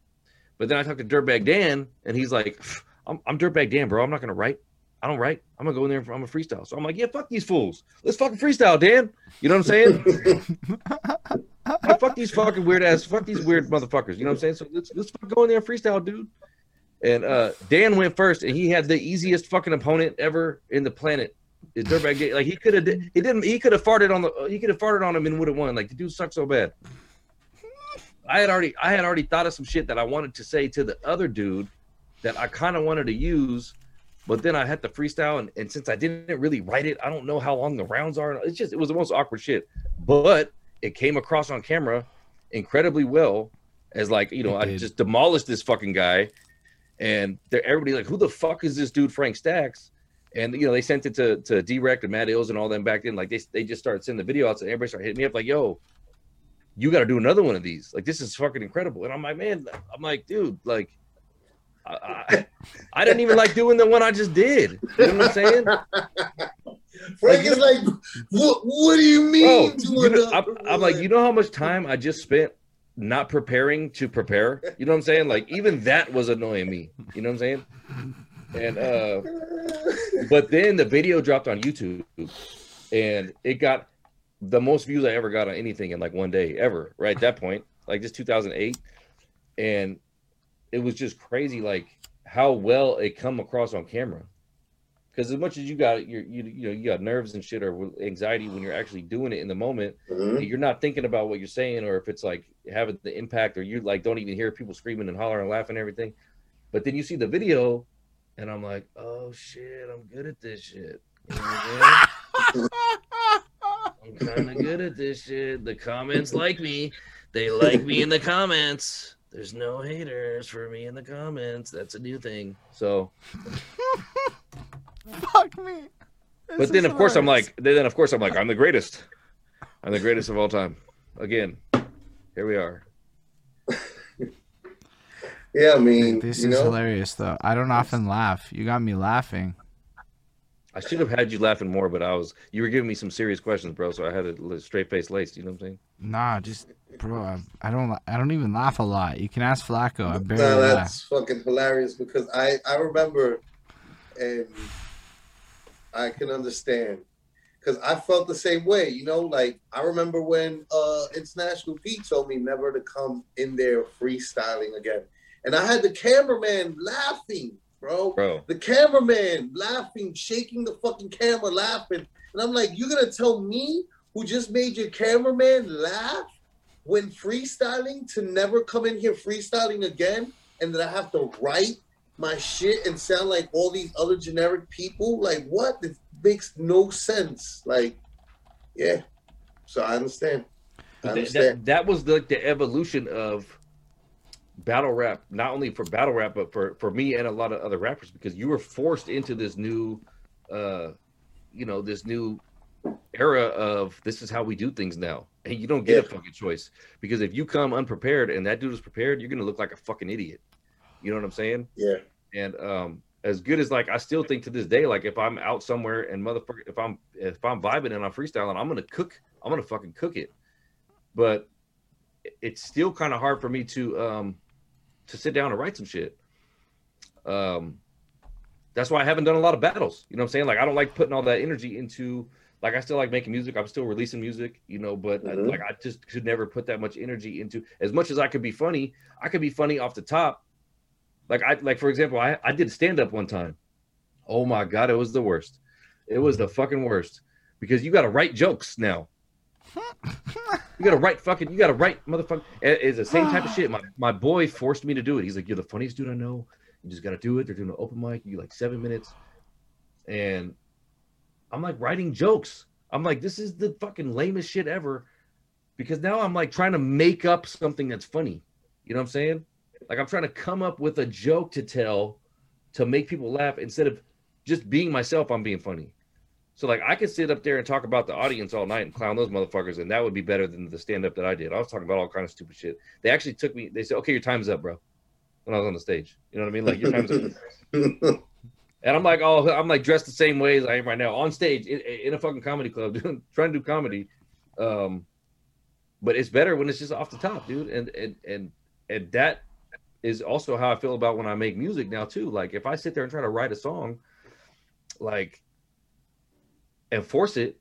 But then I talked to Dirtbag Dan, and he's like, I'm, I'm Dirtbag Dan, bro. I'm not gonna write. I don't write. I'm gonna go in there. I'm a freestyle. So I'm like, yeah, fuck these fools. Let's fucking freestyle, Dan. You know what I'm saying? like, fuck these fucking weird ass. Fuck these weird motherfuckers. You know what I'm saying? So let's let's go in there and freestyle, dude. And uh, Dan went first, and he had the easiest fucking opponent ever in the planet. Is Dirtbag Dan. Like he could have, he didn't, he could have farted on the, he could have farted on him and would have won. Like the dude sucks so bad. I had already, I had already thought of some shit that I wanted to say to the other dude that I kind of wanted to use but then I had to freestyle, and, and since I didn't really write it, I don't know how long the rounds are. It's just it was the most awkward shit. But it came across on camera incredibly well, as like you know I just demolished this fucking guy, and they're everybody like, who the fuck is this dude Frank Stacks? And you know they sent it to to Drect and Madd Illz and all them back then. Like they they just started sending the video out, and everybody started hitting me up like, yo. You got to do another one of these. Like this is fucking incredible. And I'm like, man, I'm like, dude, like I, I, didn't even like doing the one I just did. You know what I'm saying? [LAUGHS] Frank like, is like, what, what do you mean? Bro, you know, I'm, I'm like, you know how much time I just spent not preparing to prepare? You know what I'm saying? Like, even that was annoying me. You know what I'm saying? And uh, but then the video dropped on YouTube, and it got the most views I ever got on anything in like one day ever. Right at that point, like just 2008, and it was just crazy, like how well it come across on camera. Because as much as you got your, you you know, you got nerves and shit or anxiety when you're actually doing it in the moment, mm-hmm. you're not thinking about what you're saying or if it's like having the impact or you like don't even hear people screaming and hollering and laughing and everything. But then you see the video, and I'm like, oh shit, I'm good at this shit. You know I'm [LAUGHS] kind of good at this shit. The comments like me. They like me in the comments there's no haters for me in the comments. That's a new thing. So [LAUGHS] fuck me. This but then of course I'm like then of course I'm like I'm the greatest. I'm the greatest of all time. Again, here we are. [LAUGHS] yeah, I mean, this is know? hilarious though. I don't often laugh. You got me laughing. I should have had you laughing more, but I was you were giving me some serious questions, bro. So I had a straight face laced. You know what I'm saying? Nah, just bro. I, I, don't. I don't even laugh a lot. You can ask Flacco. I barely no, that's laugh. fucking hilarious because I I remember, and I can understand because I felt the same way. You know, like I remember when uh International Pete told me never to come in there freestyling again, and I had the cameraman laughing bro. Bro. The cameraman laughing, shaking the fucking camera, laughing. And I'm like, you're gonna tell me who just made your cameraman laugh when freestyling to never come in here freestyling again, and then I have to write my shit and sound like all these other generic people. Like what? It makes no sense. Like, yeah. So I understand. I understand. that, that was the, the evolution of battle rap, not only for battle rap, but for, for me and a lot of other rappers, because you were forced into this new, uh, you know, this new era of this is how we do things now. And you don't get a fucking choice because if you come unprepared and that dude is prepared, you're going to look like a fucking idiot. You know what I'm saying? yeah. and um as good as like I still think to this day, like if I'm out somewhere and motherfucker, if I'm if I'm vibing and I'm freestyling, I'm gonna cook. I'm gonna fucking cook it. But it's still kind of hard for me to um to sit down and write some shit. Um, that's why I haven't done a lot of battles. You know what I'm saying? Like I don't like putting all that energy into. Like I still like making music. I'm still releasing music. You know, but I- Mhm. like I just could never put that much energy into. As much as I could be funny, I could be funny off the top. Like I like for example, I I did stand up one time. Oh my god, it was the worst. It was the fucking worst because you got to write jokes now. [LAUGHS] You got to write fucking. You got to write motherfucker. It's the same type of [SIGHS] shit. My my boy forced me to do it. He's like, "You're the funniest dude I know. You just got to do it." They're doing an open mic. You like seven minutes, and I'm like writing jokes. I'm like, this is the fucking lamest shit ever, because now I'm like trying to make up something that's funny. You know what I'm saying? Like I'm trying to come up with a joke to tell to make people laugh instead of just being myself. I'm being funny. So like I could sit up there and talk about the audience all night and clown those motherfuckers, and that would be better than the stand up that I did. I was talking about all kind of stupid shit. They actually took me. They said, "Okay, your time's up, bro." When I was on the stage, you know what I mean? Like your time's up. [LAUGHS] And I'm like, oh, I'm like dressed the same way as I am right now on stage in, in a fucking comedy club, [LAUGHS] doing trying to do comedy. Um, but it's better when it's just off the top, dude. And and and and that is also how I feel about when I make music now too. Like if I sit there and try to write a song, like and force it,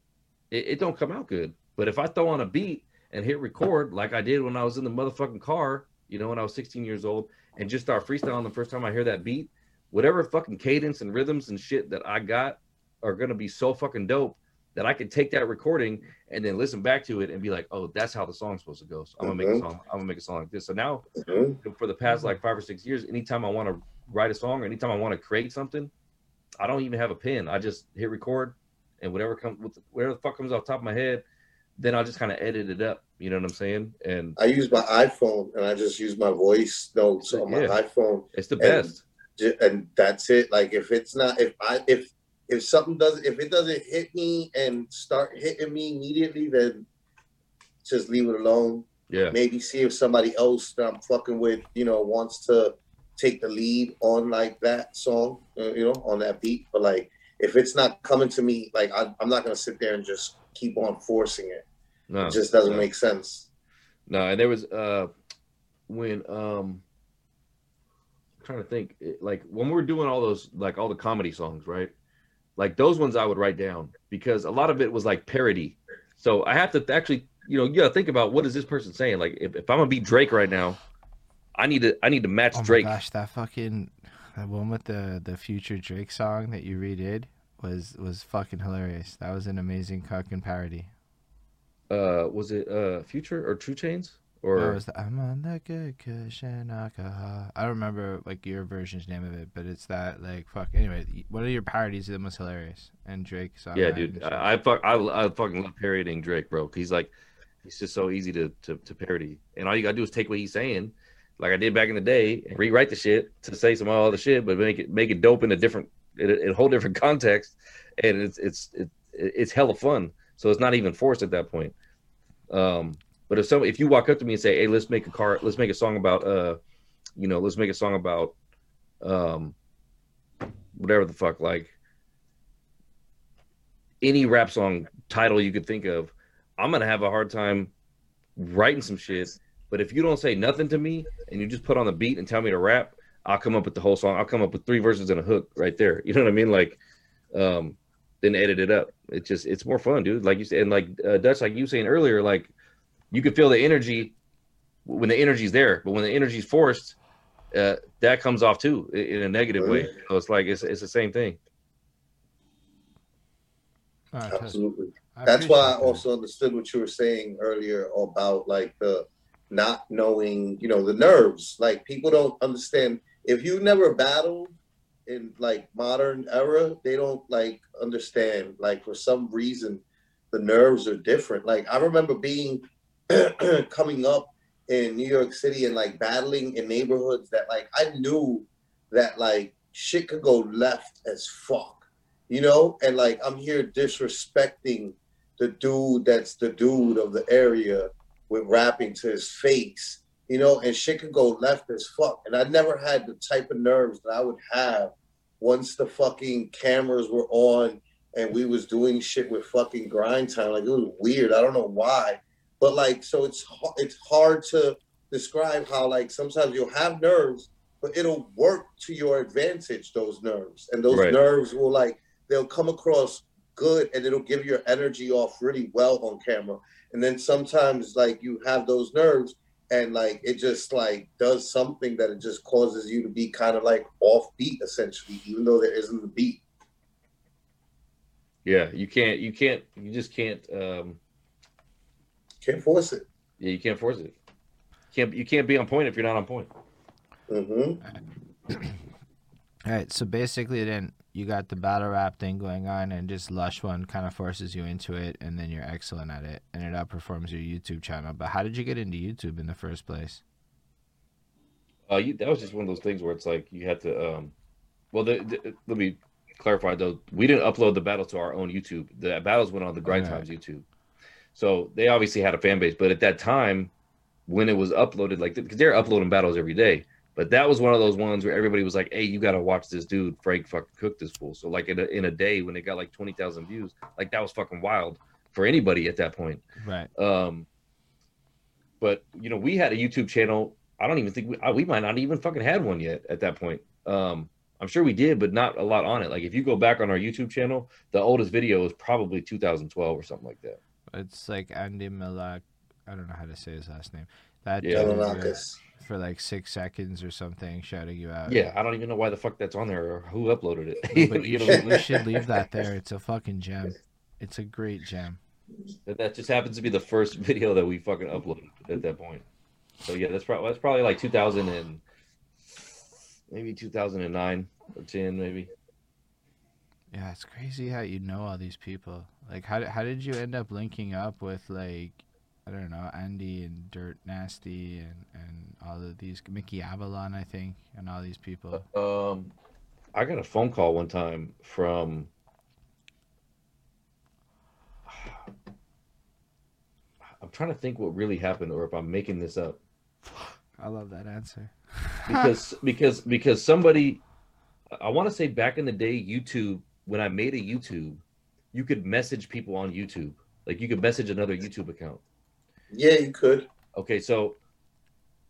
it, it don't come out good. But if I throw on a beat and hit record, like I did when I was in the motherfucking car, you know, when I was 16 years old, and just start freestyling the first time I hear that beat, whatever fucking cadence and rhythms and shit that I got are gonna be so fucking dope that I can take that recording and then listen back to it and be like, oh, that's how the song's supposed to go. So I'm gonna make a Mhm. song. I'm gonna make a song like this. So now Mhm. for the past like five or six years, anytime I want to write a song or anytime I want to create something, I don't even have a pen. I just hit record and whatever comes whatever the fuck comes off the top of my head, then I'll just kind of edit it up. You know what I'm saying? And I use my iPhone and I just use my voice notes on my Yeah. iPhone, it's the best. And that's it. Like if it's not, if I, if if something doesn't, if it doesn't hit me and start hitting me immediately, then just leave it alone. Yeah. Maybe see if somebody else that I'm fucking with, you know, wants to take the lead on like that song, uh, you know, on that beat. But like, if it's not coming to me, like I, I'm not gonna sit there and just keep on forcing it. No. It just doesn't no. make sense. No, and there was uh when um I'm trying to think like when we were doing all those like all the comedy songs, right? Like those ones I would write down because a lot of it was like parody. So I have to actually, you know, you gotta think about what is this person saying? Like if, if I'm gonna be Drake right now, I need to I need to match Oh my Drake. gosh, that fucking that one with the the future Drake song that you redid was was fucking hilarious. That was an amazing fucking parody. Uh was it uh Future or 2 Chainz? Or Or was the I'm on the good cushion alcohol. I don't remember like your version's name of it, but it's that like fuck. Anyway, one of your parodies the most hilarious, and Drake song. yeah, dude. I, I fuck I, I fucking love parodying Drake, bro. He's like he's just so easy to, to to parody. And all you gotta do is take what he's saying, like I did back in the day, and rewrite the shit to say some other shit, but make it make it dope in a different in a, in a whole different [LAUGHS] context. And it's it's it, it's hella fun. So it's not even forced at that point. Um but if some if you walk up to me and say, Hey, let's make a car let's make a song about uh you know, let's make a song about um whatever the fuck like any rap song title you could think of, I'm gonna have a hard time writing some shit. But if you don't say nothing to me and you just put on the beat and tell me to rap, I'll come up with the whole song. I'll come up with three verses and a hook right there. [LAUGHS] You know what I mean? Like, um, then edit it up. It's just it's more fun, dude. Like you said, and like uh, Dutch, like you were saying earlier, like you can feel the energy when the energy's there, but when the energy's forced, uh, that comes off too in a negative way. So it's like it's it's the same thing. Oh, I totally- Absolutely. That's why I also understood what you were saying earlier about like the not knowing, you know, the nerves. Like people don't understand if you never battled in like modern era, they don't like understand. Like for some reason, the nerves are different. Like I remember being [CLEARS THROAT] coming up in New York City and like battling in neighborhoods that like I knew that like shit could go left as fuck, you know? And like I'm here disrespecting the dude that's the dude of the area with rapping to his face, you know, and shit could go left as fuck. And I never had the type of nerves that I would have once the fucking cameras were on and we was doing shit with fucking grind time. Like it was weird. I don't know why. But like so it's it's hard to describe how like sometimes you'll have nerves, but it'll work to your advantage, those nerves. And those right. nerves will like they'll come across good and it'll give your energy off really well on camera. And then sometimes like you have those nerves and like it just like does something that it just causes you to be kind of like off beat essentially, even though there isn't a beat. Yeah, you can't you can't you just can't um can't force it. Yeah, you can't force it. Can't you can't be on point if you're not on point. Mm-hmm. All right, so basically then you got the battle rap thing going on, and just Lush One kind of forces you into it, and then you're excellent at it, and it outperforms your YouTube channel. But how did you get into YouTube in the first place? Uh, you, that was just one of those things where it's like you had to. Um, well, the, the, let me clarify though. We didn't upload the battles to our own YouTube. The battles went on the Grind Times YouTube, so they obviously had a fan base. But at that time, when it was uploaded, like because they're uploading battles every day but that was one of those ones where everybody was like, "Hey, you got to watch this dude, Frank fucking cook this fool." So like in a, in a day when it got like twenty thousand views, like that was fucking wild for anybody at that point. Right. Um. But you know, we had a YouTube channel. I don't even think we we might not even fucking had one yet at that point. Um. I'm sure we did, but not a lot on it. Like if you go back on our YouTube channel, the oldest video is probably 2012 or something like that. It's like Andy Milak. I don't know how to say his last name. That yeah, for like six seconds or something, shouting you out. Yeah, I don't even know why the fuck that's on there or who uploaded it. but [LAUGHS] you should, we should leave that there. [LAUGHS] It's a fucking gem. It's a great gem. That just happens to be the first [LAUGHS] video that we fucking uploaded at that point. So yeah, that's probably that's probably like 2000 and maybe 2009 or 10 maybe. Yeah, it's crazy how you know all these people. Like, how how did you end up linking up with like I don't know, Andy and Dirt Nasty and, and all of these Mickey Avalon, I think, and all these people. Um, I got a phone call one time from. [SIGHS] I'm trying to think what really happened, or if I'm making this up. I love that answer. [LAUGHS] because because because somebody, I want to say back in the day, YouTube when I made a YouTube, you could message people on YouTube. Like you could message another YouTube account. Yeah, you could. Okay, so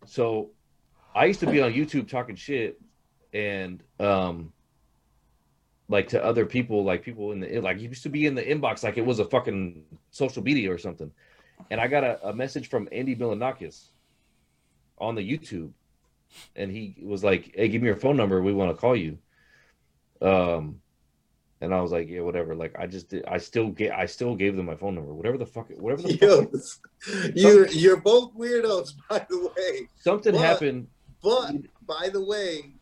so I used to be on YouTube talking shit and um like to other people, like people in the like used to be in the inbox like it was a fucking social media or something. And I got a, a message from Andy Milonakis on the YouTube, and he was like, "Hey, give me your phone number. We want to call you." Um, and I was like, yeah, whatever. Like I just did, I still get I still gave them my phone number. Whatever the fuck whatever the Yo, [LAUGHS] fuck. You're you're both weirdos, [LAUGHS] by the way. Something but, happened. But by the way,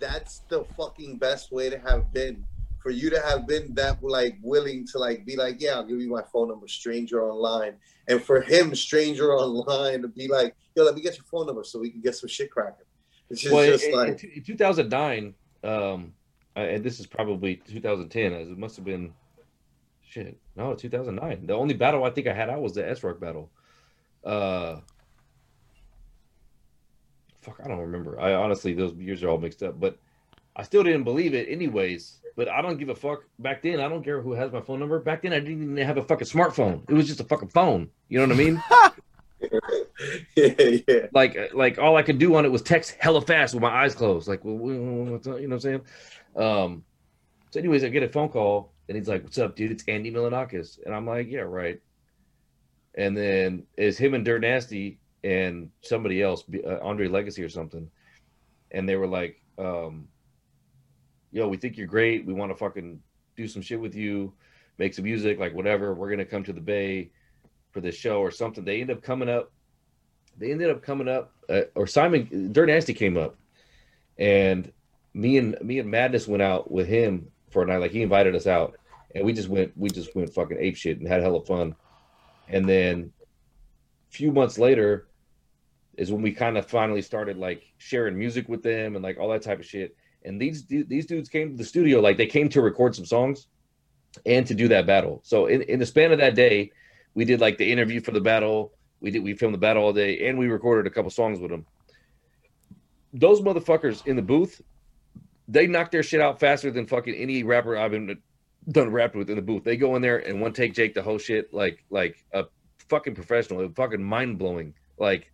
that's the fucking best way to have been. For you to have been that like willing to like be like, yeah, I'll give you my phone number, stranger online. And for him, stranger online, to be like, yo, let me get your phone number so we can get some shit cracking. It's just, well, just in, like in 2009, um and this is probably 2010, as it must have been shit. No, 2009. The only battle I think I had out was the S Rock battle. Uh, fuck, I don't remember. I honestly, those years are all mixed up, but I still didn't believe it, anyways. But I don't give a fuck. Back then, I don't care who has my phone number. Back then, I didn't even have a fucking smartphone. It was just a fucking phone. You know what I mean? [LAUGHS] yeah, yeah. Like, like all I could do on it was text hella fast with my eyes closed. Like, well, you know what I'm saying? Um, so, anyways, I get a phone call and he's like, "What's up, dude? It's Andy Milonakis," and I'm like, "Yeah, right." And then it's him and Dirt Nasty and somebody else, uh, Andre Legacy or something, and they were like, um, "Yo, we think you're great. We want to fucking do some shit with you, make some music, like whatever. We're gonna come to the Bay for this show or something." They end up coming up they ended up coming up, uh, or Simon Dirt Nasty came up, and me and me and Madness went out with him for a night. Like he invited us out, and we just went we just went fucking ape shit and had hella fun. And then a few months later is when we kind of finally started like sharing music with them and like all that type of shit. And these these dudes came to the studio like they came to record some songs and to do that battle. So in, in the span of that day, we did like the interview for the battle. We did we filmed the battle all day and we recorded a couple songs with them. Those motherfuckers in the booth, they knock their shit out faster than fucking any rapper I've been done rapping with in the booth. They go in there and one take Jake the whole shit like like a fucking professional, fucking mind blowing. Like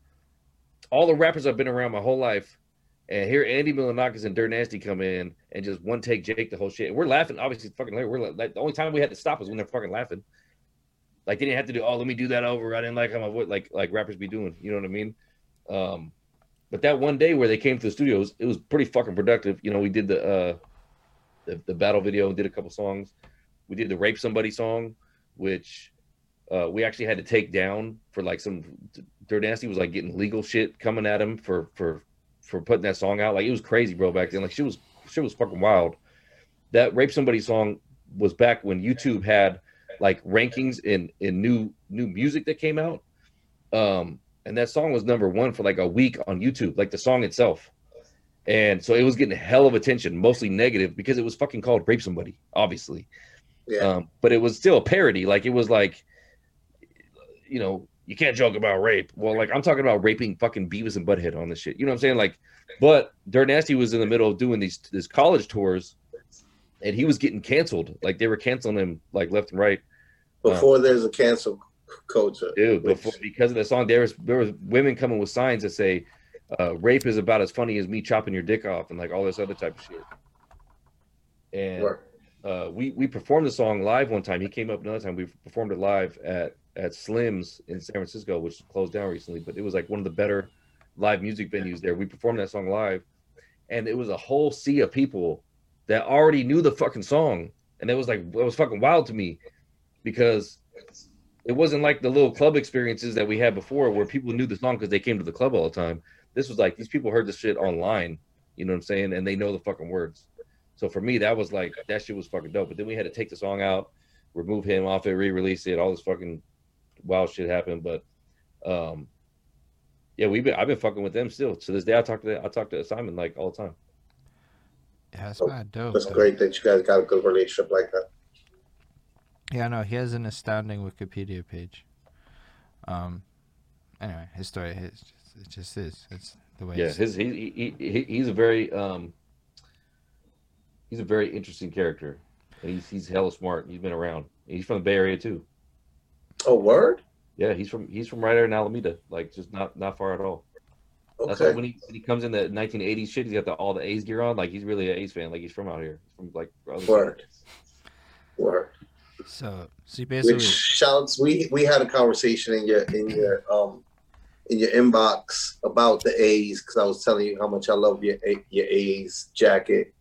all the rappers I've been around my whole life, and here Andy Milonakis and Dirt Nasty come in and just one take Jake the whole shit. And we're laughing, obviously fucking we're like the only time we had to stop was when they're fucking laughing. Like they didn't have to do, oh, let me do that over. I didn't like how my voice like like rappers be doing. You know what I mean? Um, but that one day where they came to the studio, it was, it was pretty fucking productive. You know, we did the uh the, the battle video and did a couple songs. We did the rape somebody song, which uh, we actually had to take down for like some Dirt Nasty was like getting legal shit coming at him for for for putting that song out. Like it was crazy, bro, back then. Like she was she was fucking wild. That rape somebody song was back when YouTube had like rankings in in new new music that came out. Um, and that song was number one for like a week on YouTube, like the song itself. And so it was getting a hell of attention, mostly negative, because it was fucking called Rape Somebody, obviously. Yeah. Um, but it was still a parody. Like it was like, you know, you can't joke about rape. Well, like I'm talking about raping fucking Beavis and Butthead on this shit. You know what I'm saying? Like, but Dirt Nasty was in the middle of doing these this college tours, and he was getting canceled. Like they were canceling him like left and right. Before um, there's a cancel culture, dude. Which... Before because of the song, there was there was women coming with signs that say, uh, "Rape is about as funny as me chopping your dick off," and like all this other type of shit. And uh, we we performed the song live one time. He came up another time. We performed it live at at Slim's in San Francisco, which closed down recently, but it was like one of the better live music venues there. We performed that song live, and it was a whole sea of people that already knew the fucking song, and it was like it was fucking wild to me because it wasn't like the little club experiences that we had before where people knew the song because they came to the club all the time. This was like these people heard the shit online, you know what I'm saying, and they know the fucking words. So for me, that was like that shit was fucking dope. But then we had to take the song out, remove him off it, re-release it, all this fucking wild shit happened. But um, yeah, we've been I've been fucking with them still. To this day, I talk to I talk to Simon like all the time. Yeah, that's oh, dope. That's great that you guys got a good relationship like that. Yeah, no, he has an astounding Wikipedia page. Um, anyway, his story, his, it just is. It's the way. Yeah, his he, he, he he's a very um, he's a very interesting character. He's he's hella smart. He's been around. He's from the Bay Area too. Oh, word. Yeah, he's from he's from right there in Alameda, like just not not far at all. Okay. That's why when he when he comes in the 1980s shit, he's got the all the A's gear on. Like he's really an A's fan. Like he's from out here, from like word, word. So, so basically, Which shouts. We we had a conversation in your in your um in your inbox about the A's because I was telling you how much I love your your A's jacket,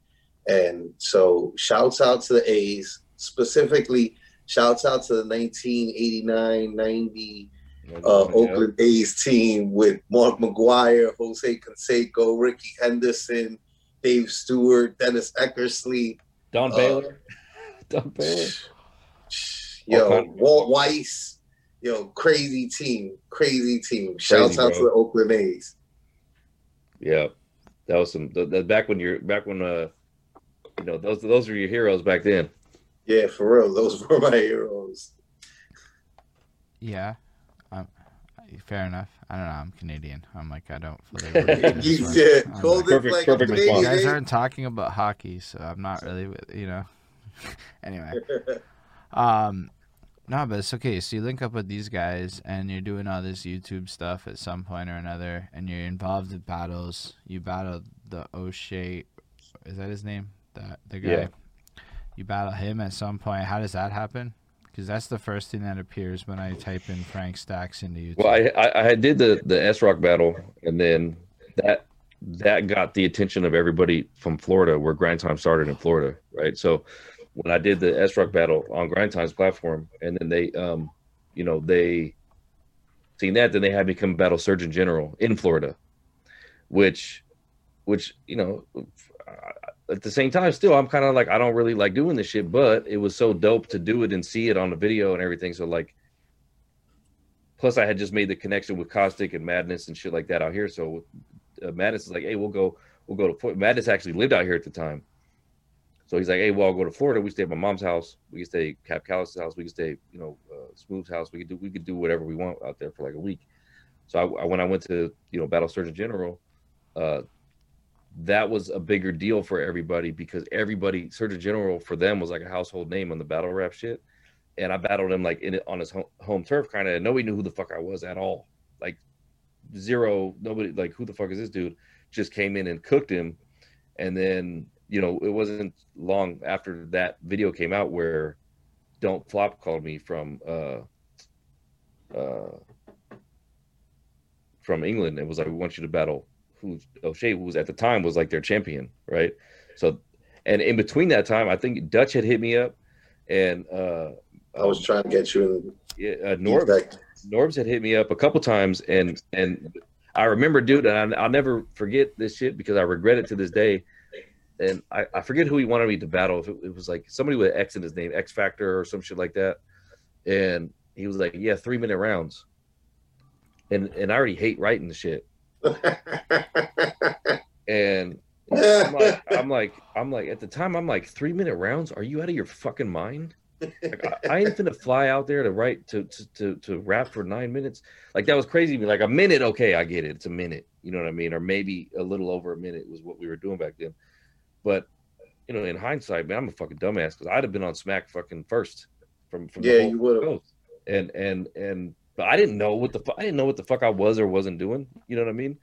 and so shouts out to the A's specifically Shouts out to the 1989 90 uh, Oakland A's team with Mark McGwire, Jose Canseco, Rickey Henderson, Dave Stewart, Dennis Eckersley, Don uh, Baylor. [LAUGHS] Don Baylor. Yo, Walt Weiss. Yo, crazy team. Crazy team. Shouts out to the Oakland A's. Yeah. That was some the, the back when you're back when uh you know those those were your heroes back then. Yeah, for real. Those [LAUGHS] were my heroes. Yeah. Um, fair enough. I don't know. I'm Canadian. I'm like I don't fully. [LAUGHS] you did. Like, perfect, like perfect You guys aren't talking about hockey, so I'm not really. You know. [LAUGHS] anyway. um, no, but it's okay. So you link up with these guys, and you're doing all this YouTube stuff at some point or another, and you're involved in battles. You battle the O'Shea. Is that his name? That the guy. Yeah you battle him at some point. How does that happen? Because that's the first thing that appears when I type in Frank Stacks into YouTube. Well, I I, I did the the S Rock battle, and then that that got the attention of everybody from Florida, where Grind Time started in Florida, right? So when I did the S Rock battle on Grind Time's platform, and then they, um, you know, they seen that, then they had me come battle Surgeon General in Florida, which, which you know, at the same time, still I'm kind of like I don't really like doing this shit, but it was so dope to do it and see it on the video and everything. So like, plus I had just made the connection with Caustic and Madness and shit like that out here. So uh, Madness is like, hey, we'll go, we'll go to Madness. Actually lived out here at the time, so he's like, hey, well, I'll go to Florida. We stay at my mom's house. We can stay Cap Callis' house. We can stay, you know, uh, Smooth's house. We could do, we could do whatever we want out there for like a week. So I, I, when I went to, you know, Battle Surgeon General, uh, that was a bigger deal for everybody because everybody Surgeon General for them was like a household name on the battle rap shit, and I battled him like in it on his home, home turf, kind of. Nobody knew who the fuck I was at all, like zero. Nobody like who the fuck is this dude? Just came in and cooked him, and then you know it wasn't long after that video came out where Don't Flop called me from uh uh from England and was like, we want you to battle who's O'Shea, who was at the time was like their champion, right? So, and in between that time, I think Dutch had hit me up, and uh, I was trying to get you in. Yeah, uh, Norbs, Norbs had hit me up a couple times, and and I remember, dude, and I, will never forget this shit because I regret it to this day. And I, I forget who he wanted me to battle. If it, it was like somebody with X in his name, X Factor or some shit like that, and he was like, "Yeah, three minute rounds." And and I already hate writing the shit [LAUGHS] and I'm like, I'm like, I'm like, at the time, I'm like, three minute rounds? Are you out of your fucking mind? Like, I, I ain't gonna fly out there to write to, to to to rap for nine minutes. Like that was crazy to me. Like a minute, okay, I get it. It's a minute. You know what I mean? Or maybe a little over a minute was what we were doing back then. But you know, in hindsight, man, I'm a fucking dumbass because I'd have been on Smack fucking first from from yeah, you would have. And and and but I didn't know what the fu- I didn't know what the fuck I was or wasn't doing. You know what I mean?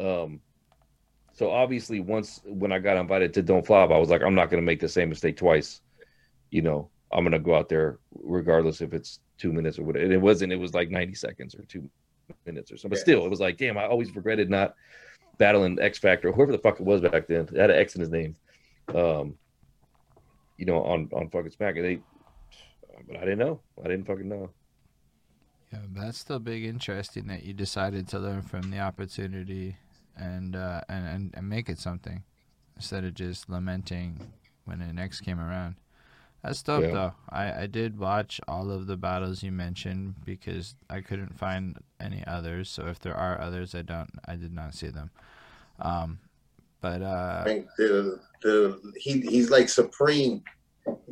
Um, so obviously, once when I got invited to Don't Flop, I was like, I'm not going to make the same mistake twice. You know, I'm going to go out there regardless if it's two minutes or whatever. And it wasn't. It was like 90 seconds or two minutes or something. But still, it was like, damn, I always regretted not battling X Factor or whoever the fuck it was back then. Had an X in his name. Um, you know, on on fucking Smack. And they, but I didn't know. I didn't fucking know. Yeah, that's still big interesting that you decided to learn from the opportunity and uh, and, and, and make it something instead of just lamenting when it next came around. That's dope yeah. though. I, I did watch all of the battles you mentioned because I couldn't find any others. So if there are others, I don't I did not see them. Um, but uh, the, the he he's like supreme.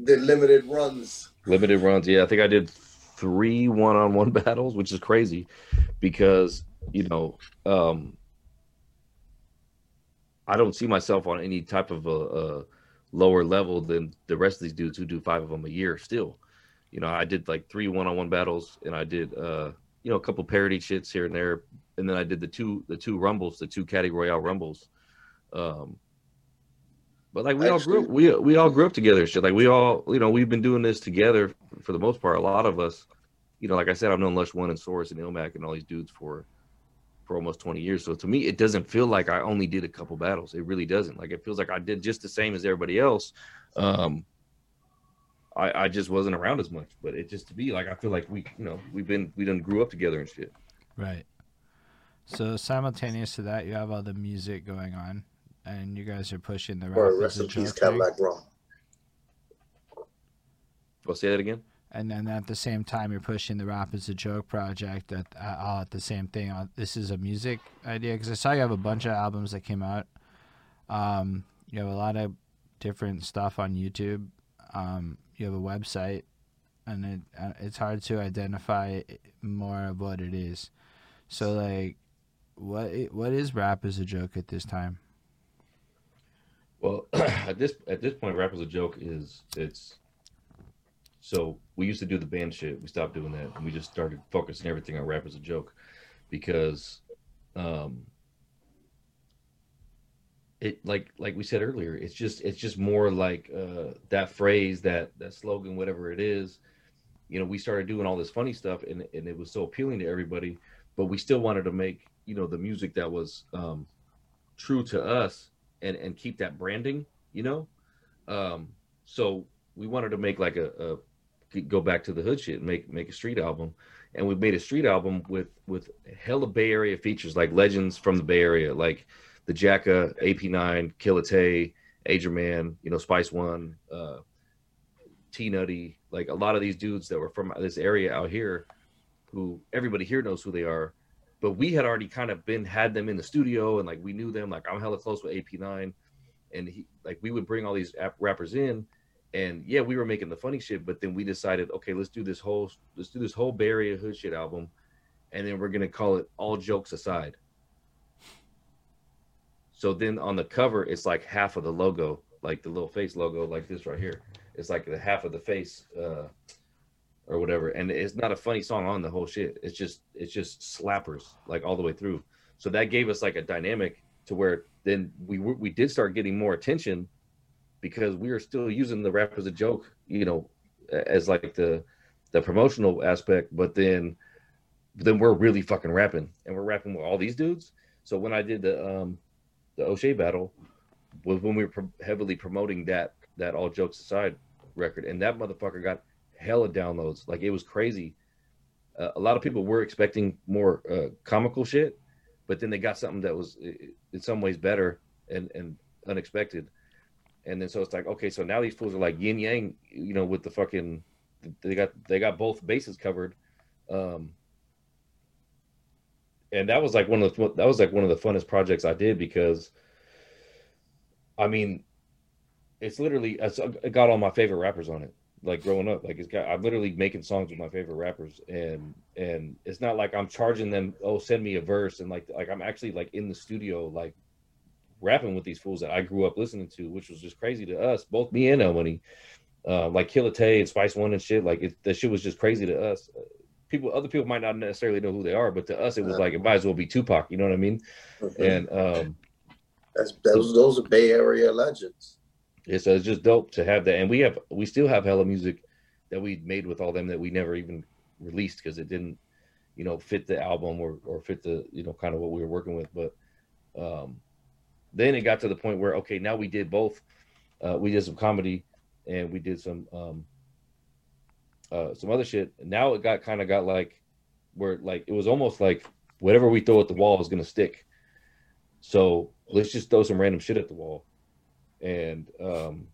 The limited runs. Limited runs. Yeah, I think I did three one-on-one [LAUGHS] battles, which is crazy because you know um, I don't see myself on any type of a, a, lower level than the rest of these dudes who do five of them a year. Still, you know, I did like three one-on-one battles, and I did uh, you know a couple parody shits here and there, and then I did the two the two rumbles, the two Caddy Royale rumbles. Um, but like we all grew up, we we all grew up together. Shit, like we all, you know, we've been doing this together for the most part. A lot of us, you know, like I said, I've known Lush One and Source and Ilmac and all these dudes for for almost 20 years. So to me, it doesn't feel like I only did a couple battles. It really doesn't. Like it feels like I did just the same as everybody else. Um, I, I just wasn't around as much, but it just to be like I feel like we, you know, we've been we done grew up together and shit. Right. So simultaneous to that, you have all the music going on and you guys are pushing the or rest in peace Cadillac Rum. Well, say that again. And then at the same time, you're pushing the Rap is a Joke project at uh, all at the same thing. Uh, this is a music idea because I saw you have a bunch of albums that came out. Um, you have a lot of different stuff on YouTube. Um, you have a website, and it uh, it's hard to identify more of what it is. So, like, what what is Rap as a Joke at this time? Well, [CLEARS THROAT] at this at this point, rap as a joke is it's so we used to do the band shit. We stopped doing that, and we just started focusing everything on rap as a joke because, um, it like like we said earlier, it's just it's just more like uh, that phrase, that that slogan, whatever it is. You know, we started doing all this funny stuff, and and it was so appealing to everybody, but we still wanted to make you know the music that was um, true to us and and keep that branding, you know. Um, so we wanted to make like a, a go back to the hood shit make make a street album. And we made a street album with with hella Bay Area features like legends from the Bay Area, like the Jacka, AP9, Killa Tay, Agerman, you know, Spice One, uh, T Nutty, like a lot of these dudes that were from this area out here, who everybody here knows who they are, but we had already kind of been had them in the studio and like we knew them. Like I'm hella close with AP9, and he like we would bring all these rappers in, and yeah, we were making the funny shit, but then we decided, okay, let's do this whole let's do this whole Area hood shit album, and then we're gonna call it All Jokes Aside. So then on the cover, it's like half of the logo, like the little face logo, like this right here. It's like the half of the face, uh, or whatever. And it's not a funny song on the whole shit. It's just it's just slappers like all the way through. So that gave us like a dynamic to where then we we did start getting more attention because we were still using the rap as a joke, you know, as like the the promotional aspect, but then then we're really fucking rapping and we're rapping with all these dudes. So when I did the um the O'Shea battle was when we were pro- heavily promoting that that all jokes aside record and that motherfucker got hella downloads. Like it was crazy. Uh, a lot of people were expecting more uh, comical shit but then they got something that was in some ways better and and unexpected. And then so it's like okay so now these fools are like yin yang you know with the fucking they got they got both bases covered. Um and that was like one of the that was like one of the funnest projects i did because i mean it's literally it got all my favorite rappers on it like growing up like it's got i'm literally making songs with my favorite rappers and and it's not like i'm charging them oh send me a verse and like like i'm actually like in the studio like rapping with these fools that i grew up listening to which was just crazy to us both me and el money uh like Killa Tay and spice one and shit like it, that shit was just crazy to us. People other people might not necessarily know who they are but to us it was like it might as well be tupac you know what i mean? Mm-hmm. and um that's those those are bay area legends it's, it's just dope to have that and we have we still have hella music that we made with all them that we never even released because it didn't you know fit the album or or fit the you know kind of what we were working with but um then it got to the point where okay now we did both uh we did some comedy and we did some um uh some other shit. Now it got kind of got like where like it was almost like whatever we throw at the wall is gonna stick. So let's just throw some random shit at the wall and um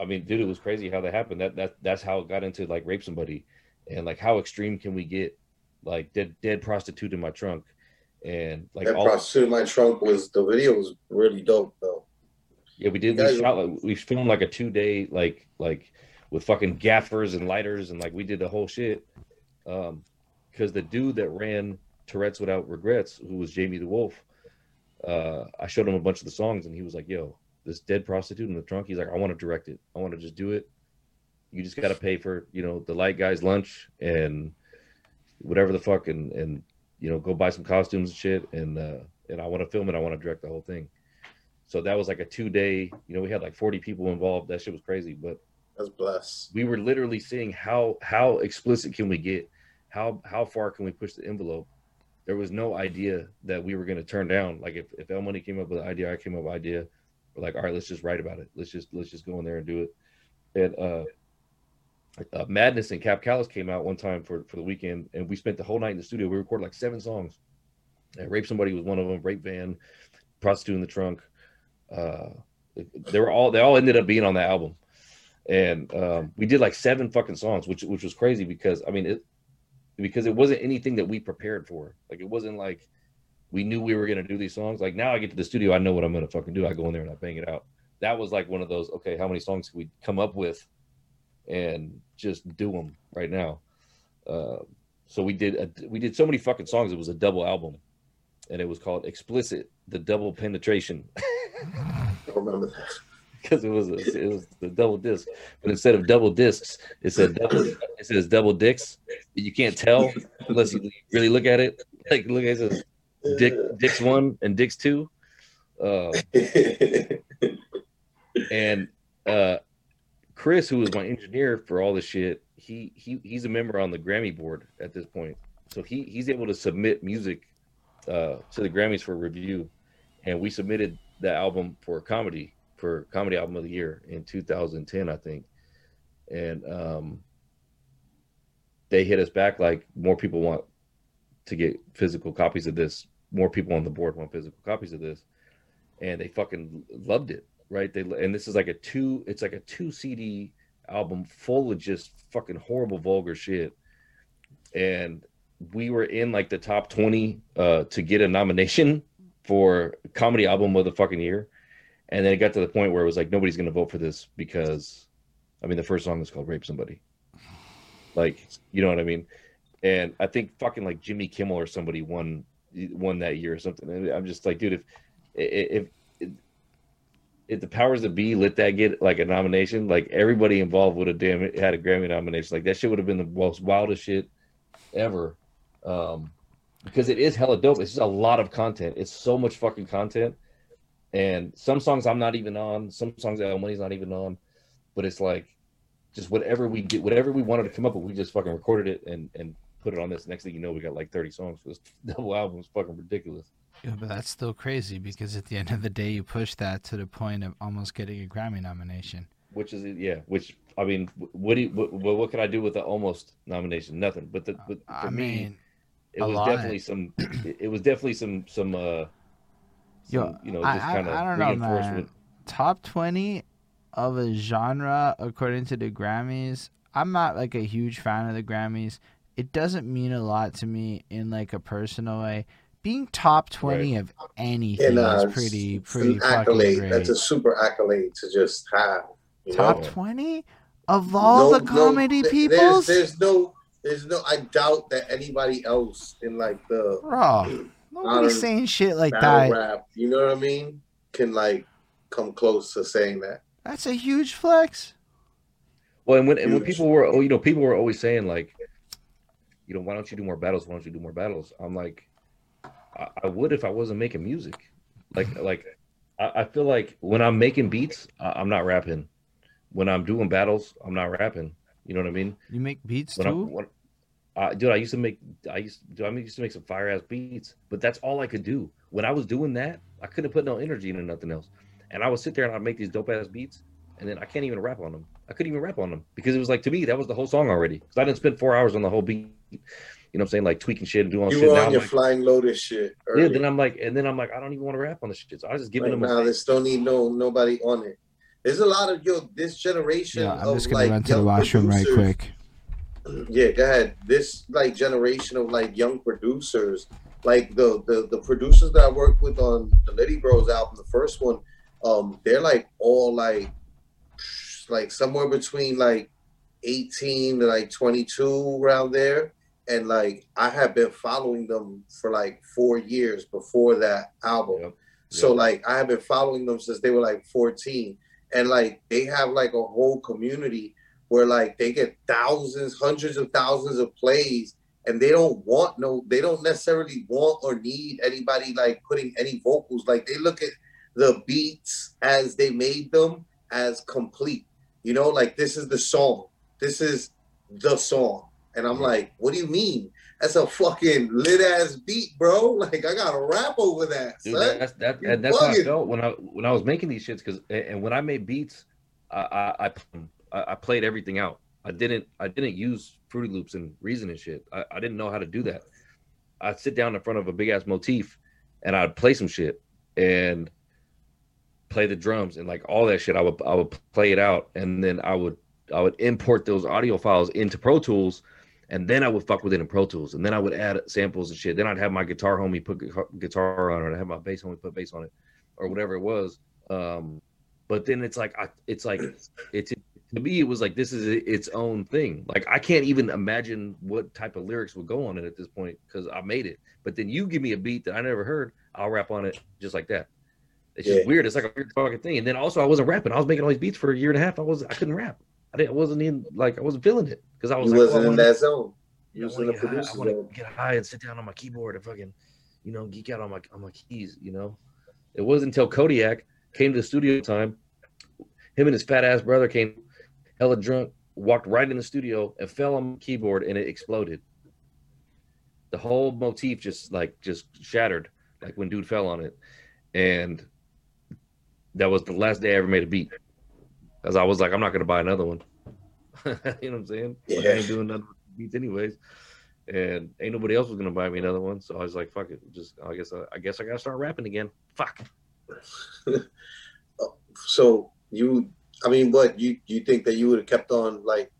i mean dude it was crazy how that happened. That that that's how it got into like rape somebody. And like how extreme can we get? Like dead dead prostitute in my trunk. And like that all, prostitute in my trunk was the video was really dope though. Yeah we did we shot like we filmed like a two day like like with fucking gaffers and lighters and like we did the whole shit. Um because the dude that ran tourette's without regrets who was Jamie DeWolf uh, I showed him a bunch of the songs and he was like, yo, this dead prostitute in the trunk. He's like, I want to direct it. I want to just do it. You just got to pay for, you know, the light guy's lunch and whatever the fuck and, and, you know, go buy some costumes and shit. And, uh, and I want to film it. I want to direct the whole thing. So that was like a two day, you know, we had like 40 people involved. That shit was crazy, but that's blessed. We were literally seeing how, how explicit can we get? How, how far can we push the envelope? There was no idea that we were going to turn down. Like if, if El Money came up with an idea, I came up with an idea. We're like, all right, let's just write about it. Let's just let's just go in there and do it. And uh, uh, Madness and Cap Callous came out one time for for the weekend, and we spent the whole night in the studio. We recorded like seven songs. And Rape Somebody was one of them. Rape Van, Prostitute in the Trunk. Uh, they were all they all ended up being on the album, and um, we did like seven fucking songs, which which was crazy because I mean it, because it wasn't anything that we prepared for. Like it wasn't like we knew we were gonna do these songs. Like now I get to the studio, I know what I'm gonna fucking do. I go in there and I bang it out. That was like one of those. Okay, how many songs can we come up with, and just do them right now? Uh, so we did. A, we did so many fucking songs. It was a double album, and it was called Explicit: The Double Penetration. [LAUGHS] I remember that because it was a, it was the double disc, but instead of double discs, it said double. It says double dicks. You can't tell unless you really look at it. Like look at it, Dick Dicks one and Dicks two, uh, and uh, Chris, who was my engineer for all this shit, he he he's a member on the Grammy board at this point, so he he's able to submit music uh, to the Grammys for review, and we submitted the album for comedy for comedy album of the year in 2010, I think. and um, they hit us back like more people want to get physical copies of this. More people on the board want physical copies of this, and they fucking loved it, right? They and this is like a two. It's like a two CD album full of just fucking horrible, vulgar shit, and we were in like the top 20 uh, to get a nomination for comedy album of the fucking year. And then it got to the point where it was like nobody's gonna vote for this because I mean the first song is called Rape Somebody. Like, you know what I mean? And I think fucking like Jimmy Kimmel or somebody won won that year or something. And I'm just like, dude, if if if, if the powers that be let that get like a nomination, like everybody involved would have damn it had a Grammy nomination. Like that shit would have been the most wildest shit ever um, because it is hella dope. It's just a lot of content. It's so much fucking content, and some songs I'm not even on. Some songs that Money's not even on, but it's like just whatever we get, whatever we wanted to come up with, we just fucking recorded it and and put it on this. Next thing you know, we got like 30 songs. This [LAUGHS] double album is fucking ridiculous. Yeah, but that's still crazy because at the end of the day, you push that to the point of almost getting a Grammy nomination. Which is yeah, which I mean, what do you, what, what can I do with the almost nomination? Nothing. But the but for I me, mean, it was definitely some it was definitely some some uh Yo, you know just kind of I know, reinforcement man. top 20 of a genre according to the Grammys. I'm not like a huge fan of the Grammys. It doesn't mean a lot to me in like a personal way. Being top 20 of anything And uh, is pretty pretty an fucking accolade. great. That's a super accolade to just have. Top know? 20 of all No- the no, comedy th- peoples? There's, there's no, there's no. I doubt that anybody else in like the Bro, nobody's Modern saying shit like that. rap, you know what I mean, can like come close to saying that. That's a huge flex. well and when and when people were oh you know people were always saying like you know why don't you do more battles? Why don't you do more battles? I'm like i, I would if i wasn't making music. Like like I, I feel like when i'm making beats I, i'm not rapping. When i'm doing battles i'm not rapping. You know what i mean? You make beats when I, too? When, uh, dude, I used to make, I used, dude, I mean, used to make some fire ass beats, but that's all I could do. When I was doing that, I couldn't put no energy into nothing else, and I would sit there and I'd make these dope ass beats, and then I can't even rap on them. I couldn't even rap on them because it was like to me that was the whole song already. Because I didn't spend four hours on the whole beat. You know what I'm saying? Like tweaking shit and doing You shit. were on I'm your like, flying lotus shit. yeah, then I'm like, and then I'm like, I don't even want to rap on this shit. So I was just giving Like, them now a this don't need no nobody on it. There's a lot of yo this generation Yeah, I'm of just gonna like run to the young washroom right quick. Yeah, go ahead. This like generation of like young producers, like the the the producers that I worked with on the Liddy Bros album, the first one, um, they're like all like like somewhere between like 18 to like 22 around there. And like I have been following them for like four years before that album. Yep. So Yep. like I have been following them since they were like 14. And like they have like a whole community where like they get thousands, hundreds of thousands of plays and they don't want no they don't necessarily want or need anybody like putting any vocals. Like they look at the beats as they made them as complete. You know, like this is the song. This is the song. And I'm like, what do you mean? That's a fucking lit ass beat, bro. [LAUGHS] Like I gotta rap over that, Dude, son. that's that, and that's how I felt when I when I was making these shits. Because and when I made beats, I I, I I played everything out. I didn't I didn't use Fruity Loops and Reason and shit. I, I didn't know how to do that. I'd sit down in front of a big ass motif, and I'd play some shit and play the drums and like all that shit. I would I would play it out, and then I would I would import those audio files into Pro Tools. And then I would fuck with it in Pro Tools, and then I would add samples and shit. Then I'd have my guitar homie put guitar on it, or I'd have my bass homie put bass on it, or whatever it was. Um, but then it's like I, it's like it's to me it was like this is its own thing. Like I can't even imagine what type of lyrics would go on it at this point because I made it. But then you give me a beat that I never heard, I'll rap on it just like that. It's just weird. It's like a weird fucking thing. And then also I wasn't rapping. I was making all these beats for a year and a half. I was I couldn't rap. I didn't. I wasn't in like I wasn't feeling it because I was You like, oh, wasn't oh, in that zone. You yeah, I was want in the get high. I producer want to get high and sit down on my keyboard and fucking, you know, geek out on my on my keys. You know, it wasn't until Kodiak came to the studio time. Him and his fat ass brother came, hella drunk, walked right in the studio and fell on my keyboard and it exploded. The whole motif just like just shattered, like when dude fell on it, and that was the last day I ever made a beat. Because I was like, I'm not gonna buy another one. [LAUGHS] you know what I'm saying? Yeah. Like, I ain't doing another beats anyways. And ain't nobody else was gonna buy me another one. So I was like, fuck it. Just I guess I, I guess I gotta start rapping again. Fuck. [LAUGHS] So you, I mean, what you you think that you would have kept on like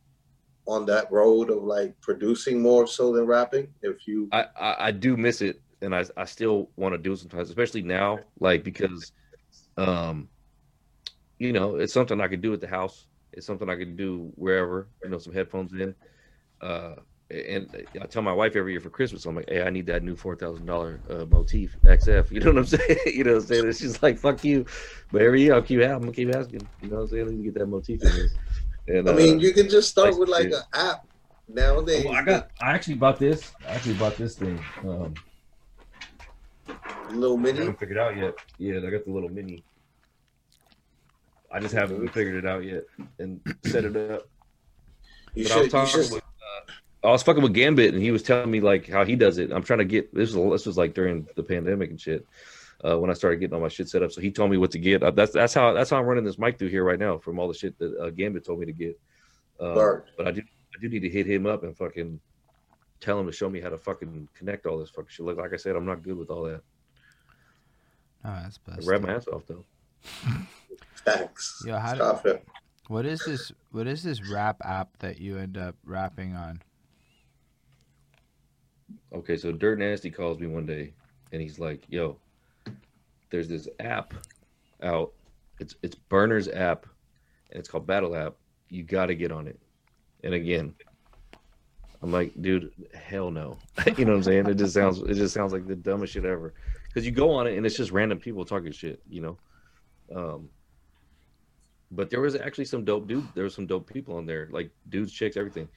on that road of like producing more so than rapping if you? I, I, I do miss it and I, I still want to do it sometimes, especially now, like because um you know, it's something I could do at the house. It's something I could do wherever, you know, some headphones in. Uh and I tell my wife every year for Christmas, I'm like, hey, I need that new four thousand dollar uh, motif XF. [LAUGHS] You know what I'm saying? [LAUGHS] you know what I'm saying? And she's like, fuck you. But every year I'll keep I'm gonna keep asking. You know what I'm saying? I need to get that motif in there. And, I mean, uh, you can just start like with like shit. an app nowadays. well, I got I actually bought this. I actually bought this thing. Um a little mini. I haven't figured it out yet. Yeah, I got the little mini. I just haven't figured it out yet and set it up. You But I was should. You talking should. with, I was fucking with Gambit, and he was telling me like how he does it. I'm trying to get this was this was like during the pandemic and shit. Uh, when I started getting all my shit set up, so he told me what to get. Uh, that's that's how that's how I'm running this mic through here right now from all the shit that uh, Gambit told me to get. Uh, but I do I do need to hit him up and fucking tell him to show me how to fucking connect all this fucking shit. Like, like I said, I'm not good with all that. Oh, that's I best. rap my ass off though. Thanks. Yo, how do, Stop it. what is this? What is this rap app that you end up rapping on? Okay, so Dirt Nasty calls me one day and he's like, "Yo, there's this app out. It's it's Burner's app and it's called Battle App. You got to get on it." And again, I'm like, "Dude, hell no." [LAUGHS] you know what I'm saying? It just sounds it just sounds like the dumbest shit ever. Cuz you go on it and it's just random people talking shit, you know. Um but there was actually some dope dude, there was some dope people on there, like dudes, chicks, everything.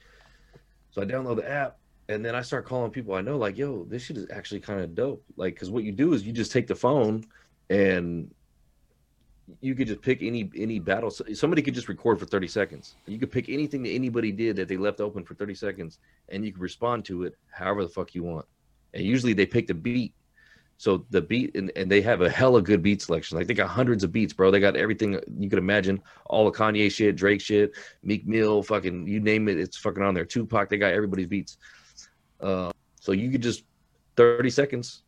So I download the app and then I start calling people I know, like, yo, this shit is actually kind of dope. Like, because what you do is you just take the phone and you could just pick any any battle. Somebody could just record for 30 seconds. You could pick anything that anybody did that they left open for 30 seconds, and you could respond to it however the fuck you want. And usually they pick the beat. So the beat and, and they have a hella good beat selection. Like they got hundreds of beats, bro. They got everything you could imagine. All the Kanye shit, Drake shit, Meek Mill, fucking you name it, it's fucking on there. Tupac, they got everybody's beats. Uh, so you could just 30 seconds,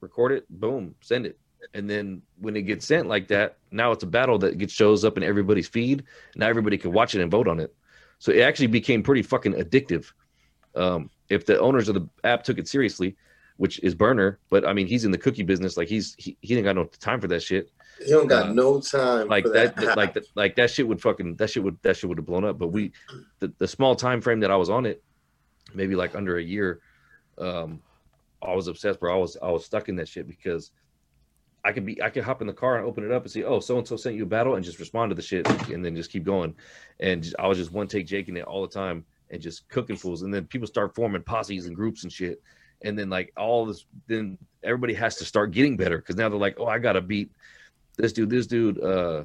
record it, boom, send it. And then when it gets sent like that, now it's a battle that gets shows up in everybody's feed. Now everybody can watch it and vote on it. So it actually became pretty fucking addictive. Um, if the owners of the app took it seriously, which is Burner, but I mean he's in the cookie business, like he's he, he ain't got no time for that shit You don't got Uh, no time like for that, that. like that like that shit would fucking that shit would that shit would have blown up but we the, the small time frame that i was on it maybe like under a year um i was obsessed bro. I was i was stuck in that shit because i could be i could hop in the car and open it up and see oh so and so sent you a battle and just respond to the shit and then just keep going. And just, i was just one take jaking it all the time and just cooking fools. And then people start forming posses and groups and shit. And then like all this then everybody has to start getting better because now they're like oh i gotta beat this dude this dude uh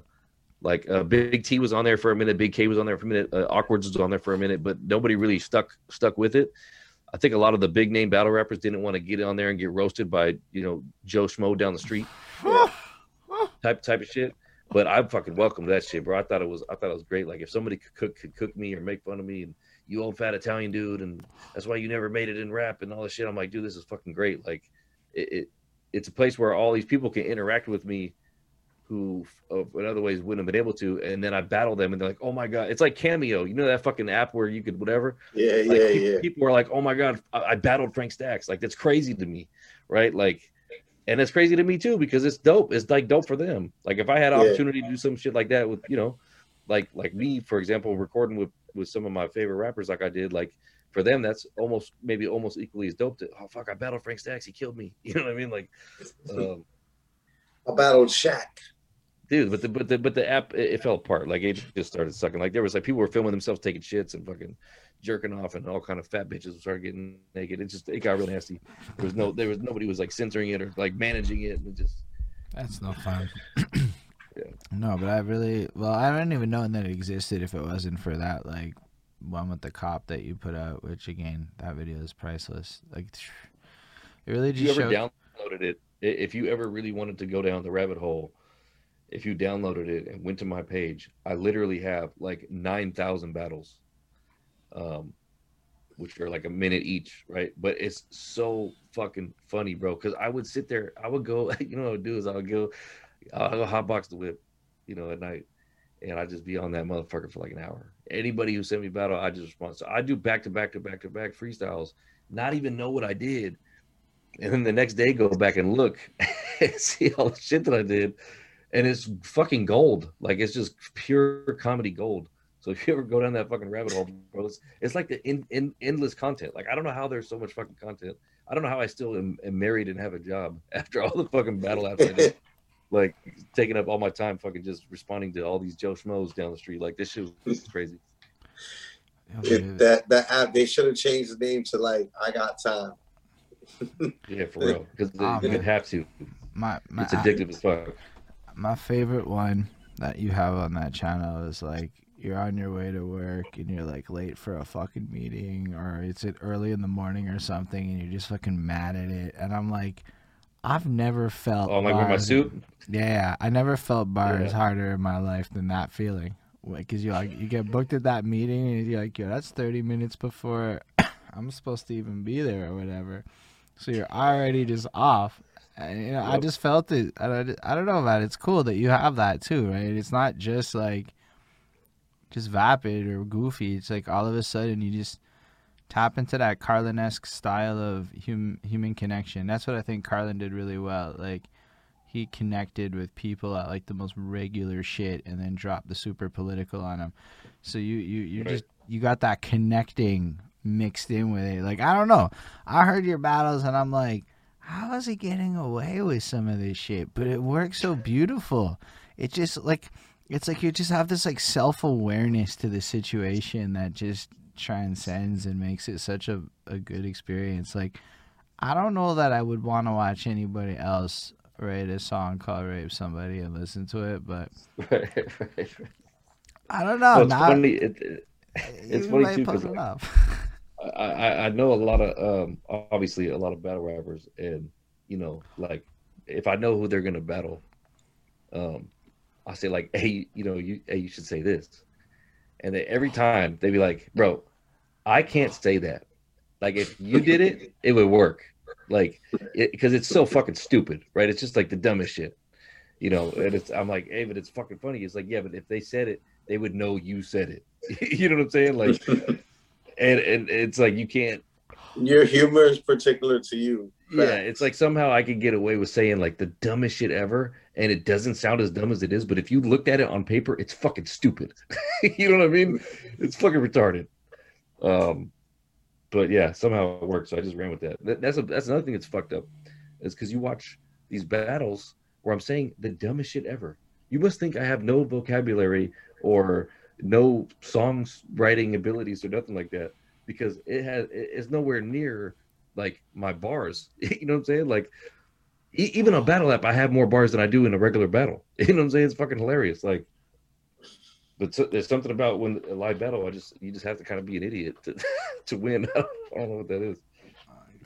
like uh, Big T was on there for a minute, Big K was on there for a minute, uh, Awkwards was on there for a minute, but nobody really stuck stuck with it. I think a lot of the big name battle rappers didn't want to get on there and get roasted by you know Joe Schmo down the street [SIGHS] type type of shit. But I fucking welcomed that shit, bro. I thought it was I thought it was great. Like if somebody could cook could cook me or make fun of me and you old fat Italian dude and that's why you never made it in rap and all this shit. I'm like, dude, this is fucking great. Like it, it it's a place where all these people can interact with me who uh, in other ways wouldn't have been able to, and then I battle them, and they're like, "Oh my god!" It's like Cameo, you know that fucking app where you could whatever. yeah, Like, yeah, people, yeah. people are like, "Oh my god, I, I battled Frank Stacks!" Like that's crazy to me, right? Like, and it's crazy to me too because it's dope. It's like dope for them. Like if I had an Yeah. opportunity to do some shit like that with you know, like like me for example, recording with with some of my favorite rappers like I did, like for them that's almost maybe almost equally as dope. To oh fuck, I battled Frank Stacks, he killed me. [LAUGHS] You know what I mean? Like. [LAUGHS] Um, I battled Shaq. Dude but the but the but the app it, it fell apart like it just started sucking like there was like people were filming themselves taking shits and fucking jerking off and all kind of fat bitches started getting naked it just it got real nasty there was no there was nobody was like censoring it or like managing it and it just That's no fun. [CLEARS THROAT] Yeah. No, but I really well, I didn't even know that it existed if it wasn't for that like one with the cop that you put out, which again, that video is priceless. Like it really if you just ever showed. downloaded it if you ever really wanted to go down the rabbit hole if you downloaded it and went to my page i literally have like 9000 battles um, which are like a minute each, right? But it's so fucking funny, bro. Because I would sit there, I would go, [LAUGHS] you know, what I would do is I would go, I'll go hotbox the whip, you know, at night, and I'd just be on that motherfucker for like an hour. Anybody who sent me battle, I just respond. So I do back to back to back to back freestyles, not even know what I did, and then the next day go back and look, [LAUGHS] see all the shit that I did, and it's fucking gold. Like it's just pure comedy gold. So if you ever go down that fucking rabbit hole, bro, it's, it's like the in, in, endless content. Like I don't know how there's so much fucking content. I don't know how I still am, am married and have a job [LAUGHS] after all the fucking battle apps I did. [LAUGHS] like taking up all my time, fucking just responding to all these Joe Schmoes down the street. Like this shit was crazy. It, that that app they should have changed the name to like I got time. yeah, for real, because oh, ah, you have to. My, my it's addictive as fuck. My favorite one that you have on that channel is like you're on your way to work and you're like late for a fucking meeting or it's at early in the morning or something and you're just fucking mad at it and I'm like I've never felt Oh, like with my suit? Yeah, I never felt bars yeah. harder in my life than that feeling. Because you like you get booked at that meeting and you're like, yo, that's 30 minutes before [COUGHS] I'm supposed to even be there or whatever. So you're already just off. And, you know, yep. I just felt it. I, I don't know about it. It's cool that you have that too, right? It's not just like just vapid or goofy. It's like all of a sudden you just tap into that Carlin esque style of hum, human connection. That's what I think Carlin did really well. Like he connected with people at like the most regular shit and then dropped the super political on them. So you you you right. just you got that connecting mixed in with it. Like I don't know. I heard your battles and I'm like, how is he getting away with some of this shit? But it works so beautiful. It just like it's like you just have this like self awareness to the situation that just transcends and makes it such a, a good experience. Like I don't know that I would want to watch anybody else write a song called "Rape Somebody" and listen to it, but [LAUGHS] right, right, right. I don't know. Well, it's Not, funny. It, it, uh, it's funny too because [LAUGHS] I, I know a lot of um obviously a lot of battle rappers and you know like if I know who they're gonna battle, um, I say like, hey, you know, you hey, you should say this, and they, every time they be like, bro, I can't say that. Like if you did it, it would work. Like because it, it's so fucking stupid, right? It's just like the dumbest shit, you know. And it's I'm like, hey, but it's fucking funny. It's like, yeah, but if they said it, they would know you said it. [LAUGHS] you know what I'm saying? Like, and and it's like you can't. Your humor is particular to you. Yeah, it's like somehow I could get away with saying like the dumbest shit ever, and it doesn't sound as dumb as it is. But if you looked at it on paper, it's fucking stupid. [LAUGHS] you know what I mean? It's fucking retarded. Um, but yeah, somehow it works. So I just ran with that. that that's a, that's another thing that's fucked up, is because you watch these battles where I'm saying the dumbest shit ever. You must think I have no vocabulary or no songs writing abilities or nothing like that because it has it's nowhere near like my bars. [LAUGHS] you know what I'm saying? Like e- even on battle app, I have more bars than I do in a regular battle. [LAUGHS] You know what I'm saying? It's fucking hilarious. Like, but so, there's something about when a live battle, I just you just have to kind of be an idiot to [LAUGHS] to win. I don't know what that is.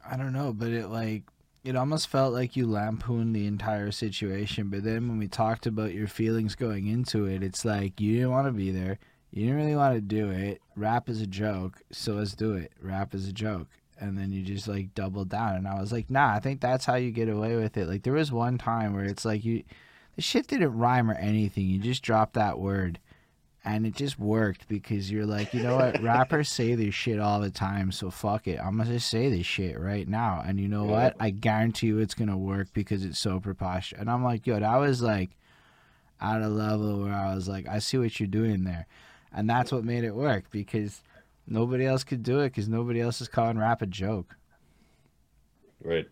I don't know, but it like it almost felt like you lampooned the entire situation. But then when we talked about your feelings going into it, it's like you didn't want to be there. You didn't really want to do it. Rap is a joke, so let's do it. Rap is a joke and then you just like double down and i was like nah i think that's how you get away with it like there was one time where it's like you the shit didn't rhyme or anything you just dropped that word and it just worked because you're like you know what [LAUGHS] rappers say this shit all the time so fuck it i'm gonna just say this shit right now and you know yeah. what i guarantee you it's gonna work because it's so preposterous and i'm like yo that was like at a level where i was like i see what you're doing there and that's what made it work because nobody else could do it because nobody else is calling rap a joke. Right.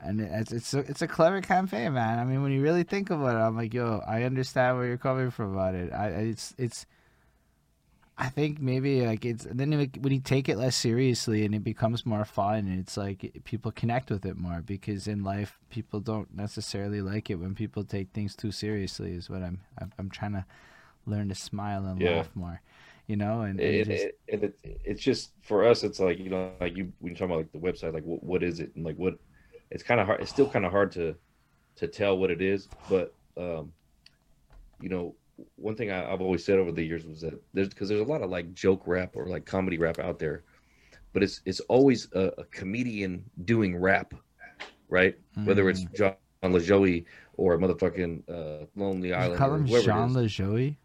And it's it's a, it's a clever campaign, man. I mean, when you really think about it, I'm like, yo, I understand where you're coming from about it. I it's it's. I think maybe like it's then when you take it less seriously and it becomes more fun, and it's like people connect with it more because in life people don't necessarily like it when people take things too seriously. Is what I'm I'm trying to learn to smile and yeah. laugh more you know, and, and, it, just... it, it, it's just for us. It's like you know, like you when you talk about like the website, like what, what is it, and like what it's kind of hard. It's still kind of hard to to tell what it is, but um, you know, one thing I, have always said over the years was that there's because there's a lot of like joke rap or like comedy rap out there, but it's it's always a, a comedian doing rap, right? Mm. Whether it's mm. Jon Lajoie or a motherfucking uh, Lonely Island. You call him Jean LaJoie?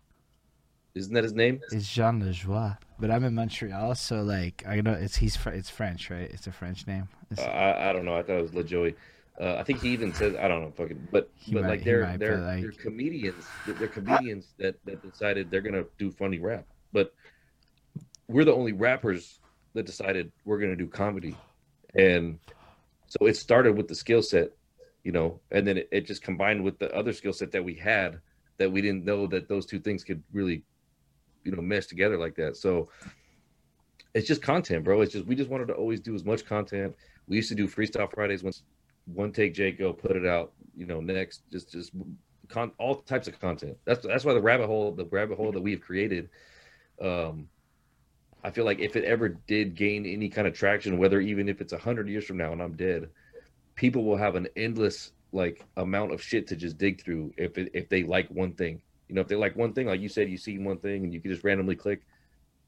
Isn't that his name? It's Jean Lajoie, but I'm in Montreal, so like I know it's he's it's French, right? It's a French name. Uh, I I don't know. I thought it was LaJoie. Uh, I think he even says I don't know, fucking, but he but might, like they're might, they're like... they're comedians. They're comedians that that decided they're gonna do funny rap, but we're the only rappers that decided we're gonna do comedy, and so it started with the skill set, you know, and then it, it just combined with the other skill set that we had that we didn't know that those two things could really, you know, mesh together like that. So it's just content, bro. It's just we just wanted to always do as much content. We used to do freestyle Fridays once one take Jaco, put it out, you know, next, just just con- all types of content. That's that's why the rabbit hole, the rabbit hole that we've created, um, I feel like if it ever did gain any kind of traction, whether even if it's a hundred years from now and I'm dead, people will have an endless like amount of shit to just dig through if it, if they like one thing. You know, if they like one thing, like you said, you see one thing and you can just randomly click.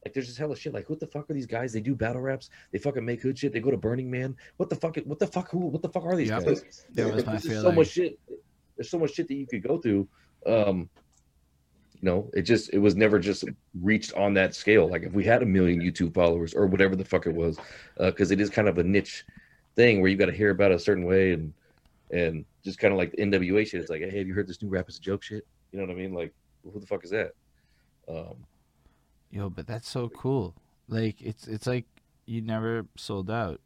Like there's just hella shit. Like what the fuck are these guys? They do battle raps. They fucking make hood shit. They go to Burning Man. What the fuck? What the fuck? Who? What the fuck are these yep. guys? That was my so much shit. There's so much shit that you could go through. Um, you know, it just it was never just reached on that scale. Like if we had a million YouTube followers or whatever the fuck it was, because uh, it is kind of a niche thing where you got to hear about it a certain way and and just kind of like the NWA shit. It's like, hey, have you heard this new rap is a joke shit? You know what I mean? Like, who the fuck is that? Um, Yo, but that's so cool. Like it's it's like you never sold out.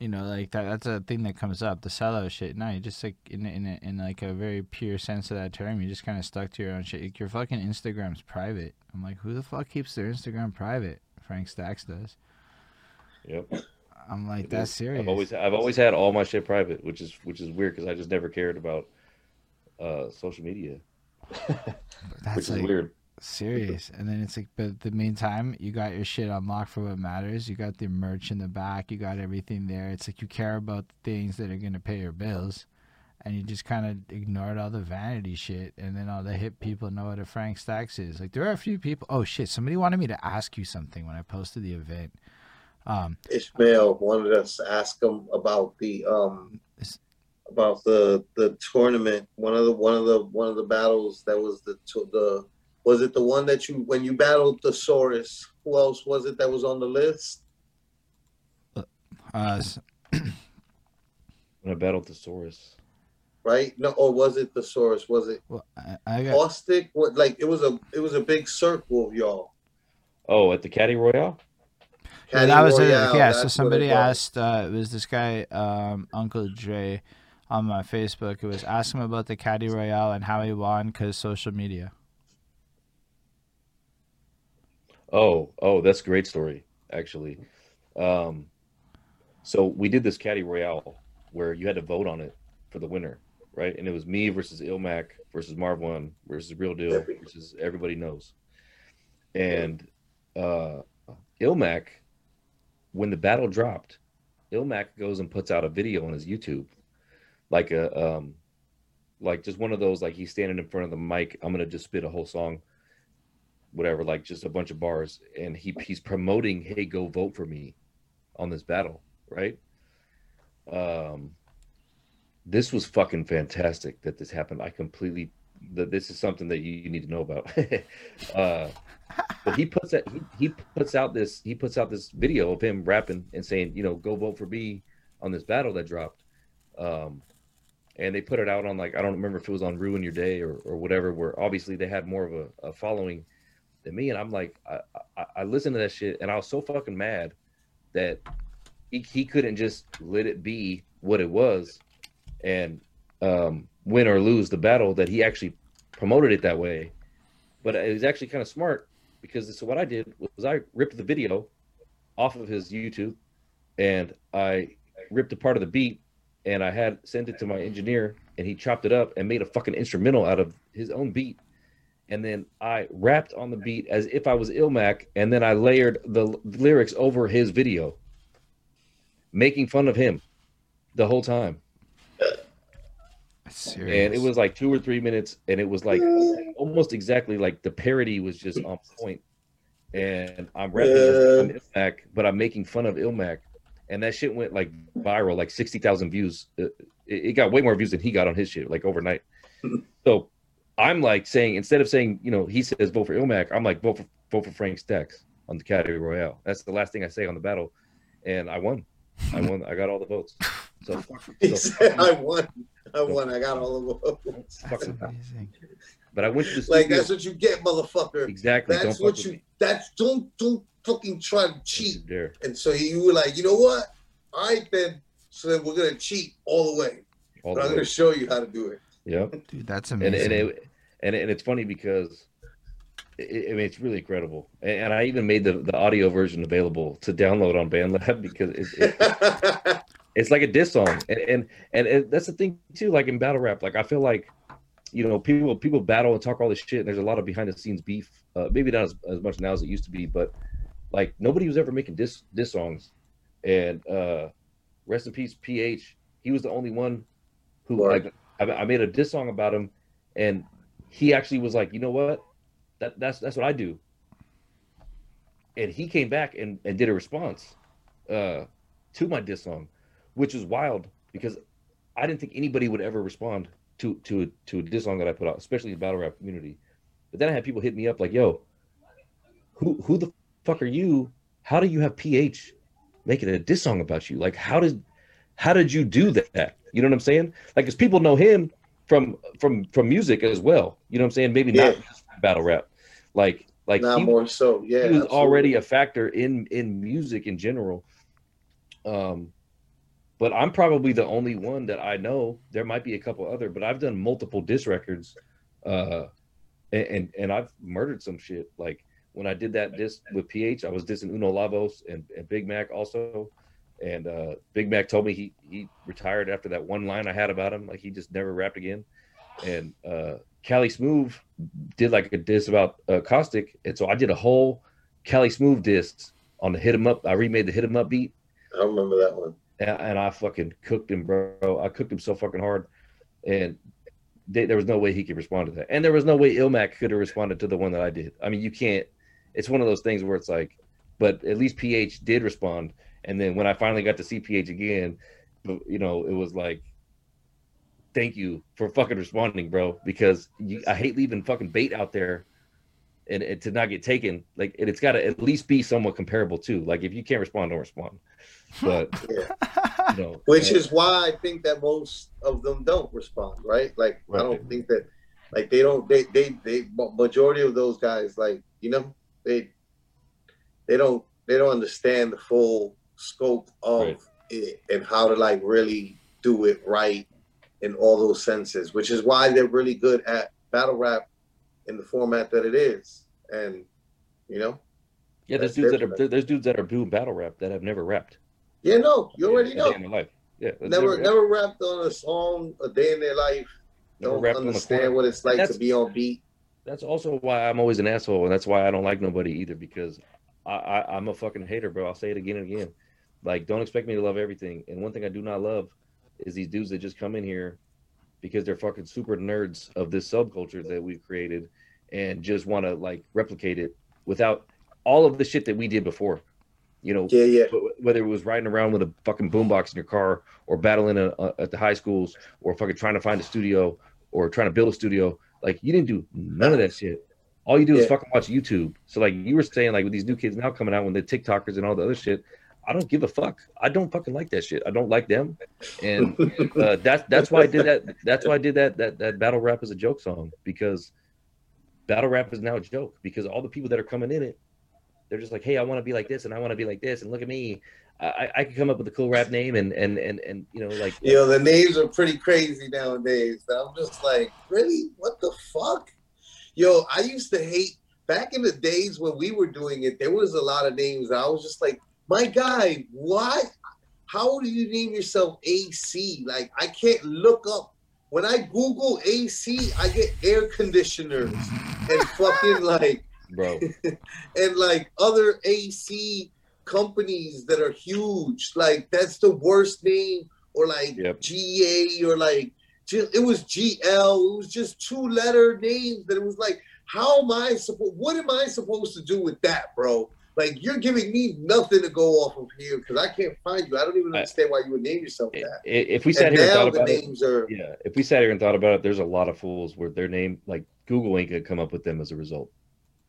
You know, like that that's a thing that comes up, the sellout shit. No, you just like in in a, in like a very pure sense of that term, you just kind of stuck to your own shit. Like, your fucking Instagram's private. I'm like, who the fuck keeps their Instagram private? Frank Stacks does. Yep. I'm like, it that's is. serious. I've always I've always had all my shit private, which is which is weird because I just never cared about uh social media. [LAUGHS] which is like, weird serious. And then it's like, but the meantime, you got your shit unlocked for what matters. You got the merch in the back. You got everything there. It's like you care about the things that are gonna pay your bills, and you just kind of ignored all the vanity shit. And then all the hip people know what a Frank Stacks is. Like there are a few people. Oh shit! Somebody wanted me to ask you something when I posted the event. Um, Ishmael wanted us to ask him about the um about the the tournament. One of the one of the one of the battles that was the the was it the one that you when you battled the Saurus? Who else was it that was on the list? Uh, uh [CLEARS THROAT] when I battled the Saurus. Right? No, or was it the Saurus? Was it well, I, I got Caustic? What like it was a it was a big circle of y'all. Oh, at the Caddy Royale? Caddy yeah, that was Royale, a, yeah. So somebody asked. Uh, it was this guy, um, Uncle Dre, on my Facebook. It was ask him about the Caddy Royale and how he won because social media. Oh, oh, that's a great story, actually. Um, so we did this Caddy Royale where you had to vote on it for the winner, right? And it was me versus Ilmac versus Marv One versus Real Deal versus everybody knows. And uh, Ilmac, when the battle dropped, Ilmac goes and puts out a video on his YouTube, like a um, like just one of those like he's standing in front of the mic. I'm gonna just spit a whole song whatever, like just a bunch of bars, and he he's promoting, "Hey, go vote for me," on this battle, right? Um, this was fucking fantastic that this happened. I completely that this is something that you, you need to know about. [LAUGHS] uh, but he puts that he, he puts out this he puts out this video of him rapping and saying, you know, go vote for me on this battle that dropped. Um, and they put it out on like I don't remember if it was on Ruin Your Day or, or whatever, where obviously they had more of a, a following than me. And I'm like, I, I, I listened to that shit and I was so fucking mad that he, he couldn't just let it be what it was and um, win or lose the battle that he actually promoted it that way. But it was actually kind of smart because so what I did was I ripped the video off of his YouTube and I ripped a part of the beat and I had sent it to my engineer and he chopped it up and made a fucking instrumental out of his own beat and then I rapped on the beat as if I was Ilmac, and then I layered the lyrics over his video, making fun of him the whole time. and it was like two or three minutes, and it was like almost exactly like the parody was just on point. And I'm rapping yeah. Illmac, but I'm making fun of Illmac, and that shit went like viral, like sixty thousand views. Uh, it, it, got way more views than he got on his shit, like overnight. [LAUGHS] so I'm like saying instead of saying, you know, he says vote for Ilmac, I'm like vote for vote for Frank Stacks on the category royale. That's the last thing I say on the battle, and I won. I won. I got all the votes. So, [LAUGHS] he so said, "I won. I won. I got all the votes." But I went to the studio. like that's what you get, motherfucker. Exactly. That's what you. That's don't don't fucking try to cheat. And so you were like, you know what? All right then. So then we're gonna cheat all the way. All the I'm way. gonna show you how to do it. Yeah, dude, that's amazing. And, and, it, and, and it's funny because I mean, it's really incredible. And I even made the, the audio version available to download on BandLab [LAUGHS] because it's, it, [LAUGHS] it's like a diss song. And, and, and and that's the thing too. Like in battle rap, like I feel like, you know, people people battle and talk all this shit. And there's a lot of behind the scenes beef. Uh, maybe not as, as much now as it used to be, but like nobody was ever making diss diss songs. And uh, rest in peace, PH. He was the only one who like I, I made a diss song about him, and he actually was like, you know what? That that's that's what I do. And he came back and, and did a response uh, to my diss song, which was wild because I didn't think anybody would ever respond to to to a diss song that I put out, especially in the battle rap community. But then I had people hit me up like, "Yo, who who the fuck are you? How do you have PH making a diss song about you? Like, how did how did you do that? You know what I'm saying? Like, because people know him from from from music as well. You know what I'm saying? Maybe yeah. not battle rap. Like like not he, more so. Yeah, he was absolutely. already a factor in in music in general. Um, but I'm probably the only one that I know. There might be a couple other, but I've done multiple diss records, uh, and and, and I've murdered some shit. Like when I did that disc with PH, I was dissing Uno Lavos and, and Big Mac also. And uh, Big Mac told me he he retired after that one line I had about him. Like he just never rapped again. And uh, Cali Smooth did like a diss about uh, Caustic, and so I did a whole Cali Smooth diss on the Hit 'em Up. I remade the Hit 'em Up beat. I don't remember that one. And, and I fucking cooked him, bro. I cooked him so fucking hard, and they, there was no way he could respond to that, and there was no way Illmac could have responded to the one that I did. I mean, you can't. It's one of those things where it's like, but at least PH did respond, and then when I finally got to see PH again, you know, it was like thank you for fucking responding, bro. Because you, I hate leaving fucking bait out there and, and to not get taken. Like, and it's got to at least be somewhat comparable too. Like, if you can't respond, don't respond. But [LAUGHS] yeah. you know, which uh, is why I think that most of them don't respond, right? Like, right. I don't think that, like, they don't. They they they majority of those guys, like, you know, they they don't they don't understand the full scope of right. it and how to like really do it right in all those senses, which is why they're really good at battle rap in the format that it is. And you know, yeah, there's dudes that are there's dudes that are doing battle rap that have never rapped. Yeah, no, you already know. In their life. Yeah, never never, never rapped on a song a day in their life. Never don't understand what it's like to be on beat. That's also why I'm always an asshole, and that's why I don't like nobody either because I, I I'm a fucking hater, bro. I'll say it again and again. Like, don't expect me to love everything. And one thing I do not love is these dudes that just come in here because they're fucking super nerds of this subculture that we've created and just want to like replicate it without all of the shit that we did before. You know, yeah, yeah. Whether it was riding around with a fucking boombox in your car, or battling a, a, at the high schools, or fucking trying to find a studio, or trying to build a studio, like you didn't do none of that shit. All you do yeah. is fucking watch YouTube. So like you were saying, like with these new kids now coming out, when the TikTokers and all the other shit, I don't give a fuck. I don't fucking like that shit. I don't like them, and [LAUGHS] uh, that's that's why I did that. That's why I did that. That that battle rap is a joke song because battle rap is now a joke because all the people that are coming in it, they're just like, hey, I want to be like this and I want to be like this and look at me. I, I could come up with a cool rap name and and and and you know like you know the names are pretty crazy nowadays. I'm just like, really, what the fuck? Yo, I used to hate back in the days when we were doing it. There was a lot of names. I was just like, my guy, why? How do you name yourself AC? Like, I can't look up. When I Google AC, I get air conditioners and fucking like, bro, [LAUGHS] and like other AC companies that are huge. Like, that's the worst name. Or like yep. GA or like it was GL. It was just two letter names. That it was like, how am I supposed? What am I supposed to do with that, bro? Like you're giving me nothing to go off of here because I can't find you. I don't even understand why you would name yourself that. If we sat and here and thought about it, are, yeah. If we sat here and thought about it, there's a lot of fools where their name, like Google, ain't gonna come up with them as a result.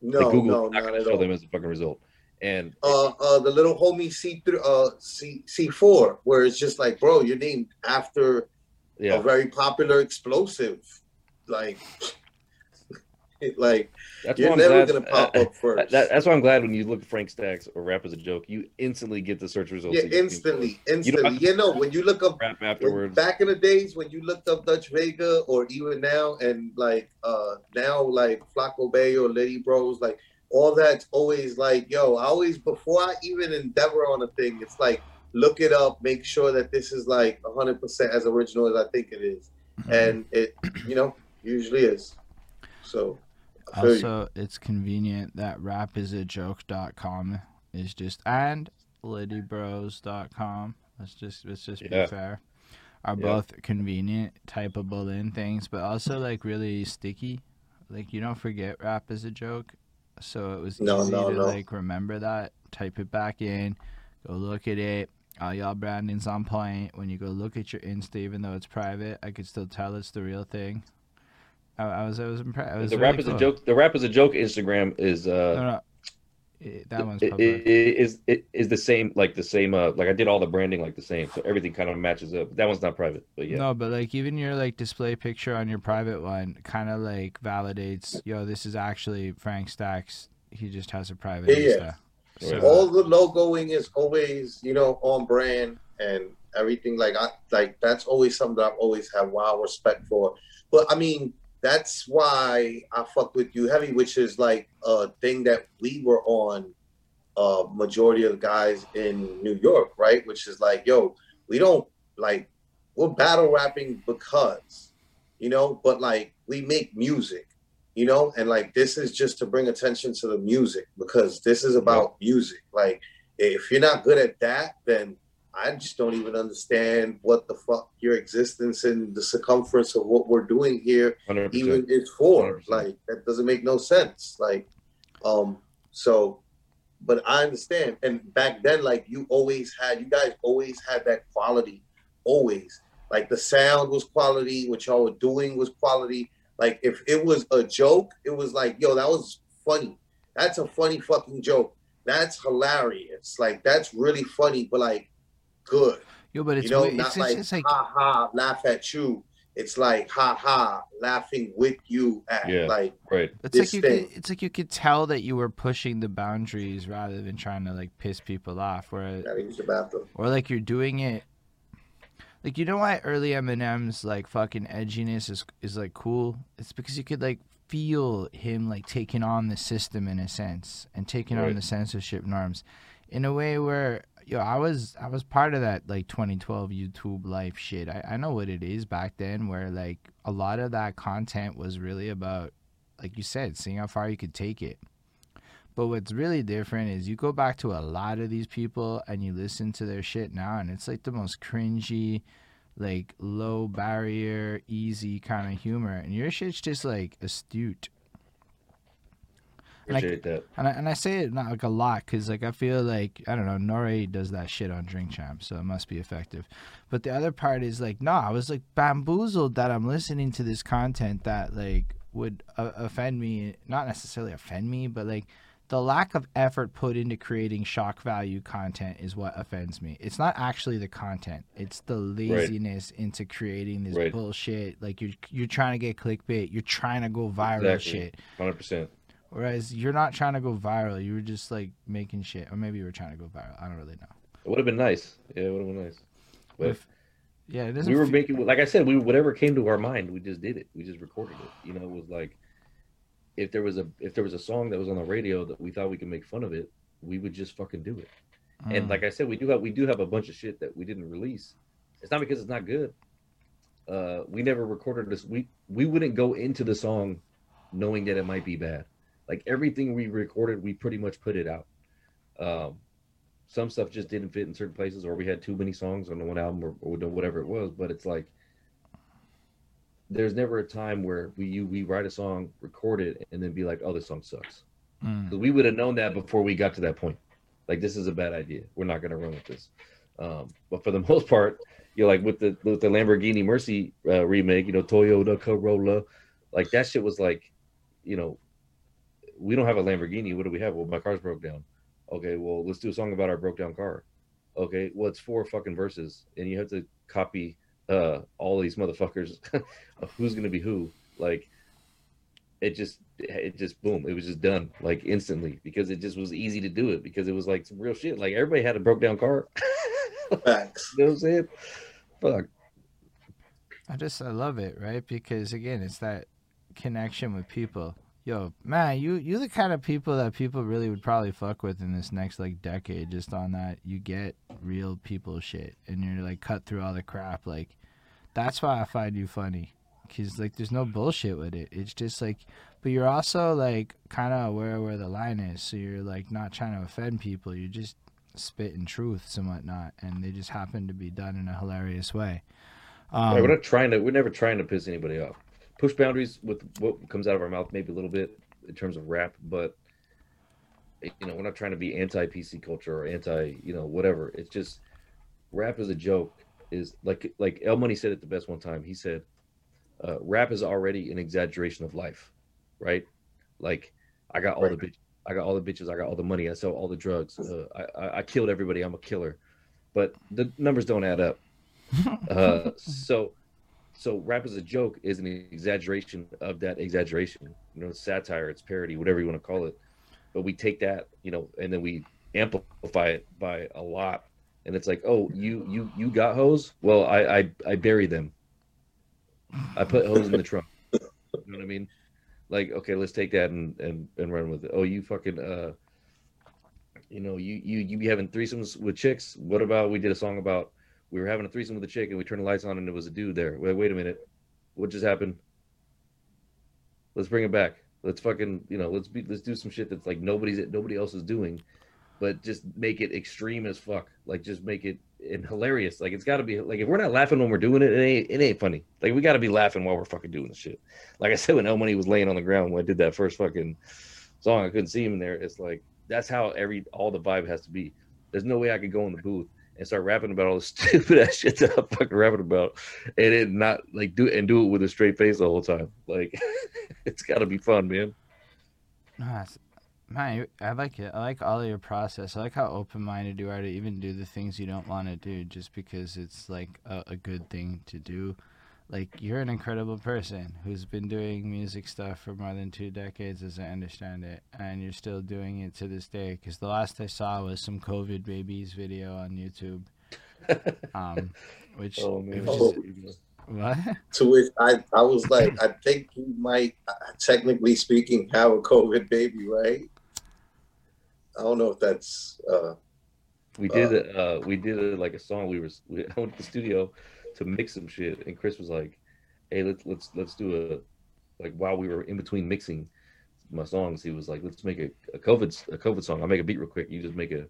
No, like Google no, not, not gonna show all. them as a fucking result. And uh, uh, the little homie C three, uh, C C four, where it's just like, bro, you're named after yeah. a very popular explosive, like [LAUGHS] like that's you're never glad, gonna pop uh, up [LAUGHS] first. That, that's why I'm glad when you look at Frank Stacks or rap as a joke, you instantly get the search results. Yeah, instantly, instantly. You, you know, when you look up rap afterwards. back in the days when you looked up Dutch Vega or even now and like uh now like Flaco Bay or Lady Bros, like all that's always like, yo, I always before I even endeavor on a thing, it's like look it up, make sure that this is like 100% as original as I think it is. Mm-hmm. And it, you know, usually is. So also, it's convenient that rapisajoke.com is just and lidybros.com. Let's just let's just yeah. be fair. Are yeah. both convenient, typeable in things, but also like really sticky. Like you don't forget rap is a joke, so it was no, easy no, to no. like remember that. Type it back in, go look at it. All y'all branding's on point. When you go look at your Insta, even though it's private, I could still tell it's the real thing. I, I was I was impressed. the really rap is cool. a joke. The rap is a joke. Instagram is uh. No, no. It, that one's it, it, is it is the same like the same uh like I did all the branding like the same so everything kind of matches up. That one's not private, but yeah. No, but like even your like display picture on your private one kind of like validates, yo, this is actually Frank Stacks. He just has a private. Yeah, yeah. So, all the logoing is always you know on brand and everything like I like that's always something that I've always had wild respect for. But I mean, that's why I fuck with you heavy, which is like a thing that we were on. Uh, majority of guys in New York, right? Which is like, yo, we don't like we're battle rapping because, you know, but like we make music, you know, and like this is just to bring attention to the music because this is about music. Like if you're not good at that, then I just don't even understand what the fuck your existence and the circumference of what we're doing here 100%. even is for. 100%. Like that doesn't make no sense. Like, um, so, but I understand. And back then, like you always had, you guys always had that quality, always. Like the sound was quality, what y'all were doing was quality. Like if it was a joke, it was like, yo, that was funny. That's a funny fucking joke. That's hilarious. Like that's really funny, but like good. Yo, but it's you know, weird. not it's, like, it's like ha ha, laugh at you. It's like ha ha, laughing with you at yeah, like right. It's like you could, it's like you could tell that you were pushing the boundaries rather than trying to like piss people off. Where or like you're doing it. Like you know why early Eminem's like fucking edginess is is like cool. It's because you could like feel him like taking on the system in a sense and taking right. on the censorship norms in a way where yo, I was I was part of that like 2012 YouTube life shit. I, I know what it is back then, where like a lot of that content was really about, like you said, seeing how far you could take it. But what's really different is you go back to a lot of these people and you listen to their shit now, and it's like the most cringy, like low barrier, easy kind of humor, and your shit's just like astute Appreciate and I, that. And I, and I say it not like a lot because like I feel like I don't know N.O.R.E. does that shit on Drink Champ, so it must be effective. But the other part is like no, I was like bamboozled that I'm listening to this content that like would uh, offend me, not necessarily offend me, but like the lack of effort put into creating shock value content is what offends me. It's not actually the content; it's the laziness right. into creating this right. bullshit. Like you're you're trying to get clickbait, you're trying to go viral exactly. shit. Hundred percent. Whereas you're not trying to go viral. You were just like making shit, or maybe you were trying to go viral. I don't really know. It would have been nice. Yeah, it would have been nice. But if, yeah, it we were feel... making, like I said, we whatever came to our mind, we just did it. We just recorded it. You know, it was like if there was a if there was a song that was on the radio that we thought we could make fun of it, we would just fucking do it. Mm. And like I said, we do have we do have a bunch of shit that we didn't release. It's not because it's not good. Uh, we never recorded this. We we wouldn't go into the song knowing that it might be bad like everything we recorded, we pretty much put it out. Um, some stuff just didn't fit in certain places, or we had too many songs on one album, or, or whatever it was. But it's like there's never a time where we you, we write a song, record it, and then be like, oh, this song sucks. Mm. we would have known that before we got to that point. Like this is a bad idea. We're not gonna run with this. Um, but for the [LAUGHS] most part, you know, like with the with the Lamborghini Mercy uh, remake, you know, Toyota Corolla, like that shit was like, you know, we don't have a Lamborghini. What do we have? Well, my car's broke down. Okay, well, let's do a song about our broke down car. Okay, well, it's four fucking verses, and you have to copy uh all these motherfuckers [LAUGHS] who's gonna be who. Like, it just it just boom, it was just done like instantly because it just was easy to do it because it was like some real shit. Like everybody had a broke down car. [LAUGHS] Facts. you know what I'm saying? Fuck. I just I love it, right? Because again, it's that connection with people. Yo, man, you you the kind of people that people really would probably fuck with in this next like decade. Just on that, you get real people shit, and you're like cut through all the crap. Like, that's why I find you funny, cause like there's no bullshit with it. It's just like, but you're also like kind of aware where the line is, so you're like not trying to offend people. You're just spitting truths and whatnot, and they just happen to be done in a hilarious way. Um, Right, we're not trying to. We're never trying to piss anybody off. Push boundaries with what comes out of our mouth, maybe a little bit in terms of rap, but you know, we're not trying to be anti PC culture or anti, you know, whatever. It's just rap is a joke. Is like like El Money said it the best one time. He said, uh, "Rap is already an exaggeration of life, right? Like I got all the bitch, I got all the bitches, I got all the money, I sell all the drugs, uh, I, I I killed everybody, I'm a killer, but the numbers don't add up. [LAUGHS] Uh, so so rap as a joke is an exaggeration of that exaggeration you know it's satire it's parody whatever you want to call it. But we take that you know and then we amplify it by a lot. And it's like oh you you you got hose well i i, I bury them. I put hose in the trunk. You know what i mean? Like okay let's take that and and, and run with it. Oh you fucking uh you know you you you be having threesomes with chicks? What about we did a song about we were having a threesome with a chick and we turned the lights on and it was a dude there. Wait, wait a minute. What just happened? Let's bring it back. Let's fucking, you know, let's be let's do some shit that's like nobody's nobody else is doing, but just make it extreme as fuck. Like just make it and hilarious. Like it's gotta be like if we're not laughing when we're doing it, it ain't it ain't funny. Like we gotta be laughing while we're fucking doing the shit. Like I said when El Money was laying on the ground when I did that first fucking song, I couldn't see him in there. It's like that's how every all the vibe has to be. There's no way I could go in the booth and start rapping about all the [LAUGHS] stupid ass shit that I'm fucking rapping about, and it not like do and do it with a straight face the whole time. Like [LAUGHS] it's got to be fun, man. It's- man, I like it. I like all of your process. I like how open minded you are to even do the things you don't want to do just because it's like a, a good thing to do. Like you're an incredible person who's been doing music stuff for more than two decades, as I understand it, and you're still doing it to this day. Because the last I saw was some COVID babies video on YouTube, [LAUGHS] um, which oh man, which is- what? To which I, I was like, I think you might, uh, technically speaking, have a COVID baby, right? I don't know if that's. Uh, we did it. Uh, we did it like a song. We were we, [LAUGHS] I went to the studio to mix some shit, and Chris was like, "Hey, let's let's let's do a like while we were in between mixing my songs, he was like, let's make a, a COVID a COVID song. I'll make a beat real quick. You just make a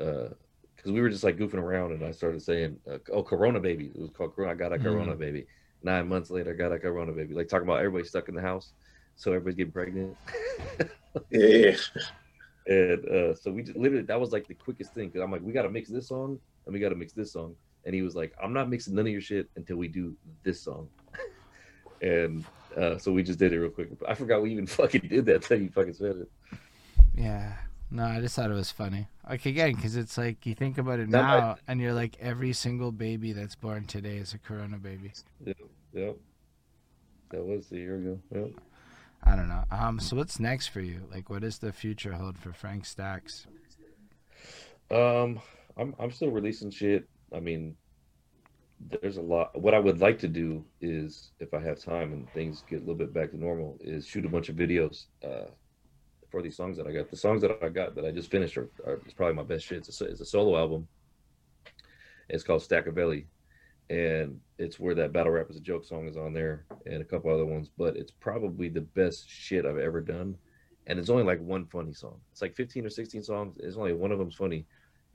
uh because we were just like goofing around, and I started saying, uh, "Oh, Corona baby." It was called Corona. I got a Corona baby. Nine months later, I got a Corona baby. Like talking about everybody stuck in the house, so everybody's getting pregnant. yeah, [LAUGHS] And uh, so we just literally that was like the quickest thing because I'm like, we got to mix this song and we got to mix this song. And he was like, I'm not mixing none of your shit until we do this song. [LAUGHS] and uh, so we just did it real quick. I forgot we even [LAUGHS] fucking did that until you fucking said it. Yeah. No, I just thought it was funny. Like again, because it's like you think about it That might- now, and you're like every single baby that's born today is a Corona baby. Yep. That was a year ago. Yep. I don't know. Um. So what's next for you? Like, what does the future hold for Frank Stacks? Um, I'm I'm still releasing shit. I mean, there's a lot. What I would like to do is, if I have time and things get a little bit back to normal, is shoot a bunch of videos uh, for these songs that I got. The songs that I got that I just finished are, are probably my best shit. It's a, it's a solo album. It's called Stackavelli, and it's where that battle rap is a joke song is on there, and a couple other ones. But it's probably the best shit I've ever done. And it's only like one funny song. It's like 15 or 16 songs. It's only one of them's funny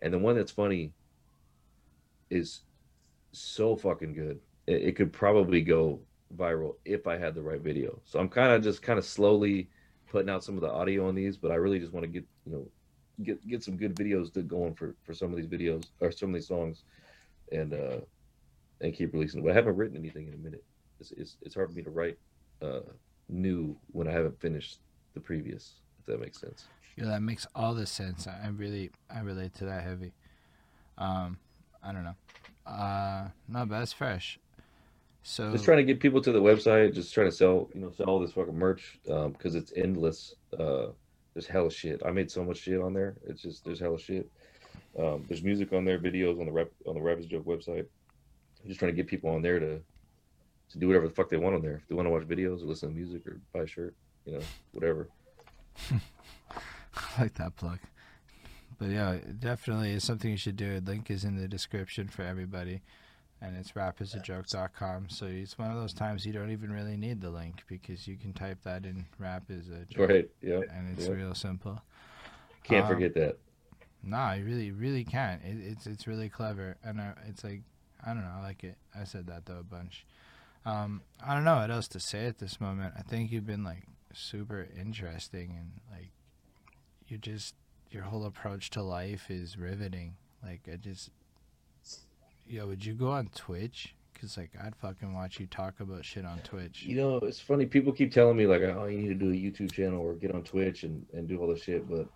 and the one that's funny is so fucking good. It, it could probably go viral if I had the right video. So I'm kind of just kind of slowly putting out some of the audio on these, but I really just want to get you know get get some good videos to going for for some of these videos or some of these songs, and uh and keep releasing. But I haven't written anything in a minute. It's it's, it's hard for me to write uh new when I haven't finished the previous. If that makes sense. Yeah, that makes all the sense. I really I relate to that heavy. Um, I don't know. Uh, no, but that's fresh. So just trying to get people to the website, just trying to sell, you know, sell all this fucking merch because um, it's endless. Uh, there's hella shit. I made so much shit on there. It's just there's hella shit. Um, there's music on there, videos on the rep on the Rappers Joke website. I'm just trying to get people on there to to do whatever the fuck they want on there. If they want to watch videos or listen to music or buy a shirt, you know, whatever. [LAUGHS] I like that plug. But yeah, definitely is something you should do. Link is in the description for everybody. And it's rapisajoke.com. So it's one of those times you don't even really need the link because you can type that in rap is a joke. Right, yeah. And it's yeah. real simple. Can't um, forget that. Nah, you really, really can't. It, it's it's really clever. And uh, it's like, I don't know, I like it. I said that though a bunch. Um, I don't know what else to say at this moment. I think you've been like super interesting and like you just your whole approach to life is riveting. Like I just, yo, would you go on Twitch? Cause like I'd fucking watch you talk about shit on Twitch. You know, it's funny. People keep telling me like, oh, you need to do a YouTube channel or get on Twitch and and do all this shit, but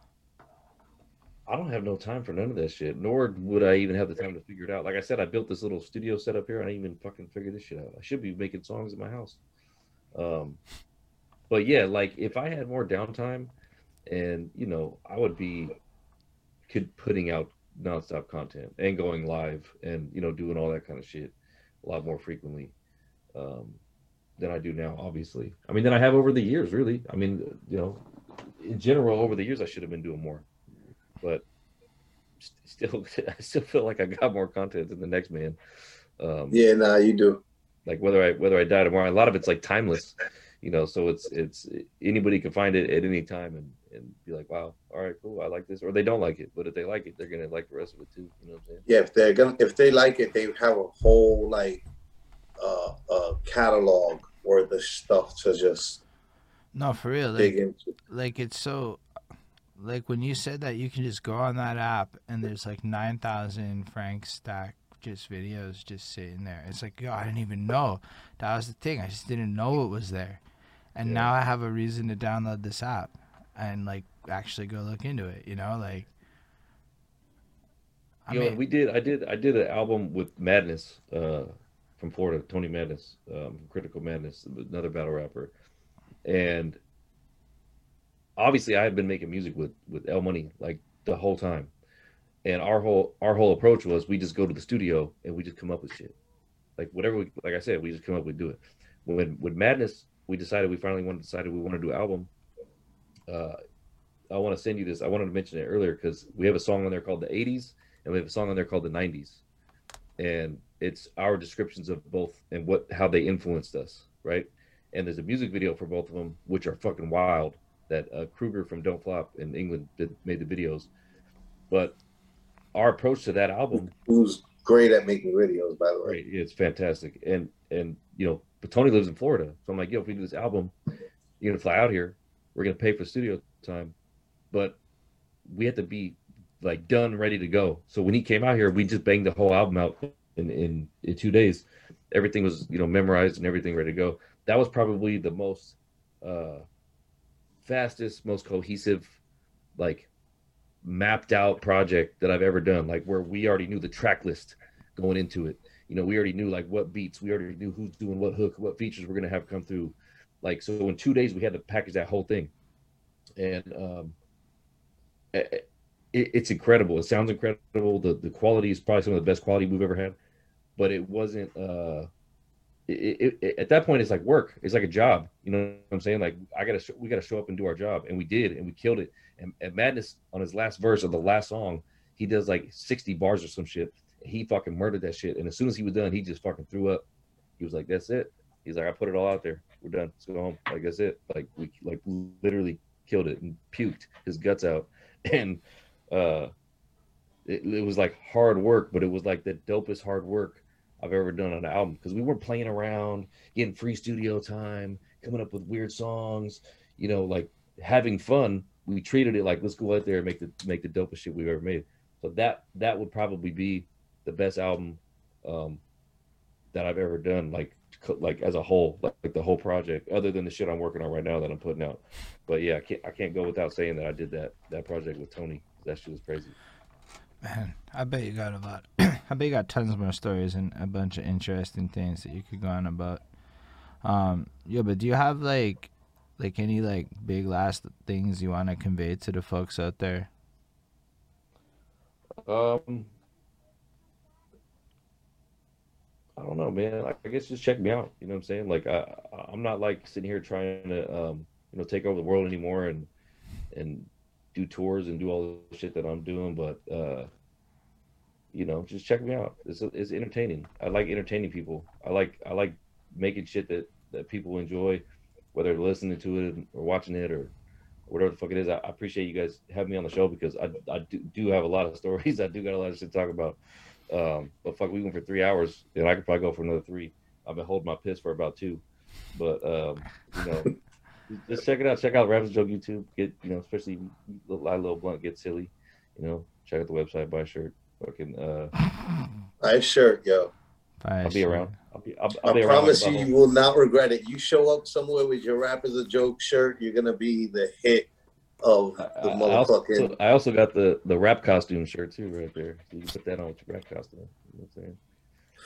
I don't have no time for none of that shit. Nor would I even have the time to figure it out. Like I said, I built this little studio set up here. I didn't even fucking figure this shit out. I should be making songs in my house. Um, but yeah, like if I had more downtime, and you know I would be could putting out nonstop content and going live and you know doing all that kind of shit a lot more frequently um, than I do now. Obviously, I mean, than I have over the years. Really, I mean, you know, in general, over the years, I should have been doing more, but still, [LAUGHS] I still feel like I got more content than the next man. Um, yeah, nah, you do. Like whether I whether I die tomorrow, a lot of it's like timeless, you know. So it's it's anybody can find it at any time, and and be like, wow, all right, cool, I like this, or they don't like it, but if they like it, they're gonna like the rest of it too. You know what I'm saying? Yeah, if they're gonna if they like it, they have a whole like uh, uh catalog or the stuff to just no for real like, dig into. Like it's so like when you said that you can just go on that app and there's like nine thousand frank stack just videos just sitting there. It's like, yo, I didn't even know. That was the thing. I just didn't know it was there. And yeah. now I have a reason to download this app and like actually go look into it. You know, like. I you mean, know, we did. I did. I did an album with Madness uh, from Florida, Tony Madness, um, Critical Madness, another battle rapper, and obviously I had been making music with with El Money like the whole time, and our whole our whole approach was we just go to the studio and we just come up with shit, like whatever. We, like I said, we just come up with do it. When with Madness, we decided we finally wanted decided we want to do an album uh, I want to send you this. I wanted to mention it earlier because we have a song on there called the 80s and we have a song on there called the 90s. And it's our descriptions of both and what how they influenced us, right? And there's a music video for both of them, which are fucking wild. That uh, Kruger from Don't Flop in England did, made the videos. But our approach to that album, who's great at making videos, by the way. Right, it's fantastic. And and you know, but Tony lives in Florida, so I'm like, yo, if we do this album, you're gonna fly out here we're gonna pay for studio time, but we had to be like done, ready to go. So when he came out here, we just banged the whole album out in in, in two days. Everything was you know memorized and everything ready to go. That was probably the most uh, fastest, most cohesive, like mapped out project that I've ever done. Like where we already knew the track list going into it. You know, we already knew like what beats, we already knew who's doing what hook, what features we're gonna have come through like so, in two days we had to package that whole thing, and um, it, it's incredible. It sounds incredible. The the quality is probably some of the best quality we've ever had, but it wasn't. Uh, it, it, at that point, it's like work. It's like a job. You know what I'm saying? Like I gotta, we gotta show up and do our job, and we did, and we killed it. And, and Madness on his last verse of the last song, he does like 60 bars or some shit. He fucking murdered that shit. And as soon as he was done, he just fucking threw up. He was like, "That's it." He's like, "I put it all out there we're done. Let's go home. Like that's it. Like we like literally killed it and puked his guts out. [LAUGHS] And uh it, it was like hard work, but it was like the dopest hard work I've ever done on an album because we weren't playing around, getting free studio time, coming up with weird songs, you know, like having fun. We treated it like let's go out there and make the make the dopest shit we've ever made. So that that would probably be the best album um, that I've ever done. Like like as a whole, like, like, the whole project, other than the shit I'm working on right now that I'm putting out. But yeah, I can't I can't go without saying that I did that that project with Tony. That shit was crazy. Man, I bet you got a lot. [CLEARS THROAT] I bet you got tons more stories and a bunch of interesting things that you could go on about. Um, yeah, but do you have like, like any like big last things you want to convey to the folks out there? Um, I don't know, man. I guess just check me out. You know what I'm saying? Like, I, I'm not like sitting here trying to, um, you know, take over the world anymore and and do tours and do all the shit that I'm doing. But uh, you know, just check me out. It's it's entertaining. I like entertaining people. I like I like making shit that that people enjoy, whether they're listening to it or watching it or whatever the fuck it is. I, I appreciate you guys having me on the show because I I do, do have a lot of [LAUGHS] stories. I do got a lot of shit to talk about. Um, but fuck, we went for three hours, and I could probably go for another three. I've been holding my piss for about two, but um, you know, [LAUGHS] just check it out. Check out Rappers Joke YouTube. Get you know, especially Lie Little Blunt, get silly. You know, check out the website, buy a shirt. Fucking uh, buy a shirt, yo. Buy I'll be shirt. around. I'll be, I'll, I'll i be promise you, you will not regret it. You show up somewhere with your Rap Is a Joke shirt, you're gonna be the hit of the I, motherfucking. I also, I also, got the the rap costume shirt too, right there. So you can put that on with your rap costume. You know I'm saying?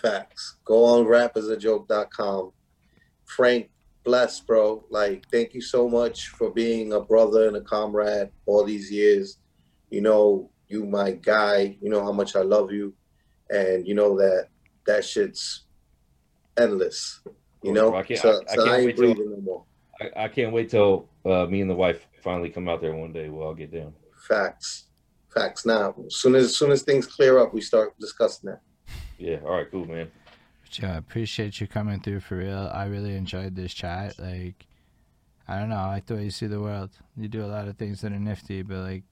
Facts. Go on rapisajoke.com. Frank, bless, bro. Like, thank you so much for being a brother and a comrade all these years. You know, you my guy. You know how much I love you, and you know that that shit's endless. You know, I can't, so, I, I, so can't I breathing till, no more. I, I can't wait till uh, me and the wife finally come out there one day. We'll all get down. Facts, facts. Now, as soon as, as soon as things clear up, we start discussing that. Yeah. All right. Cool, man. Yeah, appreciate you coming through for real. I really enjoyed this chat. Like, I don't know. I like the way you see the world. You do a lot of things that are nifty, but like,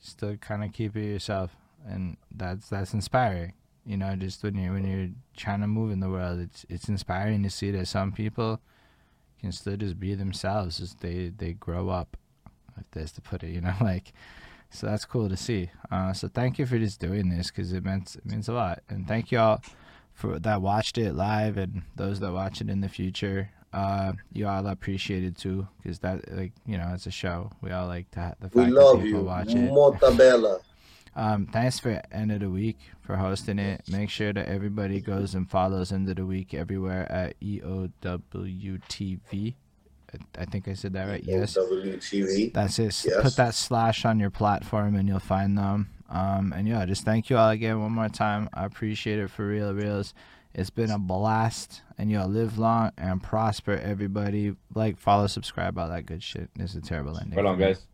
still kind of keep it yourself, and that's that's inspiring. You know, just when you when you're trying to move in the world, it's it's inspiring to see that some people can still just be themselves as they they grow up if there's to put it you know [LAUGHS] like so that's cool to see uh, so thank you for just doing this because it means it means a lot and thank you all for that watched it live and those that watch it in the future uh, you all appreciate it too because that like you know it's a show we all like to the fact we love that people you. watch it Mortabella. [LAUGHS] Um, thanks for end of the week for hosting it. Make sure that everybody goes and follows end of the week everywhere at EOWTV. I think I said that right. Yes. WTV. That's it. Yes. Put that slash on your platform and you'll find them. Um, and yeah, just thank you all again one more time. I appreciate it for real, reals. It's been a blast, and y'all live long and prosper, everybody. Like, follow, subscribe, all that good shit. This is a terrible ending. Right on, guys.